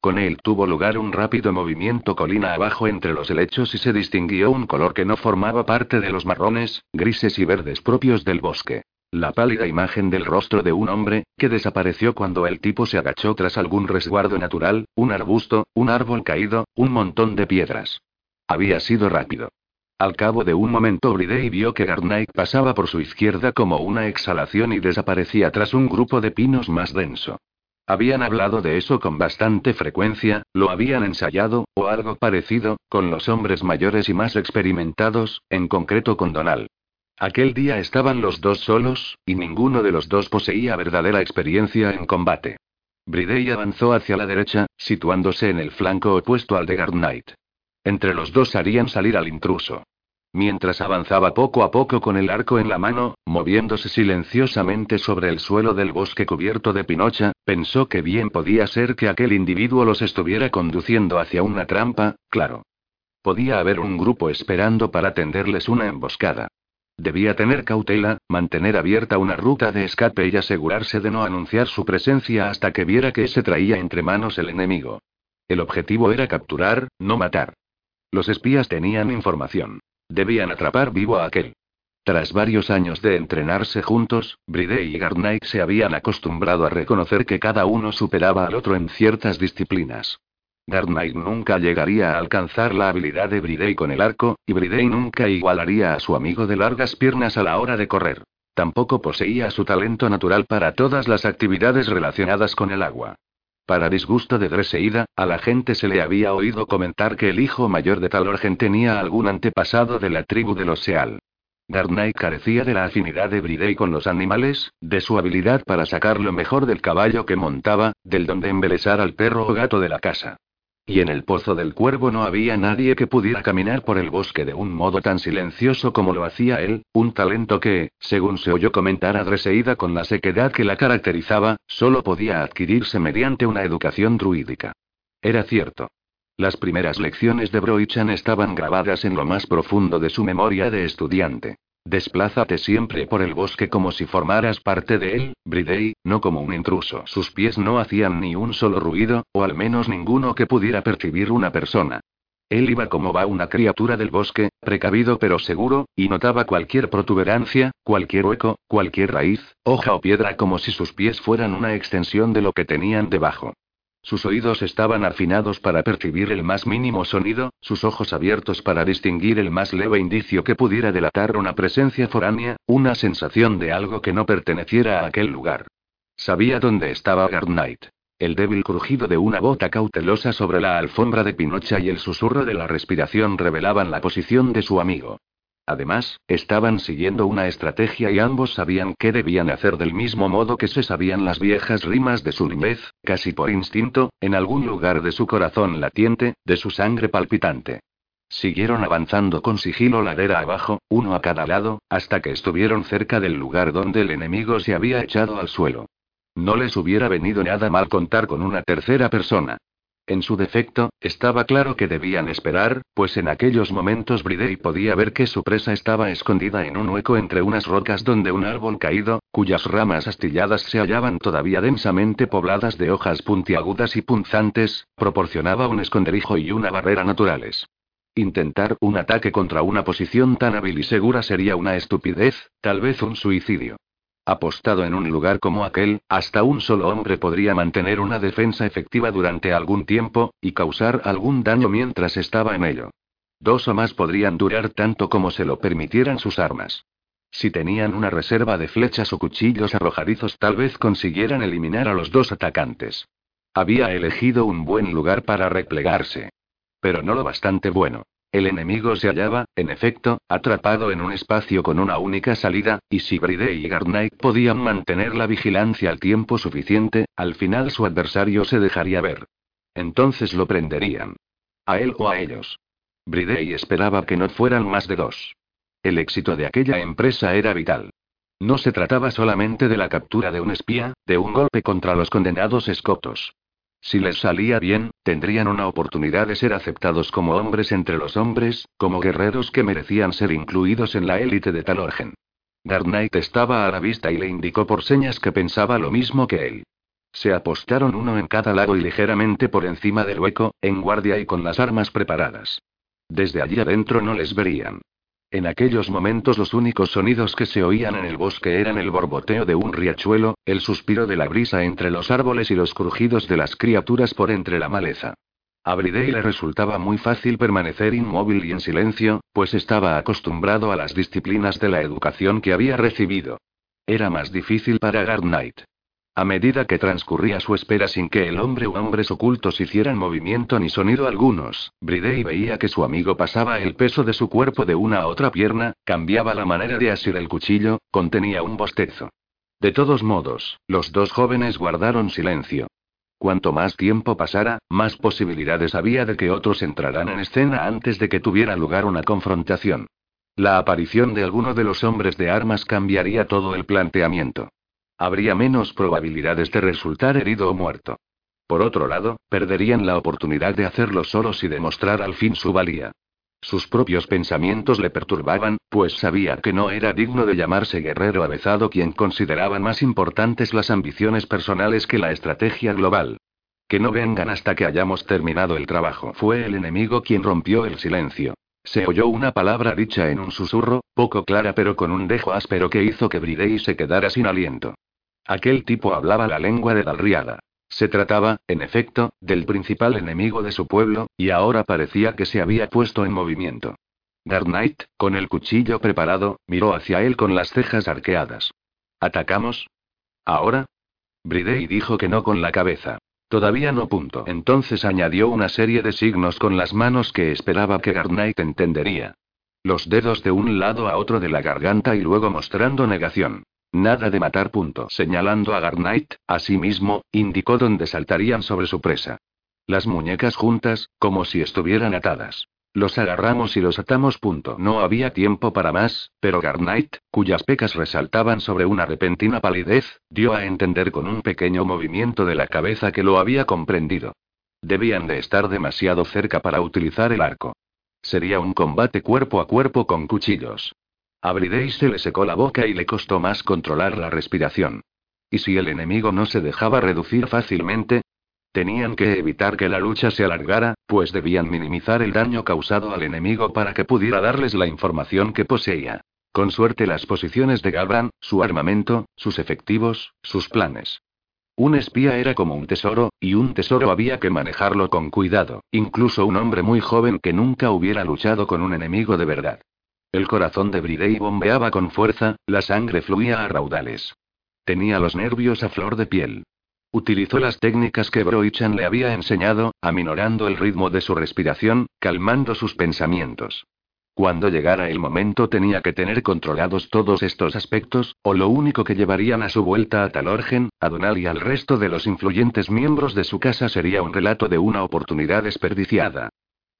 A: Con él tuvo lugar un rápido movimiento colina abajo entre los helechos y se distinguió un color que no formaba parte de los marrones, grises y verdes propios del bosque. La pálida imagen del rostro de un hombre, que desapareció cuando el tipo se agachó tras algún resguardo natural, un arbusto, un árbol caído, un montón de piedras. Había sido rápido. Al cabo de un momento Bridey vio que Garnight pasaba por su izquierda como una exhalación y desaparecía tras un grupo de pinos más denso. Habían hablado de eso con bastante frecuencia, lo habían ensayado, o algo parecido, con los hombres mayores y más experimentados, en concreto con Donald. Aquel día estaban los dos solos, y ninguno de los dos poseía verdadera experiencia en combate. Bridey avanzó hacia la derecha, situándose en el flanco opuesto al de Knight. Entre los dos harían salir al intruso. Mientras avanzaba poco a poco con el arco en la mano, moviéndose silenciosamente sobre el suelo del bosque cubierto de pinocha, pensó que bien podía ser que aquel individuo los estuviera conduciendo hacia una trampa, claro. Podía haber un grupo esperando para tenderles una emboscada. Debía tener cautela, mantener abierta una ruta de escape y asegurarse de no anunciar su presencia hasta que viera que se traía entre manos el enemigo. El objetivo era capturar, no matar. Los espías tenían información. Debían atrapar vivo a aquel. Tras varios años de entrenarse juntos, Bridey y Garnight se habían acostumbrado a reconocer que cada uno superaba al otro en ciertas disciplinas. Garnight nunca llegaría a alcanzar la habilidad de Bridey con el arco, y Bridey nunca igualaría a su amigo de largas piernas a la hora de correr. Tampoco poseía su talento natural para todas las actividades relacionadas con el agua. Para disgusto de Dreseida, a la gente se le había oído comentar que el hijo mayor de Talorgen tenía algún antepasado de la tribu de los Seal. Garnay carecía de la afinidad de Bridey con los animales, de su habilidad para sacar lo mejor del caballo que montaba, del don de embelesar al perro o gato de la casa. Y en el pozo del cuervo no había nadie que pudiera caminar por el bosque de un modo tan silencioso como lo hacía él, un talento que, según se oyó comentar a Dreseida con la sequedad que la caracterizaba, solo podía adquirirse mediante una educación druídica. Era cierto. Las primeras lecciones de Broichan estaban grabadas en lo más profundo de su memoria de estudiante. Desplázate siempre por el bosque como si formaras parte de él, Bridey, no como un intruso. Sus pies no hacían ni un solo ruido, o al menos ninguno que pudiera percibir una persona. Él iba como va una criatura del bosque, precavido pero seguro, y notaba cualquier protuberancia, cualquier hueco, cualquier raíz, hoja o piedra como si sus pies fueran una extensión de lo que tenían debajo. Sus oídos estaban afinados para percibir el más mínimo sonido, sus ojos abiertos para distinguir el más leve indicio que pudiera delatar una presencia foránea, una sensación de algo que no perteneciera a aquel lugar. Sabía dónde estaba Garnight. El débil crujido de una bota cautelosa sobre la alfombra de Pinocha y el susurro de la respiración revelaban la posición de su amigo. Además, estaban siguiendo una estrategia y ambos sabían qué debían hacer del mismo modo que se sabían las viejas rimas de su niñez, casi por instinto, en algún lugar de su corazón latiente, de su sangre palpitante. Siguieron avanzando con sigilo ladera abajo, uno a cada lado, hasta que estuvieron cerca del lugar donde el enemigo se había echado al suelo. No les hubiera venido nada mal contar con una tercera persona. En su defecto, estaba claro que debían esperar, pues en aquellos momentos Bridey podía ver que su presa estaba escondida en un hueco entre unas rocas donde un árbol caído, cuyas ramas astilladas se hallaban todavía densamente pobladas de hojas puntiagudas y punzantes, proporcionaba un esconderijo y una barrera naturales. Intentar un ataque contra una posición tan hábil y segura sería una estupidez, tal vez un suicidio. Apostado en un lugar como aquel, hasta un solo hombre podría mantener una defensa efectiva durante algún tiempo, y causar algún daño mientras estaba en ello. Dos o más podrían durar tanto como se lo permitieran sus armas. Si tenían una reserva de flechas o cuchillos arrojadizos tal vez consiguieran eliminar a los dos atacantes. Había elegido un buen lugar para replegarse. Pero no lo bastante bueno. El enemigo se hallaba, en efecto, atrapado en un espacio con una única salida, y si Bridey y Garnight podían mantener la vigilancia al tiempo suficiente, al final su adversario se dejaría ver. Entonces lo prenderían. A él o a ellos. Bridey esperaba que no fueran más de dos. El éxito de aquella empresa era vital. No se trataba solamente de la captura de un espía, de un golpe contra los condenados escotos. Si les salía bien, tendrían una oportunidad de ser aceptados como hombres entre los hombres, como guerreros que merecían ser incluidos en la élite de Talorgen. Garnight estaba a la vista y le indicó por señas que pensaba lo mismo que él. Se apostaron uno en cada lado y ligeramente por encima del hueco, en guardia y con las armas preparadas. Desde allí adentro no les verían. En aquellos momentos los únicos sonidos que se oían en el bosque eran el borboteo de un riachuelo, el suspiro de la brisa entre los árboles y los crujidos de las criaturas por entre la maleza. A Bridey le resultaba muy fácil permanecer inmóvil y en silencio, pues estaba acostumbrado a las disciplinas de la educación que había recibido. Era más difícil para Knight. A medida que transcurría su espera sin que el hombre u hombres ocultos hicieran movimiento ni sonido algunos, Bridey veía que su amigo pasaba el peso de su cuerpo de una a otra pierna, cambiaba la manera de asir el cuchillo, contenía un bostezo. De todos modos, los dos jóvenes guardaron silencio. Cuanto más tiempo pasara, más posibilidades había de que otros entraran en escena antes de que tuviera lugar una confrontación. La aparición de alguno de los hombres de armas cambiaría todo el planteamiento. Habría menos probabilidades de resultar herido o muerto. Por otro lado, perderían la oportunidad de hacerlo solos y demostrar al fin su valía. Sus propios pensamientos le perturbaban, pues sabía que no era digno de llamarse guerrero avezado quien consideraban más importantes las ambiciones personales que la estrategia global. Que no vengan hasta que hayamos terminado el trabajo. Fue el enemigo quien rompió el silencio. Se oyó una palabra dicha en un susurro, poco clara pero con un dejo áspero que hizo que Bridey se quedara sin aliento. Aquel tipo hablaba la lengua de Dalriada. Se trataba, en efecto, del principal enemigo de su pueblo, y ahora parecía que se había puesto en movimiento. Dark Knight, con el cuchillo preparado, miró hacia él con las cejas arqueadas. ¿Atacamos? ¿Ahora? Bridey dijo que no con la cabeza. Todavía no punto. Entonces añadió una serie de signos con las manos que esperaba que Garnight entendería. Los dedos de un lado a otro de la garganta y luego mostrando negación. Nada de matar punto. Señalando a Garnight, asimismo, indicó dónde saltarían sobre su presa. Las muñecas juntas, como si estuvieran atadas. Los agarramos y los atamos. Punto. No había tiempo para más, pero Garnight, cuyas pecas resaltaban sobre una repentina palidez, dio a entender con un pequeño movimiento de la cabeza que lo había comprendido. Debían de estar demasiado cerca para utilizar el arco. Sería un combate cuerpo a cuerpo con cuchillos. A Bridey se le secó la boca y le costó más controlar la respiración. ¿Y si el enemigo no se dejaba reducir fácilmente? Tenían que evitar que la lucha se alargara, pues debían minimizar el daño causado al enemigo para que pudiera darles la información que poseía. Con suerte las posiciones de Gabran, su armamento, sus efectivos, sus planes. Un espía era como un tesoro, y un tesoro había que manejarlo con cuidado, incluso un hombre muy joven que nunca hubiera luchado con un enemigo de verdad. El corazón de Bridey bombeaba con fuerza, la sangre fluía a raudales. Tenía los nervios a flor de piel. Utilizó las técnicas que Broichan le había enseñado, aminorando el ritmo de su respiración, calmando sus pensamientos. Cuando llegara el momento tenía que tener controlados todos estos aspectos, o lo único que llevarían a su vuelta a Talorgen, a Donal y al resto de los influyentes miembros de su casa sería un relato de una oportunidad desperdiciada.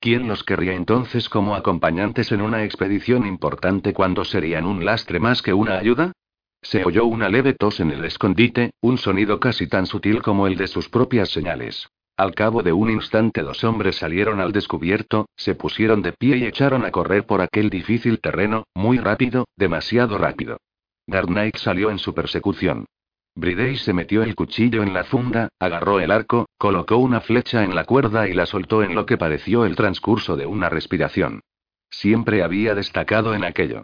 A: ¿Quién los querría entonces como acompañantes en una expedición importante cuando serían un lastre más que una ayuda? Se oyó una leve tos en el escondite, un sonido casi tan sutil como el de sus propias señales. Al cabo de un instante dos hombres salieron al descubierto, se pusieron de pie y echaron a correr por aquel difícil terreno, muy rápido, demasiado rápido. Knight salió en su persecución. Bridey se metió el cuchillo en la funda, agarró el arco, colocó una flecha en la cuerda y la soltó en lo que pareció el transcurso de una respiración. Siempre había destacado en aquello.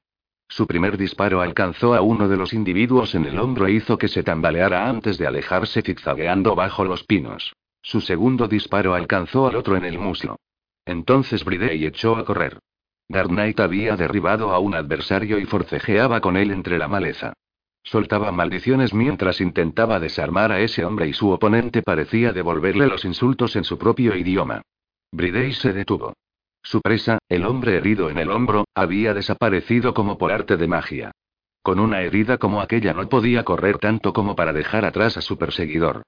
A: Su primer disparo alcanzó a uno de los individuos en el hombro e hizo que se tambaleara antes de alejarse zigzagueando bajo los pinos. Su segundo disparo alcanzó al otro en el muslo. Entonces Bridey echó a correr. Dark Knight había derribado a un adversario y forcejeaba con él entre la maleza. Soltaba maldiciones mientras intentaba desarmar a ese hombre y su oponente parecía devolverle los insultos en su propio idioma. Bridey se detuvo. Su presa, el hombre herido en el hombro, había desaparecido como por arte de magia. Con una herida como aquella no podía correr tanto como para dejar atrás a su perseguidor.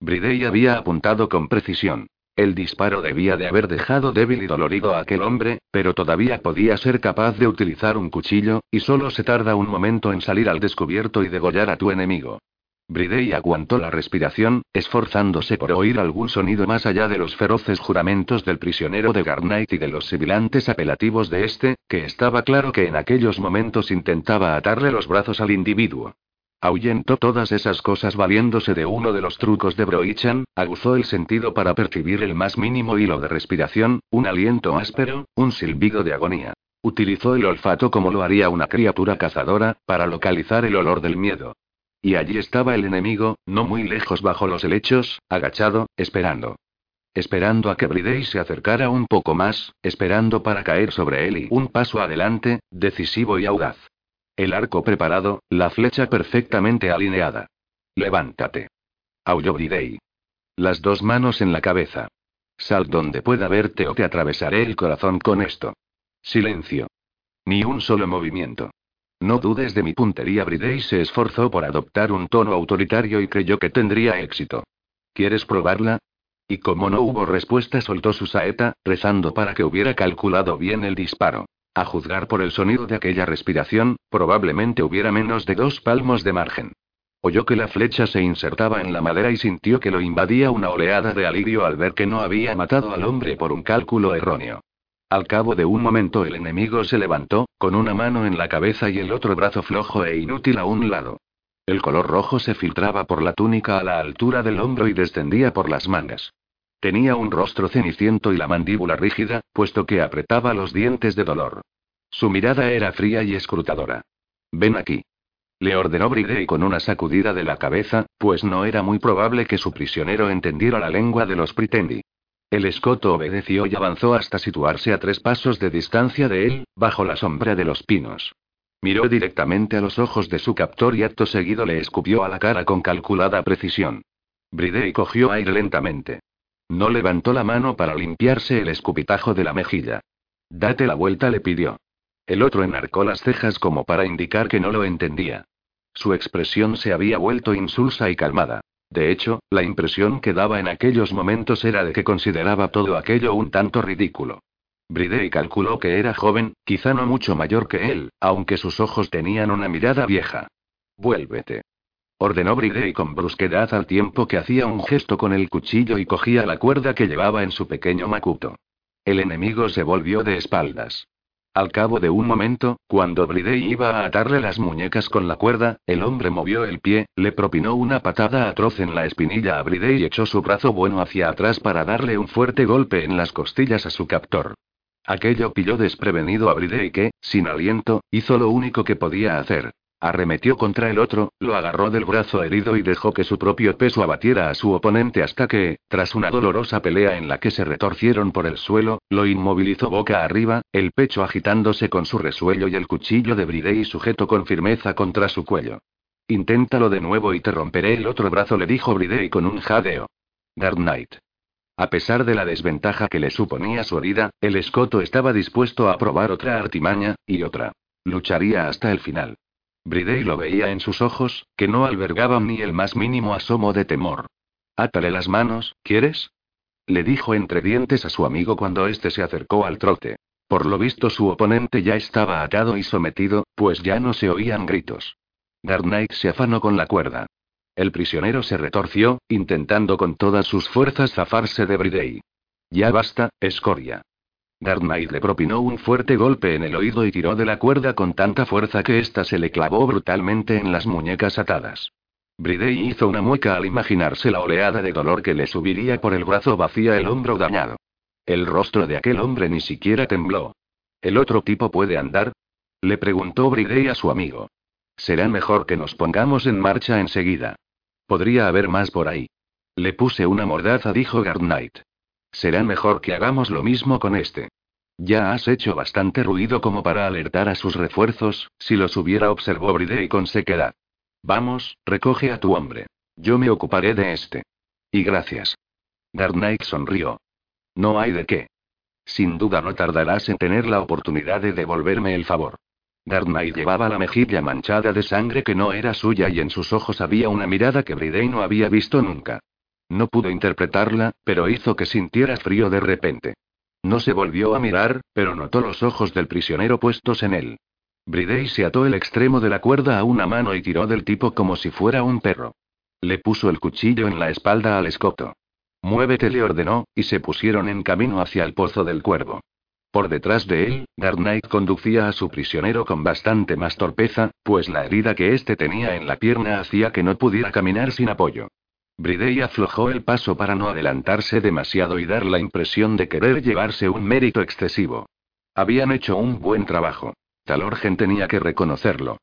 A: Bridey había apuntado con precisión. El disparo debía de haber dejado débil y dolorido a aquel hombre, pero todavía podía ser capaz de utilizar un cuchillo, y solo se tarda un momento en salir al descubierto y degollar a tu enemigo. Bridey aguantó la respiración, esforzándose por oír algún sonido más allá de los feroces juramentos del prisionero de Garnight y de los sibilantes apelativos de este, que estaba claro que en aquellos momentos intentaba atarle los brazos al individuo. Ahuyentó todas esas cosas valiéndose de uno de los trucos de Broichan, aguzó el sentido para percibir el más mínimo hilo de respiración, un aliento áspero, un silbido de agonía. Utilizó el olfato como lo haría una criatura cazadora, para localizar el olor del miedo. Y allí estaba el enemigo, no muy lejos bajo los helechos, agachado, esperando. esperando a que Bridey se acercara un poco más, esperando para caer sobre él y un paso adelante, decisivo y audaz. El arco preparado, la flecha perfectamente alineada. Levántate. Aulló Bridey. Las dos manos en la cabeza. Sal donde pueda verte o te atravesaré el corazón con esto. Silencio. Ni un solo movimiento. No dudes de mi puntería. Bridey se esforzó por adoptar un tono autoritario y creyó que tendría éxito. ¿Quieres probarla? Y como no hubo respuesta, soltó su saeta, rezando para que hubiera calculado bien el disparo. A juzgar por el sonido de aquella respiración, probablemente hubiera menos de dos palmos de margen. Oyó que la flecha se insertaba en la madera y sintió que lo invadía una oleada de alivio al ver que no había matado al hombre por un cálculo erróneo. Al cabo de un momento el enemigo se levantó, con una mano en la cabeza y el otro brazo flojo e inútil a un lado. El color rojo se filtraba por la túnica a la altura del hombro y descendía por las mangas. Tenía un rostro ceniciento y la mandíbula rígida, puesto que apretaba los dientes de dolor. Su mirada era fría y escrutadora. Ven aquí. Le ordenó Bridey con una sacudida de la cabeza, pues no era muy probable que su prisionero entendiera la lengua de los Pritendi. El escoto obedeció y avanzó hasta situarse a tres pasos de distancia de él, bajo la sombra de los pinos. Miró directamente a los ojos de su captor y acto seguido le escupió a la cara con calculada precisión. Bridey cogió aire lentamente. No levantó la mano para limpiarse el escupitajo de la mejilla. Date la vuelta, le pidió. El otro enarcó las cejas como para indicar que no lo entendía. Su expresión se había vuelto insulsa y calmada. De hecho, la impresión que daba en aquellos momentos era de que consideraba todo aquello un tanto ridículo. Bridey calculó que era joven, quizá no mucho mayor que él, aunque sus ojos tenían una mirada vieja. Vuélvete. Ordenó Bridey con brusquedad al tiempo que hacía un gesto con el cuchillo y cogía la cuerda que llevaba en su pequeño macuto. El enemigo se volvió de espaldas. Al cabo de un momento, cuando Bridey iba a atarle las muñecas con la cuerda, el hombre movió el pie, le propinó una patada atroz en la espinilla a Bridey y echó su brazo bueno hacia atrás para darle un fuerte golpe en las costillas a su captor. Aquello pilló desprevenido a Bridey que, sin aliento, hizo lo único que podía hacer. Arremetió contra el otro, lo agarró del brazo herido y dejó que su propio peso abatiera a su oponente hasta que, tras una dolorosa pelea en la que se retorcieron por el suelo, lo inmovilizó boca arriba, el pecho agitándose con su resuello y el cuchillo de Bridey sujeto con firmeza contra su cuello. Inténtalo de nuevo y te romperé el otro brazo, le dijo Bridey con un jadeo. Dark Knight. A pesar de la desventaja que le suponía su herida, el escoto estaba dispuesto a probar otra artimaña, y otra. Lucharía hasta el final. Bridey lo veía en sus ojos, que no albergaban ni el más mínimo asomo de temor. Átale las manos, ¿quieres? Le dijo entre dientes a su amigo cuando éste se acercó al trote. Por lo visto su oponente ya estaba atado y sometido, pues ya no se oían gritos. Dark Knight se afanó con la cuerda. El prisionero se retorció, intentando con todas sus fuerzas zafarse de Bridey. Ya basta, escoria. Dark Knight le propinó un fuerte golpe en el oído y tiró de la cuerda con tanta fuerza que ésta se le clavó brutalmente en las muñecas atadas. Bridey hizo una mueca al imaginarse la oleada de dolor que le subiría por el brazo vacía el hombro dañado. El rostro de aquel hombre ni siquiera tembló. ¿El otro tipo puede andar? Le preguntó Bridey a su amigo. Será mejor que nos pongamos en marcha enseguida. Podría haber más por ahí. Le puse una mordaza, dijo Knight. Será mejor que hagamos lo mismo con este. Ya has hecho bastante ruido como para alertar a sus refuerzos, si los hubiera observó Bridey con sequedad. Vamos, recoge a tu hombre. Yo me ocuparé de este. Y gracias. Dark Knight sonrió. No hay de qué. Sin duda no tardarás en tener la oportunidad de devolverme el favor. Dark Knight llevaba la mejilla manchada de sangre que no era suya y en sus ojos había una mirada que Bridey no había visto nunca. No pudo interpretarla, pero hizo que sintiera frío de repente. No se volvió a mirar, pero notó los ojos del prisionero puestos en él. Bridey se ató el extremo de la cuerda a una mano y tiró del tipo como si fuera un perro. Le puso el cuchillo en la espalda al escoto. Muévete, le ordenó, y se pusieron en camino hacia el pozo del cuervo. Por detrás de él, Dark Knight conducía a su prisionero con bastante más torpeza, pues la herida que éste tenía en la pierna hacía que no pudiera caminar sin apoyo. Bridey aflojó el paso para no adelantarse demasiado y dar la impresión de querer llevarse un mérito excesivo. Habían hecho un buen trabajo. Talorgen tenía que reconocerlo.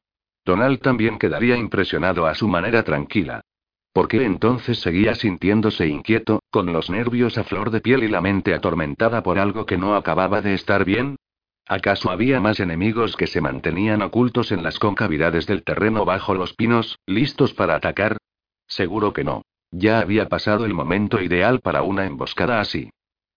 A: Donald también quedaría impresionado a su manera tranquila. ¿Por qué entonces seguía sintiéndose inquieto, con los nervios a flor de piel y la mente atormentada por algo que no acababa de estar bien? ¿Acaso había más enemigos que se mantenían ocultos en las concavidades del terreno bajo los pinos, listos para atacar? Seguro que no. Ya había pasado el momento ideal para una emboscada así.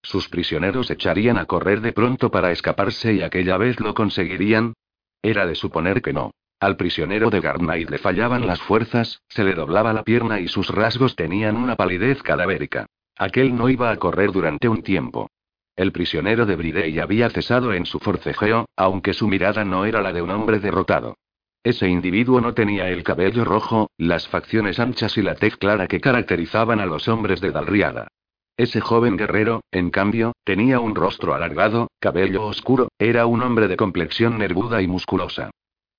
A: Sus prisioneros echarían a correr de pronto para escaparse y aquella vez lo conseguirían. Era de suponer que no. Al prisionero de Garnight le fallaban las fuerzas, se le doblaba la pierna y sus rasgos tenían una palidez cadavérica. Aquel no iba a correr durante un tiempo. El prisionero de Bridey había cesado en su forcejeo, aunque su mirada no era la de un hombre derrotado. Ese individuo no tenía el cabello rojo, las facciones anchas y la tez clara que caracterizaban a los hombres de Dalriada. Ese joven guerrero, en cambio, tenía un rostro alargado, cabello oscuro, era un hombre de complexión nervuda y musculosa.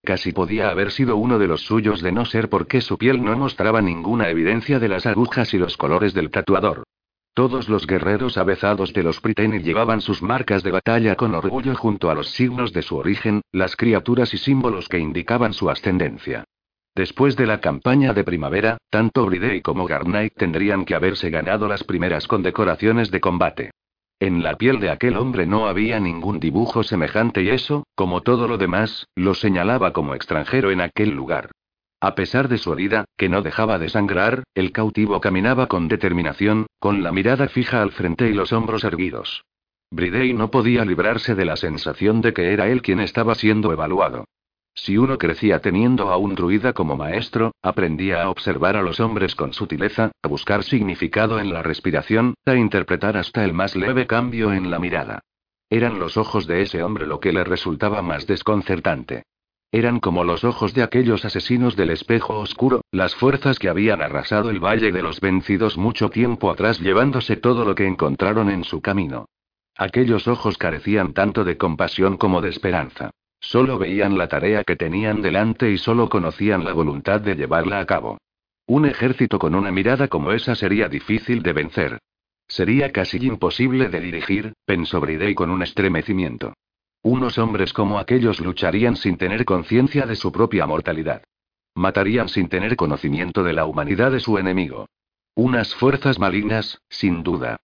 A: Casi podía haber sido uno de los suyos de no ser porque su piel no mostraba ninguna evidencia de las agujas y los colores del tatuador. Todos los guerreros avezados de los Priteni llevaban sus marcas de batalla con orgullo junto a los signos de su origen, las criaturas y símbolos que indicaban su ascendencia. Después de la campaña de primavera, tanto Bridey como Garnight tendrían que haberse ganado las primeras condecoraciones de combate. En la piel de aquel hombre no había ningún dibujo semejante y eso, como todo lo demás, lo señalaba como extranjero en aquel lugar. A pesar de su herida, que no dejaba de sangrar, el cautivo caminaba con determinación, con la mirada fija al frente y los hombros erguidos. Bridey no podía librarse de la sensación de que era él quien estaba siendo evaluado. Si uno crecía teniendo a un druida como maestro, aprendía a observar a los hombres con sutileza, a buscar significado en la respiración, a interpretar hasta el más leve cambio en la mirada. Eran los ojos de ese hombre lo que le resultaba más desconcertante. Eran como los ojos de aquellos asesinos del espejo oscuro, las fuerzas que habían arrasado el Valle de los Vencidos mucho tiempo atrás llevándose todo lo que encontraron en su camino. Aquellos ojos carecían tanto de compasión como de esperanza. Solo veían la tarea que tenían delante y solo conocían la voluntad de llevarla a cabo. Un ejército con una mirada como esa sería difícil de vencer. Sería casi imposible de dirigir, pensó Bridey con un estremecimiento. Unos hombres como aquellos lucharían sin tener conciencia de su propia mortalidad. Matarían sin tener conocimiento de la humanidad de su enemigo. Unas fuerzas malignas, sin duda.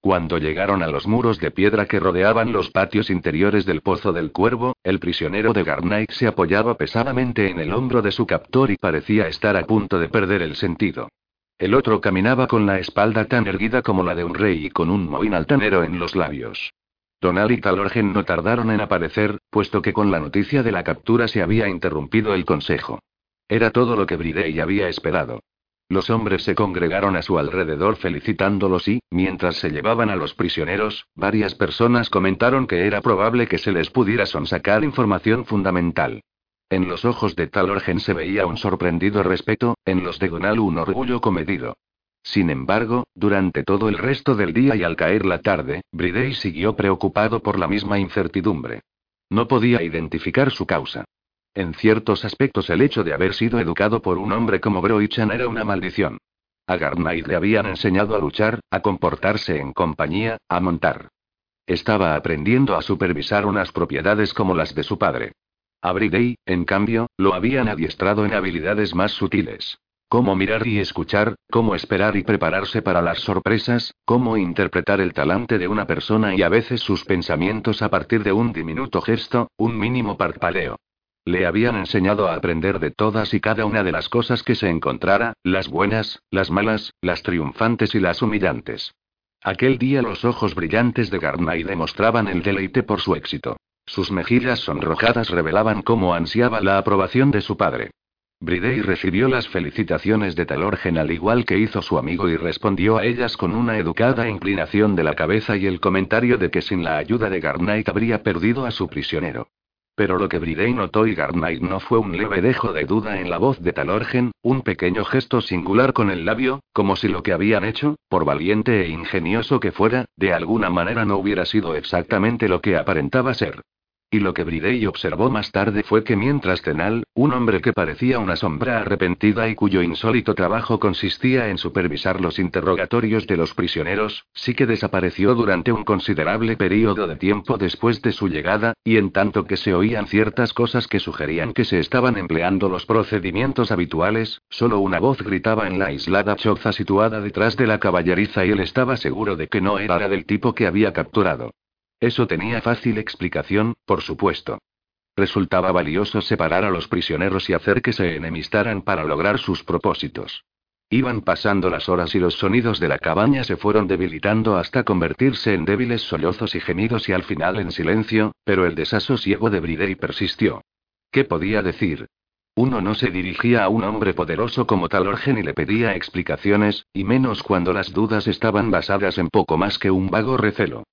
A: Cuando llegaron a los muros de piedra que rodeaban los patios interiores del Pozo del Cuervo, el prisionero de Garnight se apoyaba pesadamente en el hombro de su captor y parecía estar a punto de perder el sentido. El otro caminaba con la espalda tan erguida como la de un rey y con un mohín altanero en los labios. Donal y Talorgen no tardaron en aparecer, puesto que con la noticia de la captura se había interrumpido el consejo. Era todo lo que Bridey había esperado. Los hombres se congregaron a su alrededor felicitándolos y, mientras se llevaban a los prisioneros, varias personas comentaron que era probable que se les pudiera sonsacar información fundamental. En los ojos de Talorgen se veía un sorprendido respeto, en los de Gunal un orgullo comedido. Sin embargo, durante todo el resto del día y al caer la tarde, Bridey siguió preocupado por la misma incertidumbre. No podía identificar su causa. En ciertos aspectos el hecho de haber sido educado por un hombre como Broichan era una maldición. A Garnight le habían enseñado a luchar, a comportarse en compañía, a montar. Estaba aprendiendo a supervisar unas propiedades como las de su padre. A Bridey, en cambio, lo habían adiestrado en habilidades más sutiles. Cómo mirar y escuchar, cómo esperar y prepararse para las sorpresas, cómo interpretar el talante de una persona y a veces sus pensamientos a partir de un diminuto gesto, un mínimo parpadeo. Le habían enseñado a aprender de todas y cada una de las cosas que se encontrara, las buenas, las malas, las triunfantes y las humillantes. Aquel día los ojos brillantes de Garnay demostraban el deleite por su éxito. Sus mejillas sonrojadas revelaban cómo ansiaba la aprobación de su padre. Bridey recibió las felicitaciones de Talorgen al igual que hizo su amigo y respondió a ellas con una educada inclinación de la cabeza y el comentario de que sin la ayuda de Garnight habría perdido a su prisionero. Pero lo que Bridey notó y Garnight no fue un leve dejo de duda en la voz de Talorgen, un pequeño gesto singular con el labio, como si lo que habían hecho, por valiente e ingenioso que fuera, de alguna manera no hubiera sido exactamente lo que aparentaba ser. Y lo que Bridey observó más tarde fue que mientras Tenal, un hombre que parecía una sombra arrepentida y cuyo insólito trabajo consistía en supervisar los interrogatorios de los prisioneros, sí que desapareció durante un considerable período de tiempo después de su llegada, y en tanto que se oían ciertas cosas que sugerían que se estaban empleando los procedimientos habituales, solo una voz gritaba en la aislada choza situada detrás de la caballeriza y él estaba seguro de que no era del tipo que había capturado. Eso tenía fácil explicación, por supuesto. Resultaba valioso separar a los prisioneros y hacer que se enemistaran para lograr sus propósitos. Iban pasando las horas y los sonidos de la cabaña se fueron debilitando hasta convertirse en débiles sollozos y gemidos y al final en silencio, pero el desasosiego de Bridey persistió. ¿Qué podía decir? Uno no se dirigía a un hombre poderoso como Talorgen y le pedía explicaciones, y menos cuando las dudas estaban basadas en poco más que un vago recelo.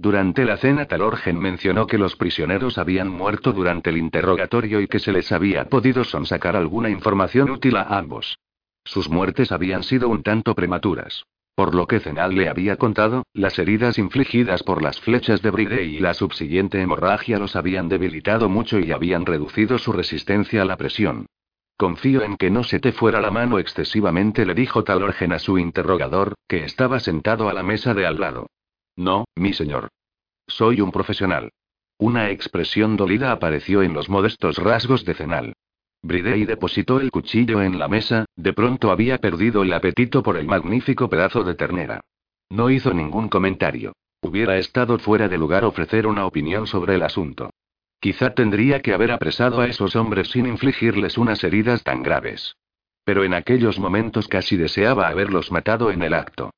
A: Durante la cena Talorgen mencionó que los prisioneros habían muerto durante el interrogatorio y que se les había podido sonsacar alguna información útil a ambos. Sus muertes habían sido un tanto prematuras. Por lo que Zenal le había contado, las heridas infligidas por las flechas de Bride y la subsiguiente hemorragia los habían debilitado mucho y habían reducido su resistencia a la presión. Confío en que no se te fuera la mano excesivamente, le dijo Talorgen a su interrogador, que estaba sentado a la mesa de al lado. No, mi señor. Soy un profesional. Una expresión dolida apareció en los modestos rasgos de Zenal. Bridey depositó el cuchillo en la mesa, de pronto había perdido el apetito por el magnífico pedazo de ternera. No hizo ningún comentario. Hubiera estado fuera de lugar ofrecer una opinión sobre el asunto. Quizá tendría que haber apresado a esos hombres sin infligirles unas heridas tan graves. Pero en aquellos momentos casi deseaba haberlos matado en el acto.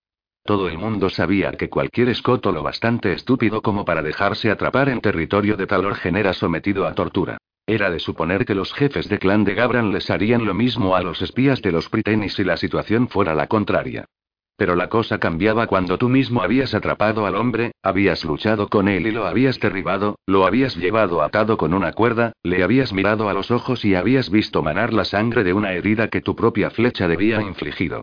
A: Todo el mundo sabía que cualquier escoto lo bastante estúpido como para dejarse atrapar en territorio de tal orden era sometido a tortura. Era de suponer que los jefes de clan de Gabran les harían lo mismo a los espías de los Pritenis si la situación fuera la contraria. Pero la cosa cambiaba cuando tú mismo habías atrapado al hombre, habías luchado con él y lo habías derribado, lo habías llevado atado con una cuerda, le habías mirado a los ojos y habías visto manar la sangre de una herida que tu propia flecha debía infligido.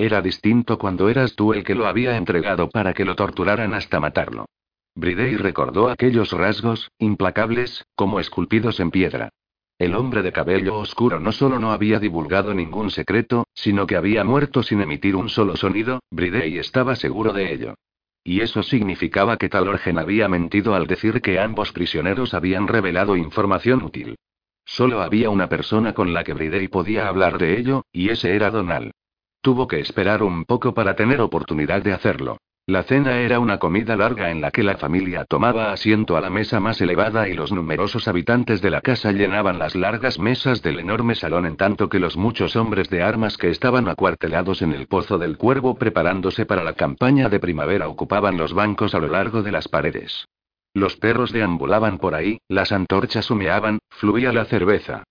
A: Era distinto cuando eras tú el que lo había entregado para que lo torturaran hasta matarlo. Bridey recordó aquellos rasgos, implacables, como esculpidos en piedra. El hombre de cabello oscuro no solo no había divulgado ningún secreto, sino que había muerto sin emitir un solo sonido, Bridey estaba seguro de ello. Y eso significaba que Talorgen había mentido al decir que ambos prisioneros habían revelado información útil. Solo había una persona con la que Bridey podía hablar de ello, y ese era Donald. Tuvo que esperar un poco para tener oportunidad de hacerlo. La cena era una comida larga en la que la familia tomaba asiento a la mesa más elevada y los numerosos habitantes de la casa llenaban las largas mesas del enorme salón en tanto que los muchos hombres de armas que estaban acuartelados en el Pozo del Cuervo preparándose para la campaña de primavera ocupaban los bancos a lo largo de las paredes. Los perros deambulaban por ahí, las antorchas humeaban, fluía la cerveza.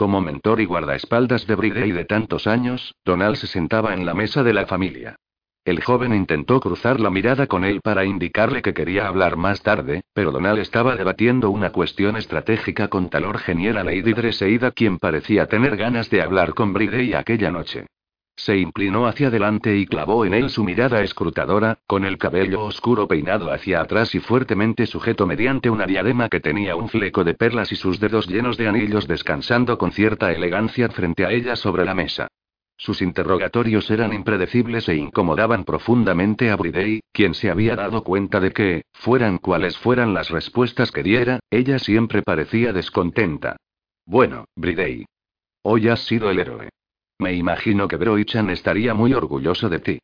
A: Como mentor y guardaespaldas de Bridey de tantos años, Donald se sentaba en la mesa de la familia. El joven intentó cruzar la mirada con él para indicarle que quería hablar más tarde, pero Donald estaba debatiendo una cuestión estratégica con Talor Geniera Lady Dreseida, quien parecía tener ganas de hablar con Bridey aquella noche. Se inclinó hacia adelante y clavó en él su mirada escrutadora, con el cabello oscuro peinado hacia atrás y fuertemente sujeto mediante una diadema que tenía un fleco de perlas y sus dedos llenos de anillos descansando con cierta elegancia frente a ella sobre la mesa. Sus interrogatorios eran impredecibles e incomodaban profundamente a Bridey, quien se había dado cuenta de que, fueran cuales fueran las respuestas que diera, ella siempre parecía descontenta. Bueno, Bridey. Hoy has sido el héroe. Me imagino que Broichan estaría muy orgulloso de ti.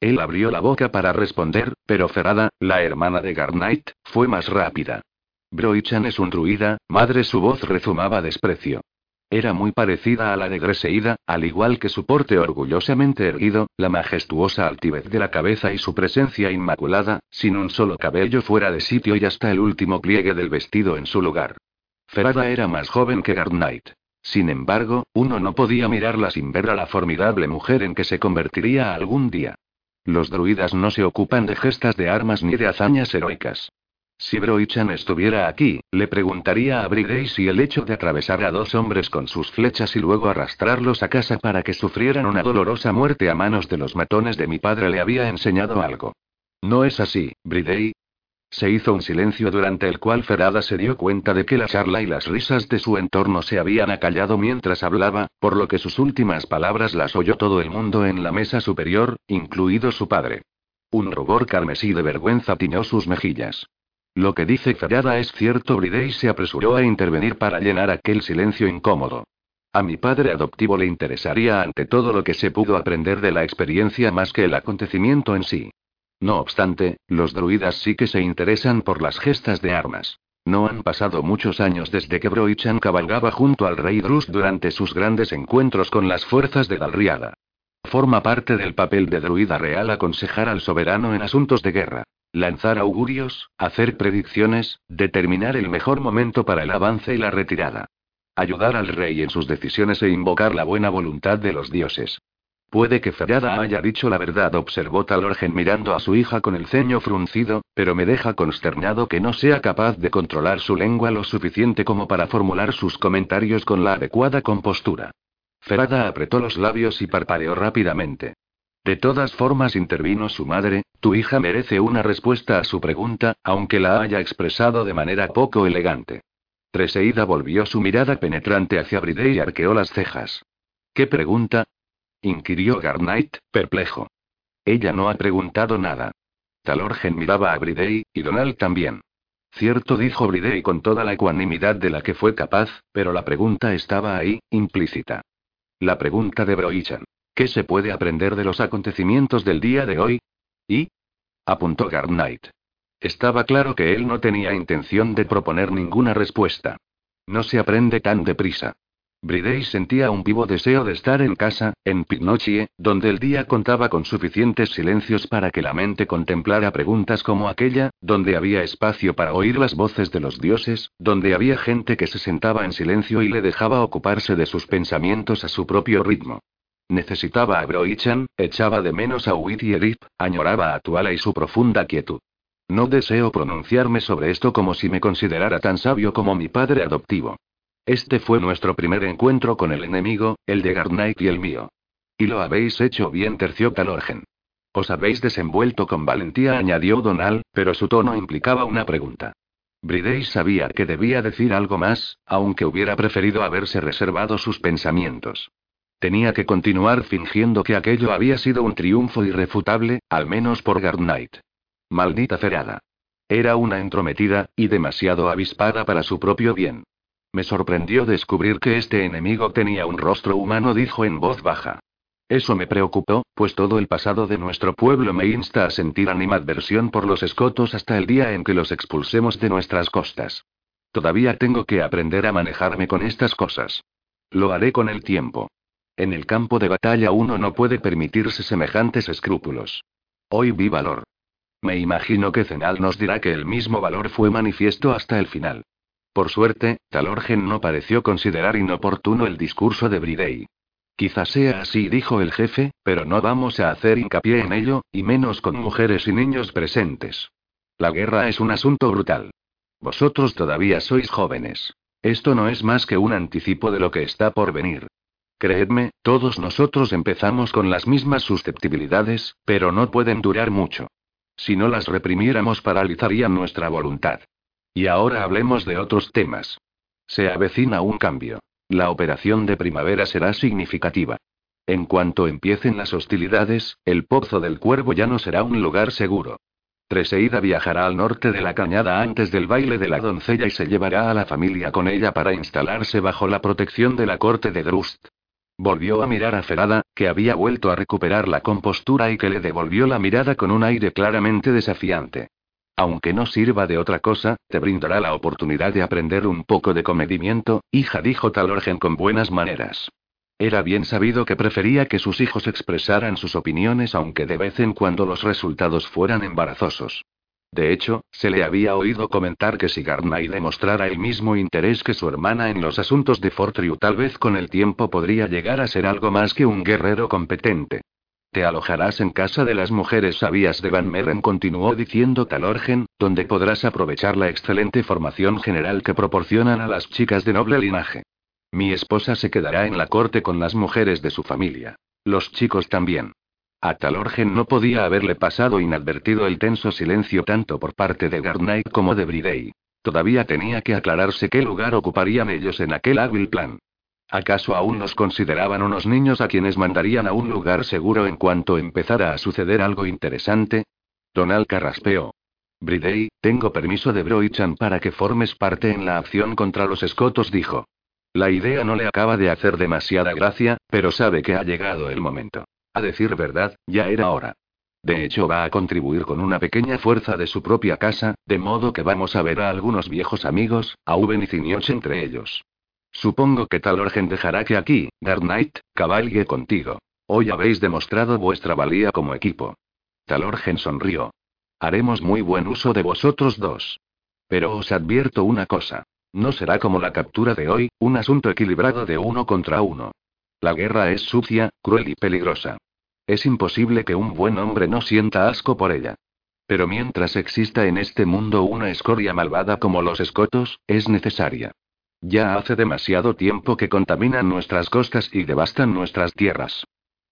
A: Él abrió la boca para responder, pero Ferrada, la hermana de Garnight, fue más rápida. Broichan es un druida, madre su voz rezumaba desprecio. Era muy parecida a la de Greseida, al igual que su porte orgullosamente erguido, la majestuosa altivez de la cabeza y su presencia inmaculada, sin un solo cabello fuera de sitio y hasta el último pliegue del vestido en su lugar. Ferrada era más joven que Garnight. Sin embargo, uno no podía mirarla sin ver a la formidable mujer en que se convertiría algún día. Los druidas no se ocupan de gestas de armas ni de hazañas heroicas. Si Broichan estuviera aquí, le preguntaría a Bridey si el hecho de atravesar a dos hombres con sus flechas y luego arrastrarlos a casa para que sufrieran una dolorosa muerte a manos de los matones de mi padre le había enseñado algo. No es así, Bridey. Se hizo un silencio durante el cual Ferada se dio cuenta de que la charla y las risas de su entorno se habían acallado mientras hablaba, por lo que sus últimas palabras las oyó todo el mundo en la mesa superior, incluido su padre. Un rubor carmesí de vergüenza tiñó sus mejillas. Lo que dice Ferada es cierto, Bridey se apresuró a intervenir para llenar aquel silencio incómodo. A mi padre adoptivo le interesaría ante todo lo que se pudo aprender de la experiencia más que el acontecimiento en sí. No obstante, los druidas sí que se interesan por las gestas de armas. No han pasado muchos años desde que Broichan cabalgaba junto al rey Drus durante sus grandes encuentros con las fuerzas de Dalriada. Forma parte del papel de druida real aconsejar al soberano en asuntos de guerra, lanzar augurios, hacer predicciones, determinar el mejor momento para el avance y la retirada. Ayudar al rey en sus decisiones e invocar la buena voluntad de los dioses. Puede que Ferrada haya dicho la verdad, observó Talorgen mirando a su hija con el ceño fruncido, pero me deja consternado que no sea capaz de controlar su lengua lo suficiente como para formular sus comentarios con la adecuada compostura. Ferada apretó los labios y parpadeó rápidamente. De todas formas intervino su madre, tu hija merece una respuesta a su pregunta, aunque la haya expresado de manera poco elegante. Treseida volvió su mirada penetrante hacia Bride y arqueó las cejas. ¿Qué pregunta? Inquirió Garnight, perplejo. Ella no ha preguntado nada. Talorgen miraba a Bridey, y Donald también. Cierto, dijo Bridey con toda la ecuanimidad de la que fue capaz, pero la pregunta estaba ahí, implícita. La pregunta de Broichan. ¿Qué se puede aprender de los acontecimientos del día de hoy? ¿Y? apuntó Garnight. Estaba claro que él no tenía intención de proponer ninguna respuesta. No se aprende tan deprisa. Bridey sentía un vivo deseo de estar en casa, en Pinochie, donde el día contaba con suficientes silencios para que la mente contemplara preguntas como aquella, donde había espacio para oír las voces de los dioses, donde había gente que se sentaba en silencio y le dejaba ocuparse de sus pensamientos a su propio ritmo. Necesitaba a Broichan, echaba de menos a Wit y añoraba a Tuala y su profunda quietud. No deseo pronunciarme sobre esto como si me considerara tan sabio como mi padre adoptivo. Este fue nuestro primer encuentro con el enemigo, el de Garnight y el mío. Y lo habéis hecho bien, terció Talorgen. Os habéis desenvuelto con valentía, añadió Donal, pero su tono implicaba una pregunta. Bridey sabía que debía decir algo más, aunque hubiera preferido haberse reservado sus pensamientos. Tenía que continuar fingiendo que aquello había sido un triunfo irrefutable, al menos por Garnight. Maldita ferada. Era una entrometida, y demasiado avispada para su propio bien. Me sorprendió descubrir que este enemigo tenía un rostro humano, dijo en voz baja. Eso me preocupó, pues todo el pasado de nuestro pueblo me insta a sentir animadversión por los escotos hasta el día en que los expulsemos de nuestras costas. Todavía tengo que aprender a manejarme con estas cosas. Lo haré con el tiempo. En el campo de batalla uno no puede permitirse semejantes escrúpulos. Hoy vi valor. Me imagino que Zenal nos dirá que el mismo valor fue manifiesto hasta el final. Por suerte, Talorgen no pareció considerar inoportuno el discurso de Bridey. Quizás sea así, dijo el jefe, pero no vamos a hacer hincapié en ello, y menos con mujeres y niños presentes. La guerra es un asunto brutal. Vosotros todavía sois jóvenes. Esto no es más que un anticipo de lo que está por venir. Creedme, todos nosotros empezamos con las mismas susceptibilidades, pero no pueden durar mucho. Si no las reprimiéramos paralizarían nuestra voluntad. Y ahora hablemos de otros temas. Se avecina un cambio. La operación de primavera será significativa. En cuanto empiecen las hostilidades, el Pozo del Cuervo ya no será un lugar seguro. Treseida viajará al norte de la cañada antes del baile de la doncella y se llevará a la familia con ella para instalarse bajo la protección de la corte de Drust. Volvió a mirar a Ferada, que había vuelto a recuperar la compostura y que le devolvió la mirada con un aire claramente desafiante. Aunque no sirva de otra cosa, te brindará la oportunidad de aprender un poco de comedimiento, hija, dijo Talorgen con buenas maneras. Era bien sabido que prefería que sus hijos expresaran sus opiniones aunque de vez en cuando los resultados fueran embarazosos. De hecho, se le había oído comentar que si Garnay demostrara el mismo interés que su hermana en los asuntos de Fortriu tal vez con el tiempo podría llegar a ser algo más que un guerrero competente. Te alojarás en casa de las mujeres sabias de Van Meren, continuó diciendo Talorgen, donde podrás aprovechar la excelente formación general que proporcionan a las chicas de noble linaje. Mi esposa se quedará en la corte con las mujeres de su familia. Los chicos también. A Talorgen no podía haberle pasado inadvertido el tenso silencio tanto por parte de Garnight como de Bridey. Todavía tenía que aclararse qué lugar ocuparían ellos en aquel hábil plan. ¿Acaso aún nos consideraban unos niños a quienes mandarían a un lugar seguro en cuanto empezara a suceder algo interesante? Donald carraspeó. Bridey, tengo permiso de Broichan para que formes parte en la acción contra los escotos, dijo. La idea no le acaba de hacer demasiada gracia, pero sabe que ha llegado el momento. A decir verdad, ya era hora. De hecho, va a contribuir con una pequeña fuerza de su propia casa, de modo que vamos a ver a algunos viejos amigos, a Uben y Cinioch entre ellos. Supongo que Talorgen dejará que aquí, Dark Knight, cabalgue contigo. Hoy habéis demostrado vuestra valía como equipo. Talorgen sonrió. Haremos muy buen uso de vosotros dos. Pero os advierto una cosa. No será como la captura de hoy, un asunto equilibrado de uno contra uno. La guerra es sucia, cruel y peligrosa. Es imposible que un buen hombre no sienta asco por ella. Pero mientras exista en este mundo una escoria malvada como los escotos, es necesaria. Ya hace demasiado tiempo que contaminan nuestras costas y devastan nuestras tierras.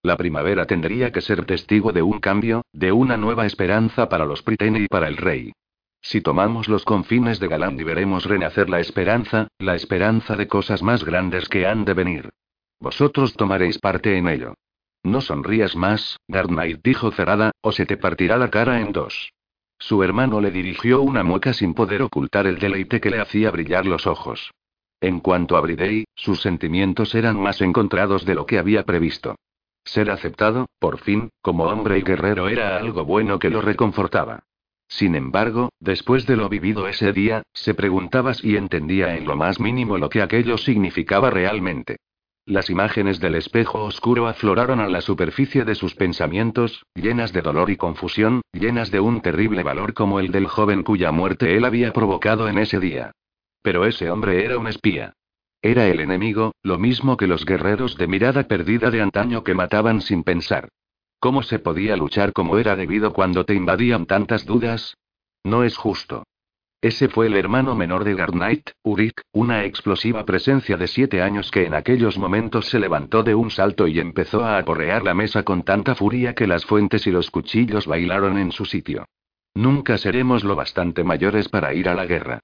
A: La primavera tendría que ser testigo de un cambio, de una nueva esperanza para los Pritene y para el rey. Si tomamos los confines de Galandi veremos renacer la esperanza, la esperanza de cosas más grandes que han de venir. Vosotros tomaréis parte en ello. No sonrías más, Dark dijo cerrada, o se te partirá la cara en dos. Su hermano le dirigió una mueca sin poder ocultar el deleite que le hacía brillar los ojos. En cuanto a Bridey, sus sentimientos eran más encontrados de lo que había previsto. Ser aceptado, por fin, como hombre y guerrero era algo bueno que lo reconfortaba. Sin embargo, después de lo vivido ese día, se preguntaba si entendía en lo más mínimo lo que aquello significaba realmente. Las imágenes del espejo oscuro afloraron a la superficie de sus pensamientos, llenas de dolor y confusión, llenas de un terrible valor como el del joven cuya muerte él había provocado en ese día. Pero ese hombre era un espía. Era el enemigo, lo mismo que los guerreros de mirada perdida de antaño que mataban sin pensar. ¿Cómo se podía luchar como era debido cuando te invadían tantas dudas? No es justo. Ese fue el hermano menor de Garnight, Urik, una explosiva presencia de siete años que en aquellos momentos se levantó de un salto y empezó a aporrear la mesa con tanta furia que las fuentes y los cuchillos bailaron en su sitio. Nunca seremos lo bastante mayores para ir a la guerra.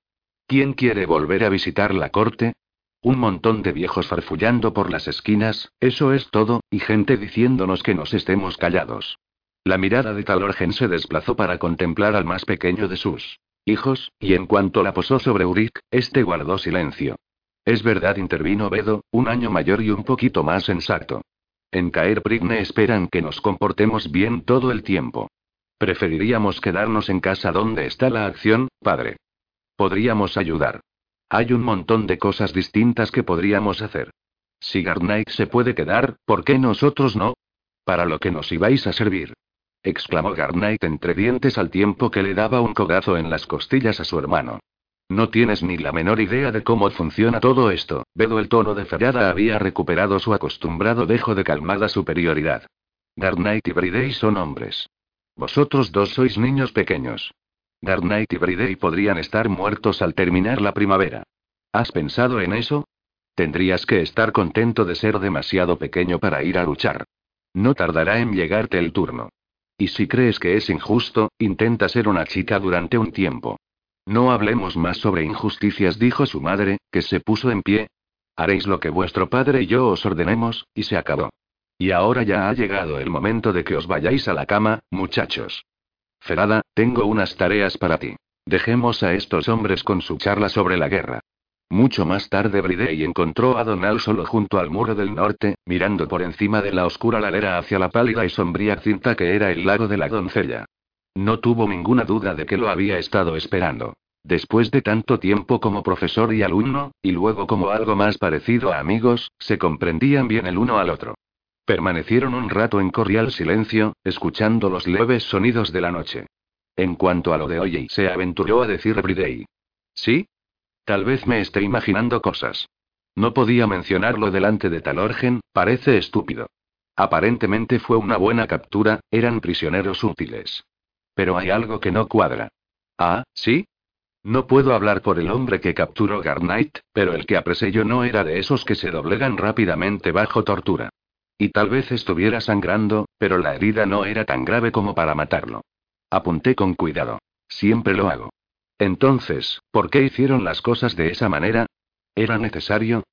A: ¿Quién quiere volver a visitar la corte? Un montón de viejos farfullando por las esquinas, eso es todo, y gente diciéndonos que nos estemos callados. La mirada de Talorgen se desplazó para contemplar al más pequeño de sus hijos, y en cuanto la posó sobre Uric, este guardó silencio. Es verdad, intervino Bedo, un año mayor y un poquito más sensato. En Caer Prigne esperan que nos comportemos bien todo el tiempo. Preferiríamos quedarnos en casa donde está la acción, padre. Podríamos ayudar. Hay un montón de cosas distintas que podríamos hacer. Si Garnight se puede quedar, ¿por qué nosotros no? Para lo que nos ibais a servir exclamó Garnight entre dientes al tiempo que le daba un cogazo en las costillas a su hermano. No tienes ni la menor idea de cómo funciona todo esto. Vedo el tono de Ferrada había recuperado su acostumbrado dejo de calmada superioridad. Garnight y Bridey son hombres. Vosotros dos sois niños pequeños. Garnight y Bridey podrían estar muertos al terminar la primavera. ¿Has pensado en eso? Tendrías que estar contento de ser demasiado pequeño para ir a luchar. No tardará en llegarte el turno. Y si crees que es injusto, intenta ser una chica durante un tiempo. No hablemos más sobre injusticias, dijo su madre, que se puso en pie. Haréis lo que vuestro padre y yo os ordenemos, y se acabó. Y ahora ya ha llegado el momento de que os vayáis a la cama, muchachos. Ferada, tengo unas tareas para ti. Dejemos a estos hombres con su charla sobre la guerra. Mucho más tarde Bridey encontró a Donald solo junto al muro del norte, mirando por encima de la oscura ladera hacia la pálida y sombría cinta que era el lago de la doncella. No tuvo ninguna duda de que lo había estado esperando. Después de tanto tiempo como profesor y alumno, y luego como algo más parecido a amigos, se comprendían bien el uno al otro. Permanecieron un rato en cordial silencio, escuchando los leves sonidos de la noche. En cuanto a lo de hoy, se aventuró a decir Bridey. ¿Sí? Tal vez me esté imaginando cosas. No podía mencionarlo delante de Talorgen, parece estúpido. Aparentemente fue una buena captura, eran prisioneros útiles. Pero hay algo que no cuadra. Ah, ¿sí? No puedo hablar por el hombre que capturó Garnight, pero el que apresé yo no era de esos que se doblegan rápidamente bajo tortura. Y tal vez estuviera sangrando, pero la herida no era tan grave como para matarlo. Apunté con cuidado. Siempre lo hago. Entonces, ¿por qué hicieron las cosas de esa manera? ¿Era necesario?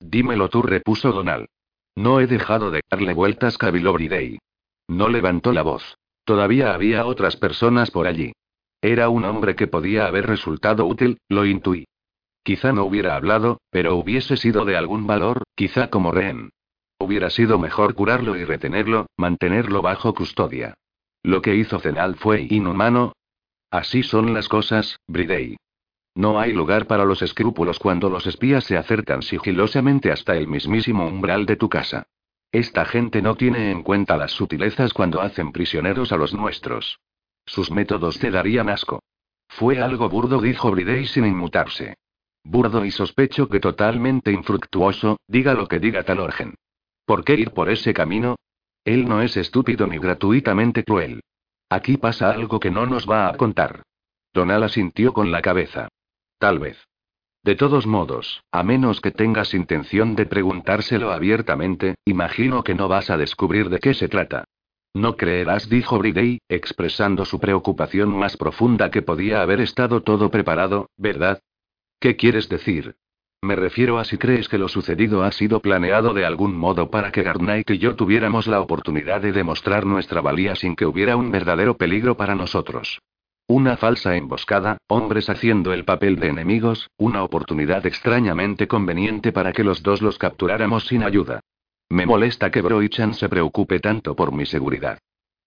A: Dímelo tú, repuso Donald. No he dejado de darle vueltas, caviló Bridey. No levantó la voz. Todavía había otras personas por allí. Era un hombre que podía haber resultado útil, lo intuí. Quizá no hubiera hablado, pero hubiese sido de algún valor, quizá como rehén. Hubiera sido mejor curarlo y retenerlo, mantenerlo bajo custodia. Lo que hizo Zenal fue inhumano. Así son las cosas, Bridey. No hay lugar para los escrúpulos cuando los espías se acercan sigilosamente hasta el mismísimo umbral de tu casa. Esta gente no tiene en cuenta las sutilezas cuando hacen prisioneros a los nuestros. Sus métodos te darían asco. Fue algo burdo, dijo Bridey sin inmutarse. Burdo y sospecho que totalmente infructuoso, diga lo que diga Talorgen. ¿Por qué ir por ese camino? Él no es estúpido ni gratuitamente cruel. Aquí pasa algo que no nos va a contar. Donal asintió con la cabeza. Tal vez. De todos modos, a menos que tengas intención de preguntárselo abiertamente, imagino que no vas a descubrir de qué se trata. No creerás, dijo Bridey, expresando su preocupación más profunda que podía haber estado todo preparado, ¿verdad? ¿Qué quieres decir? Me refiero a si crees que lo sucedido ha sido planeado de algún modo para que Garnight y yo tuviéramos la oportunidad de demostrar nuestra valía sin que hubiera un verdadero peligro para nosotros. Una falsa emboscada, hombres haciendo el papel de enemigos, una oportunidad extrañamente conveniente para que los dos los capturáramos sin ayuda. Me molesta que Broichan se preocupe tanto por mi seguridad.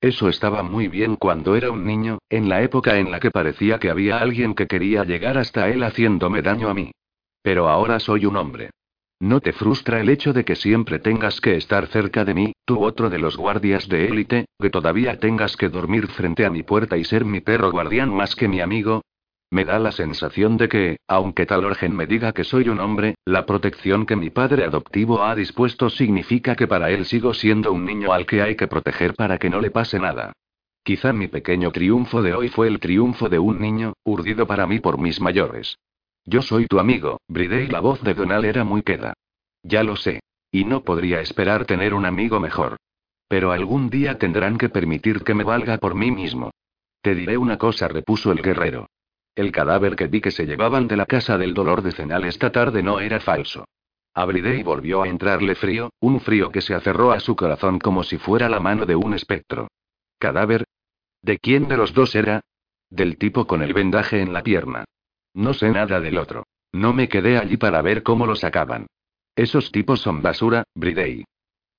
A: Eso estaba muy bien cuando era un niño, en la época en la que parecía que había alguien que quería llegar hasta él haciéndome daño a mí. Pero ahora soy un hombre. ¿No te frustra el hecho de que siempre tengas que estar cerca de mí, tú otro de los guardias de élite, que todavía tengas que dormir frente a mi puerta y ser mi perro guardián más que mi amigo? Me da la sensación de que, aunque tal Talorgen me diga que soy un hombre, la protección que mi padre adoptivo ha dispuesto significa que para él sigo siendo un niño al que hay que proteger para que no le pase nada. Quizá mi pequeño triunfo de hoy fue el triunfo de un niño, urdido para mí por mis mayores. Yo soy tu amigo, Bridey. La voz de Donald era muy queda. Ya lo sé. Y no podría esperar tener un amigo mejor. Pero algún día tendrán que permitir que me valga por mí mismo. Te diré una cosa, repuso el guerrero. El cadáver que vi que se llevaban de la casa del dolor de Cenal esta tarde no era falso. A Bridey volvió a entrarle frío, un frío que se aferró a su corazón como si fuera la mano de un espectro. ¿Cadáver? ¿De quién de los dos era? Del tipo con el vendaje en la pierna. No sé nada del otro. No me quedé allí para ver cómo lo sacaban. Esos tipos son basura, Bridey.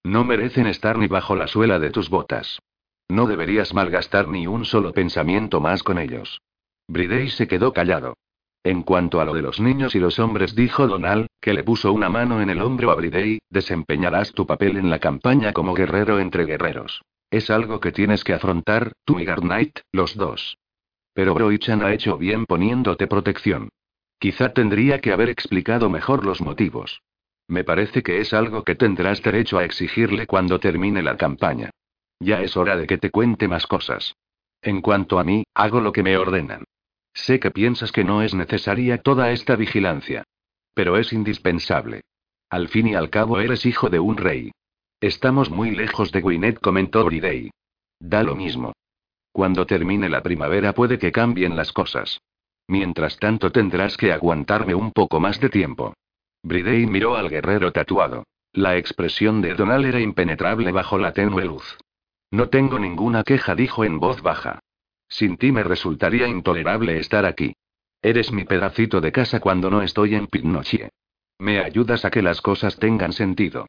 A: No merecen estar ni bajo la suela de tus botas. No deberías malgastar ni un solo pensamiento más con ellos. Bridey se quedó callado. En cuanto a lo de los niños y los hombres, dijo Donald, que le puso una mano en el hombro a Bridey, desempeñarás tu papel en la campaña como guerrero entre guerreros. Es algo que tienes que afrontar, tú y Garnight, los dos. Pero Broichan ha hecho bien poniéndote protección. Quizá tendría que haber explicado mejor los motivos. Me parece que es algo que tendrás derecho a exigirle cuando termine la campaña. Ya es hora de que te cuente más cosas. En cuanto a mí, hago lo que me ordenan. Sé que piensas que no es necesaria toda esta vigilancia. Pero es indispensable. Al fin y al cabo eres hijo de un rey. Estamos muy lejos de Gwyneth, comentó Bridey. Da lo mismo. Cuando termine la primavera puede que cambien las cosas. Mientras tanto tendrás que aguantarme un poco más de tiempo. Bridey miró al guerrero tatuado. La expresión de Donal era impenetrable bajo la tenue luz. No tengo ninguna queja, dijo en voz baja. Sin ti me resultaría intolerable estar aquí. Eres mi pedacito de casa cuando no estoy en Pignochie. Me ayudas a que las cosas tengan sentido.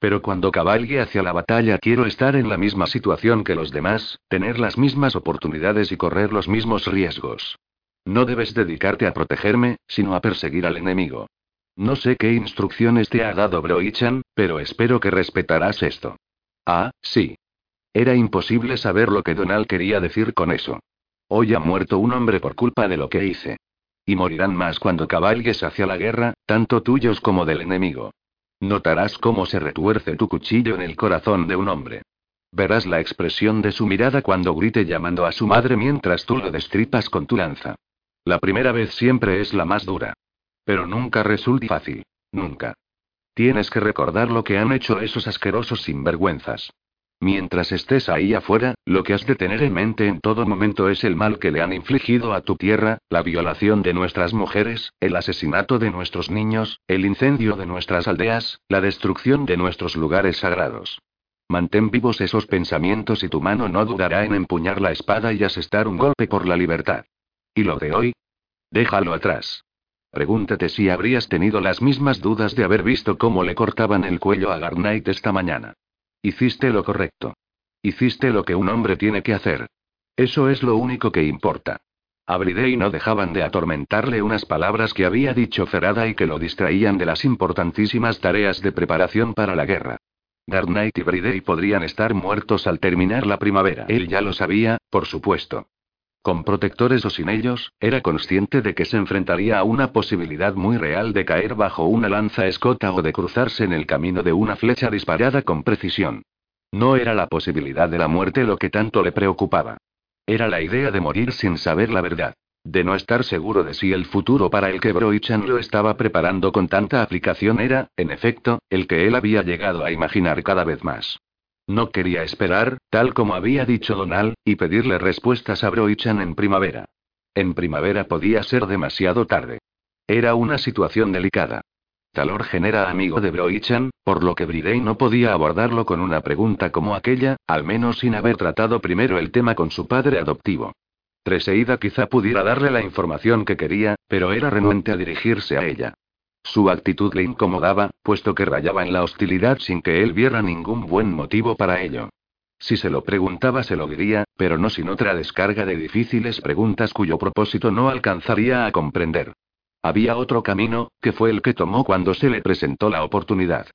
A: Pero cuando cabalgue hacia la batalla quiero estar en la misma situación que los demás, tener las mismas oportunidades y correr los mismos riesgos. No debes dedicarte a protegerme, sino a perseguir al enemigo. No sé qué instrucciones te ha dado Broichan, pero espero que respetarás esto. Ah, sí. Era imposible saber lo que Donald quería decir con eso. Hoy ha muerto un hombre por culpa de lo que hice. Y morirán más cuando cabalgues hacia la guerra, tanto tuyos como del enemigo. Notarás cómo se retuerce tu cuchillo en el corazón de un hombre. Verás la expresión de su mirada cuando grite llamando a su madre mientras tú lo destripas con tu lanza. La primera vez siempre es la más dura. Pero nunca resulta fácil. Nunca. Tienes que recordar lo que han hecho esos asquerosos sinvergüenzas. Mientras estés ahí afuera, lo que has de tener en mente en todo momento es el mal que le han infligido a tu tierra, la violación de nuestras mujeres, el asesinato de nuestros niños, el incendio de nuestras aldeas, la destrucción de nuestros lugares sagrados. Mantén vivos esos pensamientos y tu mano no dudará en empuñar la espada y asestar un golpe por la libertad. ¿Y lo de hoy? Déjalo atrás. Pregúntate si habrías tenido las mismas dudas de haber visto cómo le cortaban el cuello a Garnight esta mañana. Hiciste lo correcto. Hiciste lo que un hombre tiene que hacer. Eso es lo único que importa. A Bridey no dejaban de atormentarle unas palabras que había dicho Ferada y que lo distraían de las importantísimas tareas de preparación para la guerra. Dark y Bridey podrían estar muertos al terminar la primavera. Él ya lo sabía, por supuesto. Con protectores o sin ellos, era consciente de que se enfrentaría a una posibilidad muy real de caer bajo una lanza escota o de cruzarse en el camino de una flecha disparada con precisión. No era la posibilidad de la muerte lo que tanto le preocupaba. Era la idea de morir sin saber la verdad. De no estar seguro de si el futuro para el que Broichan lo estaba preparando con tanta aplicación era, en efecto, el que él había llegado a imaginar cada vez más. No quería esperar, tal como había dicho Donald, y pedirle respuestas a Broichan en primavera. En primavera podía ser demasiado tarde. Era una situación delicada. Talorgen era amigo de Broichan, por lo que Bridey no podía abordarlo con una pregunta como aquella, al menos sin haber tratado primero el tema con su padre adoptivo. Treseida quizá pudiera darle la información que quería, pero era renuente a dirigirse a ella. Su actitud le incomodaba, puesto que rayaba en la hostilidad sin que él viera ningún buen motivo para ello. Si se lo preguntaba se lo diría, pero no sin otra descarga de difíciles preguntas cuyo propósito no alcanzaría a comprender. Había otro camino, que fue el que tomó cuando se le presentó la oportunidad.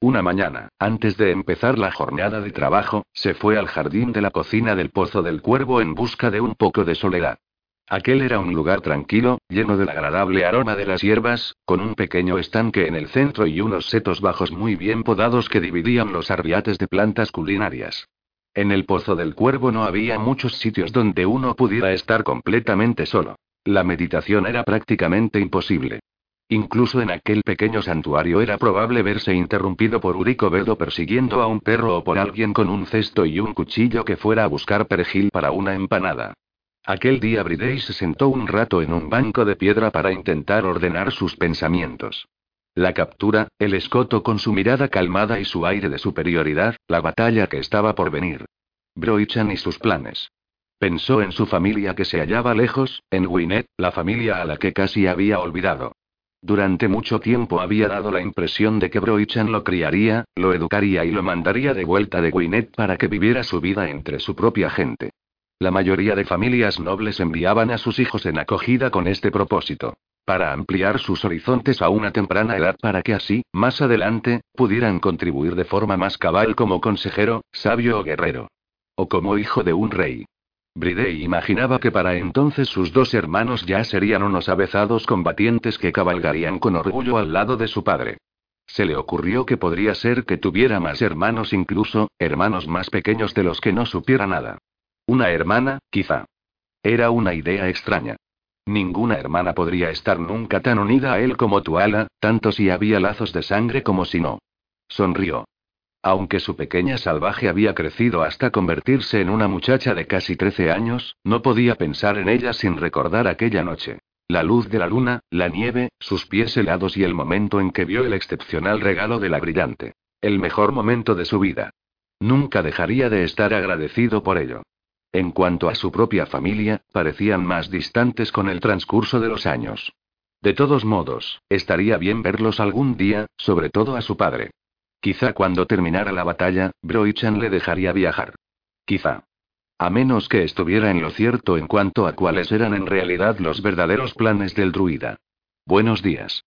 A: Una mañana, antes de empezar la jornada de trabajo, se fue al jardín de la cocina del Pozo del Cuervo en busca de un poco de soledad. Aquel era un lugar tranquilo, lleno del agradable aroma de las hierbas, con un pequeño estanque en el centro y unos setos bajos muy bien podados que dividían los arriates de plantas culinarias. En el Pozo del Cuervo no había muchos sitios donde uno pudiera estar completamente solo. La meditación era prácticamente imposible. Incluso en aquel pequeño santuario era probable verse interrumpido por Urico Vedo persiguiendo a un perro o por alguien con un cesto y un cuchillo que fuera a buscar perejil para una empanada. Aquel día Bridey se sentó un rato en un banco de piedra para intentar ordenar sus pensamientos. La captura, el escoto con su mirada calmada y su aire de superioridad, la batalla que estaba por venir. Broichan y sus planes. Pensó en su familia que se hallaba lejos, en Winnet, la familia a la que casi había olvidado. Durante mucho tiempo había dado la impresión de que Broichan lo criaría, lo educaría y lo mandaría de vuelta de Winnet para que viviera su vida entre su propia gente. La mayoría de familias nobles enviaban a sus hijos en acogida con este propósito. Para ampliar sus horizontes a una temprana edad para que así, más adelante, pudieran contribuir de forma más cabal como consejero, sabio o guerrero. O como hijo de un rey. Bridey imaginaba que para entonces sus dos hermanos ya serían unos avezados combatientes que cabalgarían con orgullo al lado de su padre. Se le ocurrió que podría ser que tuviera más hermanos incluso, hermanos más pequeños de los que no supiera nada. Una hermana, quizá. Era una idea extraña. Ninguna hermana podría estar nunca tan unida a él como Tuala, tanto si había lazos de sangre como si no. Sonrió. Aunque su pequeña salvaje había crecido hasta convertirse en una muchacha de casi 13 años, no podía pensar en ella sin recordar aquella noche. La luz de la luna, la nieve, sus pies helados y el momento en que vio el excepcional regalo de la brillante. El mejor momento de su vida. Nunca dejaría de estar agradecido por ello. En cuanto a su propia familia, parecían más distantes con el transcurso de los años. De todos modos, estaría bien verlos algún día, sobre todo a su padre. Quizá cuando terminara la batalla, Broichan le dejaría viajar. Quizá. A menos que estuviera en lo cierto en cuanto a cuáles eran en realidad los verdaderos planes del druida. Buenos días.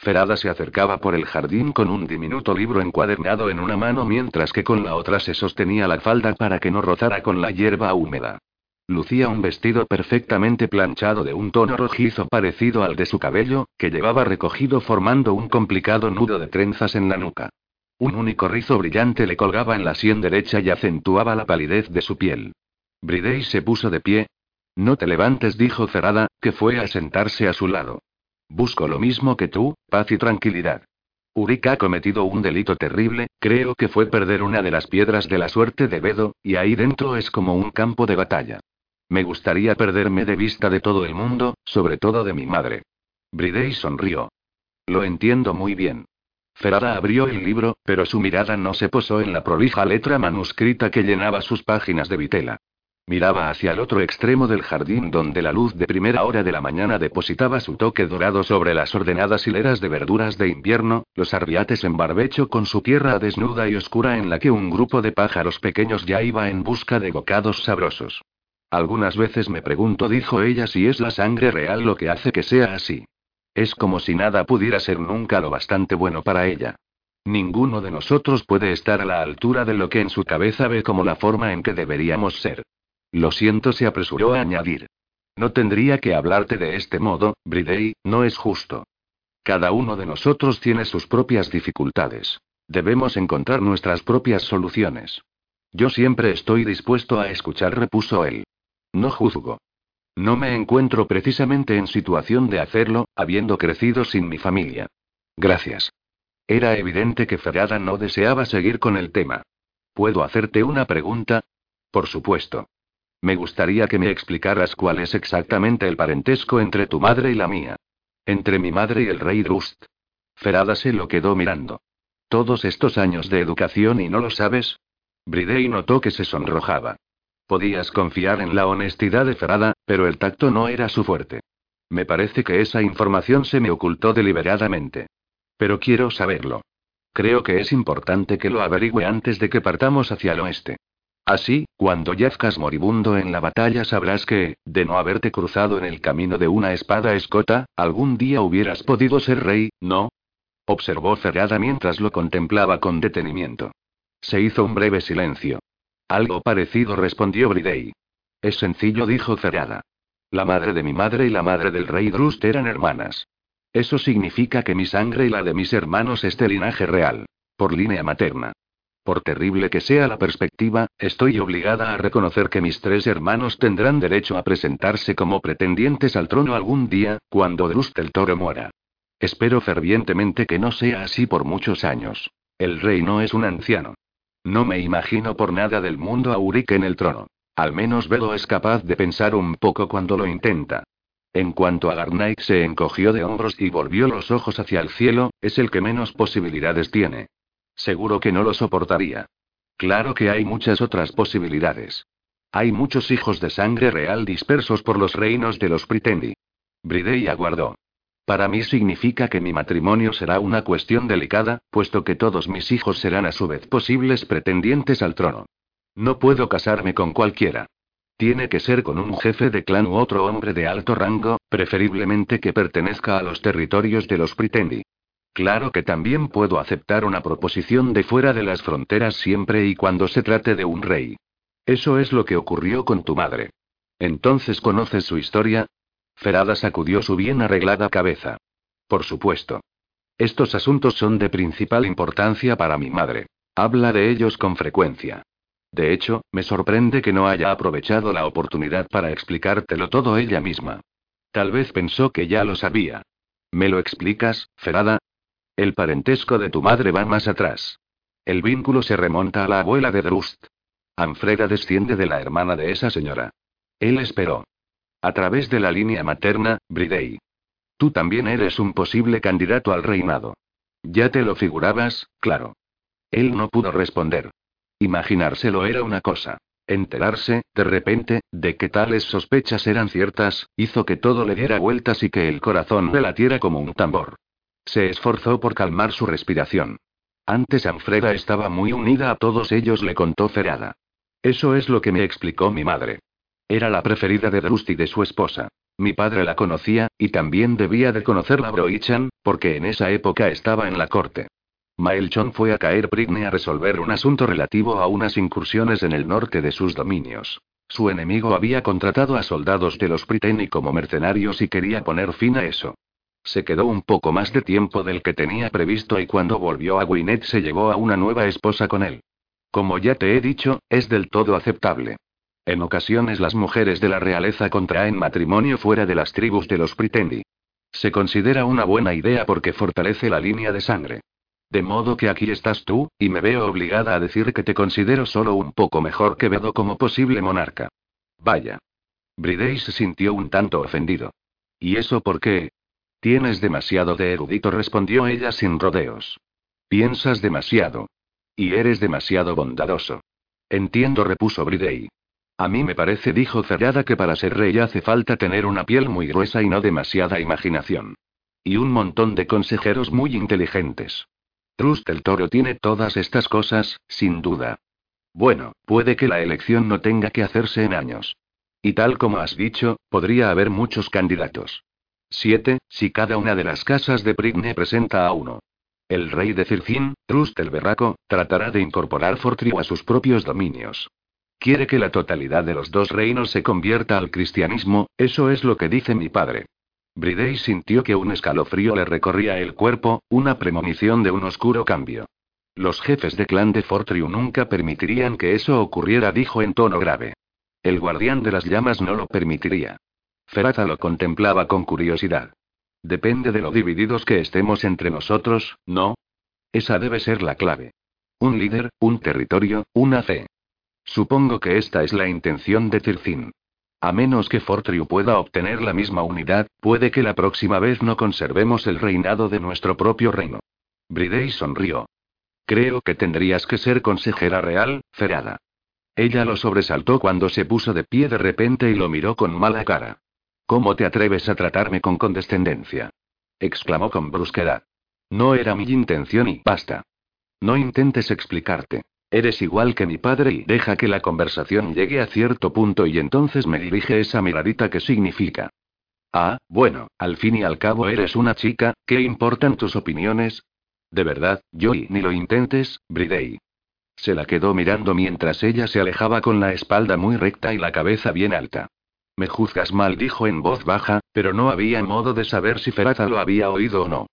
A: Ferada se acercaba por el jardín con un diminuto libro encuadernado en una mano mientras que con la otra se sostenía la falda para que no rozara con la hierba húmeda. Lucía un vestido perfectamente planchado de un tono rojizo parecido al de su cabello, que llevaba recogido formando un complicado nudo de trenzas en la nuca. Un único rizo brillante le colgaba en la sien derecha y acentuaba la palidez de su piel. Bridey se puso de pie. No te levantes, dijo Ferada, que fue a sentarse a su lado. Busco lo mismo que tú, paz y tranquilidad. Urika ha cometido un delito terrible, creo que fue perder una de las piedras de la suerte de Bedo, y ahí dentro es como un campo de batalla. Me gustaría perderme de vista de todo el mundo, sobre todo de mi madre. Bridey sonrió. Lo entiendo muy bien. Ferada abrió el libro, pero su mirada no se posó en la prolija letra manuscrita que llenaba sus páginas de vitela. Miraba hacia el otro extremo del jardín donde la luz de primera hora de la mañana depositaba su toque dorado sobre las ordenadas hileras de verduras de invierno, los arbiates en barbecho con su tierra desnuda y oscura en la que un grupo de pájaros pequeños ya iba en busca de bocados sabrosos. Algunas veces me pregunto, dijo ella, si es la sangre real lo que hace que sea así. Es como si nada pudiera ser nunca lo bastante bueno para ella. Ninguno de nosotros puede estar a la altura de lo que en su cabeza ve como la forma en que deberíamos ser. Lo siento, se apresuró a añadir. No tendría que hablarte de este modo, Bridey, no es justo. Cada uno de nosotros tiene sus propias dificultades. Debemos encontrar nuestras propias soluciones. Yo siempre estoy dispuesto a escuchar, repuso él. No juzgo. No me encuentro precisamente en situación de hacerlo, habiendo crecido sin mi familia. Gracias. Era evidente que Ferrada no deseaba seguir con el tema. ¿Puedo hacerte una pregunta? Por supuesto. Me gustaría que me explicaras cuál es exactamente el parentesco entre tu madre y la mía. Entre mi madre y el rey Rust. Ferada se lo quedó mirando. Todos estos años de educación y no lo sabes. Bridey notó que se sonrojaba. Podías confiar en la honestidad de Ferada, pero el tacto no era su fuerte. Me parece que esa información se me ocultó deliberadamente. Pero quiero saberlo. Creo que es importante que lo averigüe antes de que partamos hacia el oeste. Así, cuando yazcas moribundo en la batalla sabrás que, de no haberte cruzado en el camino de una espada escota, algún día hubieras podido ser rey, ¿no? Observó Ferrada mientras lo contemplaba con detenimiento. Se hizo un breve silencio. Algo parecido respondió Bridey. Es sencillo, dijo Ferrada. La madre de mi madre y la madre del rey Drust eran hermanas. Eso significa que mi sangre y la de mis hermanos es de linaje real. Por línea materna. Por terrible que sea la perspectiva, estoy obligada a reconocer que mis tres hermanos tendrán derecho a presentarse como pretendientes al trono algún día, cuando Drust el Toro muera. Espero fervientemente que no sea así por muchos años. El rey no es un anciano. No me imagino por nada del mundo a Urique en el trono. Al menos Velo es capaz de pensar un poco cuando lo intenta. En cuanto a Garnaik se encogió de hombros y volvió los ojos hacia el cielo, es el que menos posibilidades tiene. Seguro que no lo soportaría. Claro que hay muchas otras posibilidades. Hay muchos hijos de sangre real dispersos por los reinos de los Pritendi. Bridey aguardó. Para mí significa que mi matrimonio será una cuestión delicada, puesto que todos mis hijos serán a su vez posibles pretendientes al trono. No puedo casarme con cualquiera. Tiene que ser con un jefe de clan u otro hombre de alto rango, preferiblemente que pertenezca a los territorios de los Pritendi. Claro que también puedo aceptar una proposición de fuera de las fronteras siempre y cuando se trate de un rey. Eso es lo que ocurrió con tu madre. Entonces conoces su historia. Ferada sacudió su bien arreglada cabeza. Por supuesto. Estos asuntos son de principal importancia para mi madre. Habla de ellos con frecuencia. De hecho, me sorprende que no haya aprovechado la oportunidad para explicártelo todo ella misma. Tal vez pensó que ya lo sabía. ¿Me lo explicas, Ferada? El parentesco de tu madre va más atrás. El vínculo se remonta a la abuela de Drust. Anfreda desciende de la hermana de esa señora. Él esperó. A través de la línea materna, Bridey. Tú también eres un posible candidato al reinado. Ya te lo figurabas, claro. Él no pudo responder. Imaginárselo era una cosa. Enterarse, de repente, de que tales sospechas eran ciertas, hizo que todo le diera vueltas y que el corazón le latiera como un tambor. Se esforzó por calmar su respiración. Antes Anfreda estaba muy unida a todos ellos, le contó Ferada. Eso es lo que me explicó mi madre. Era la preferida de Drust y de su esposa. Mi padre la conocía, y también debía de conocerla Broichan, porque en esa época estaba en la corte. Maelchon fue a caer Prigne a resolver un asunto relativo a unas incursiones en el norte de sus dominios. Su enemigo había contratado a soldados de los Priteni como mercenarios y quería poner fin a eso. Se quedó un poco más de tiempo del que tenía previsto y cuando volvió a Gwyneth se llevó a una nueva esposa con él. Como ya te he dicho, es del todo aceptable. En ocasiones las mujeres de la realeza contraen matrimonio fuera de las tribus de los Pritendi. Se considera una buena idea porque fortalece la línea de sangre. De modo que aquí estás tú, y me veo obligada a decir que te considero solo un poco mejor que Bedo como posible monarca. Vaya. Bridey se sintió un tanto ofendido. ¿Y eso por qué? Tienes demasiado de erudito, respondió ella sin rodeos. Piensas demasiado. Y eres demasiado bondadoso. Entiendo, repuso Bridey. A mí me parece, dijo Cerrada, que para ser rey hace falta tener una piel muy gruesa y no demasiada imaginación. Y un montón de consejeros muy inteligentes. Trust el Toro tiene todas estas cosas, sin duda. Bueno, puede que la elección no tenga que hacerse en años. Y tal como has dicho, podría haber muchos candidatos. Siete, si cada una de las casas de Prigne presenta a uno. El rey de Circin, Trust el Berraco, tratará de incorporar Fortriu a sus propios dominios. Quiere que la totalidad de los dos reinos se convierta al cristianismo, eso es lo que dice mi padre. Bridey sintió que un escalofrío le recorría el cuerpo, una premonición de un oscuro cambio. Los jefes de clan de Fortriu nunca permitirían que eso ocurriera, dijo en tono grave. El guardián de las llamas no lo permitiría. Ferata lo contemplaba con curiosidad. Depende de lo divididos que estemos entre nosotros, ¿no? Esa debe ser la clave. Un líder, un territorio, una fe. Supongo que esta es la intención de Tircin. A menos que Fortriu pueda obtener la misma unidad, puede que la próxima vez no conservemos el reinado de nuestro propio reino. Bridey sonrió. Creo que tendrías que ser consejera real, Ferada. Ella lo sobresaltó cuando se puso de pie de repente y lo miró con mala cara. ¿Cómo te atreves a tratarme con condescendencia? exclamó con brusquedad. No era mi intención y basta. No intentes explicarte. Eres igual que mi padre y deja que la conversación llegue a cierto punto y entonces me dirige esa miradita que significa. Ah, bueno, al fin y al cabo eres una chica, ¿qué importan tus opiniones? De verdad, Joy, ni lo intentes, Bridey. Se la quedó mirando mientras ella se alejaba con la espalda muy recta y la cabeza bien alta. Me juzgas mal, dijo en voz baja, pero no había modo de saber si Feraza lo había oído o no.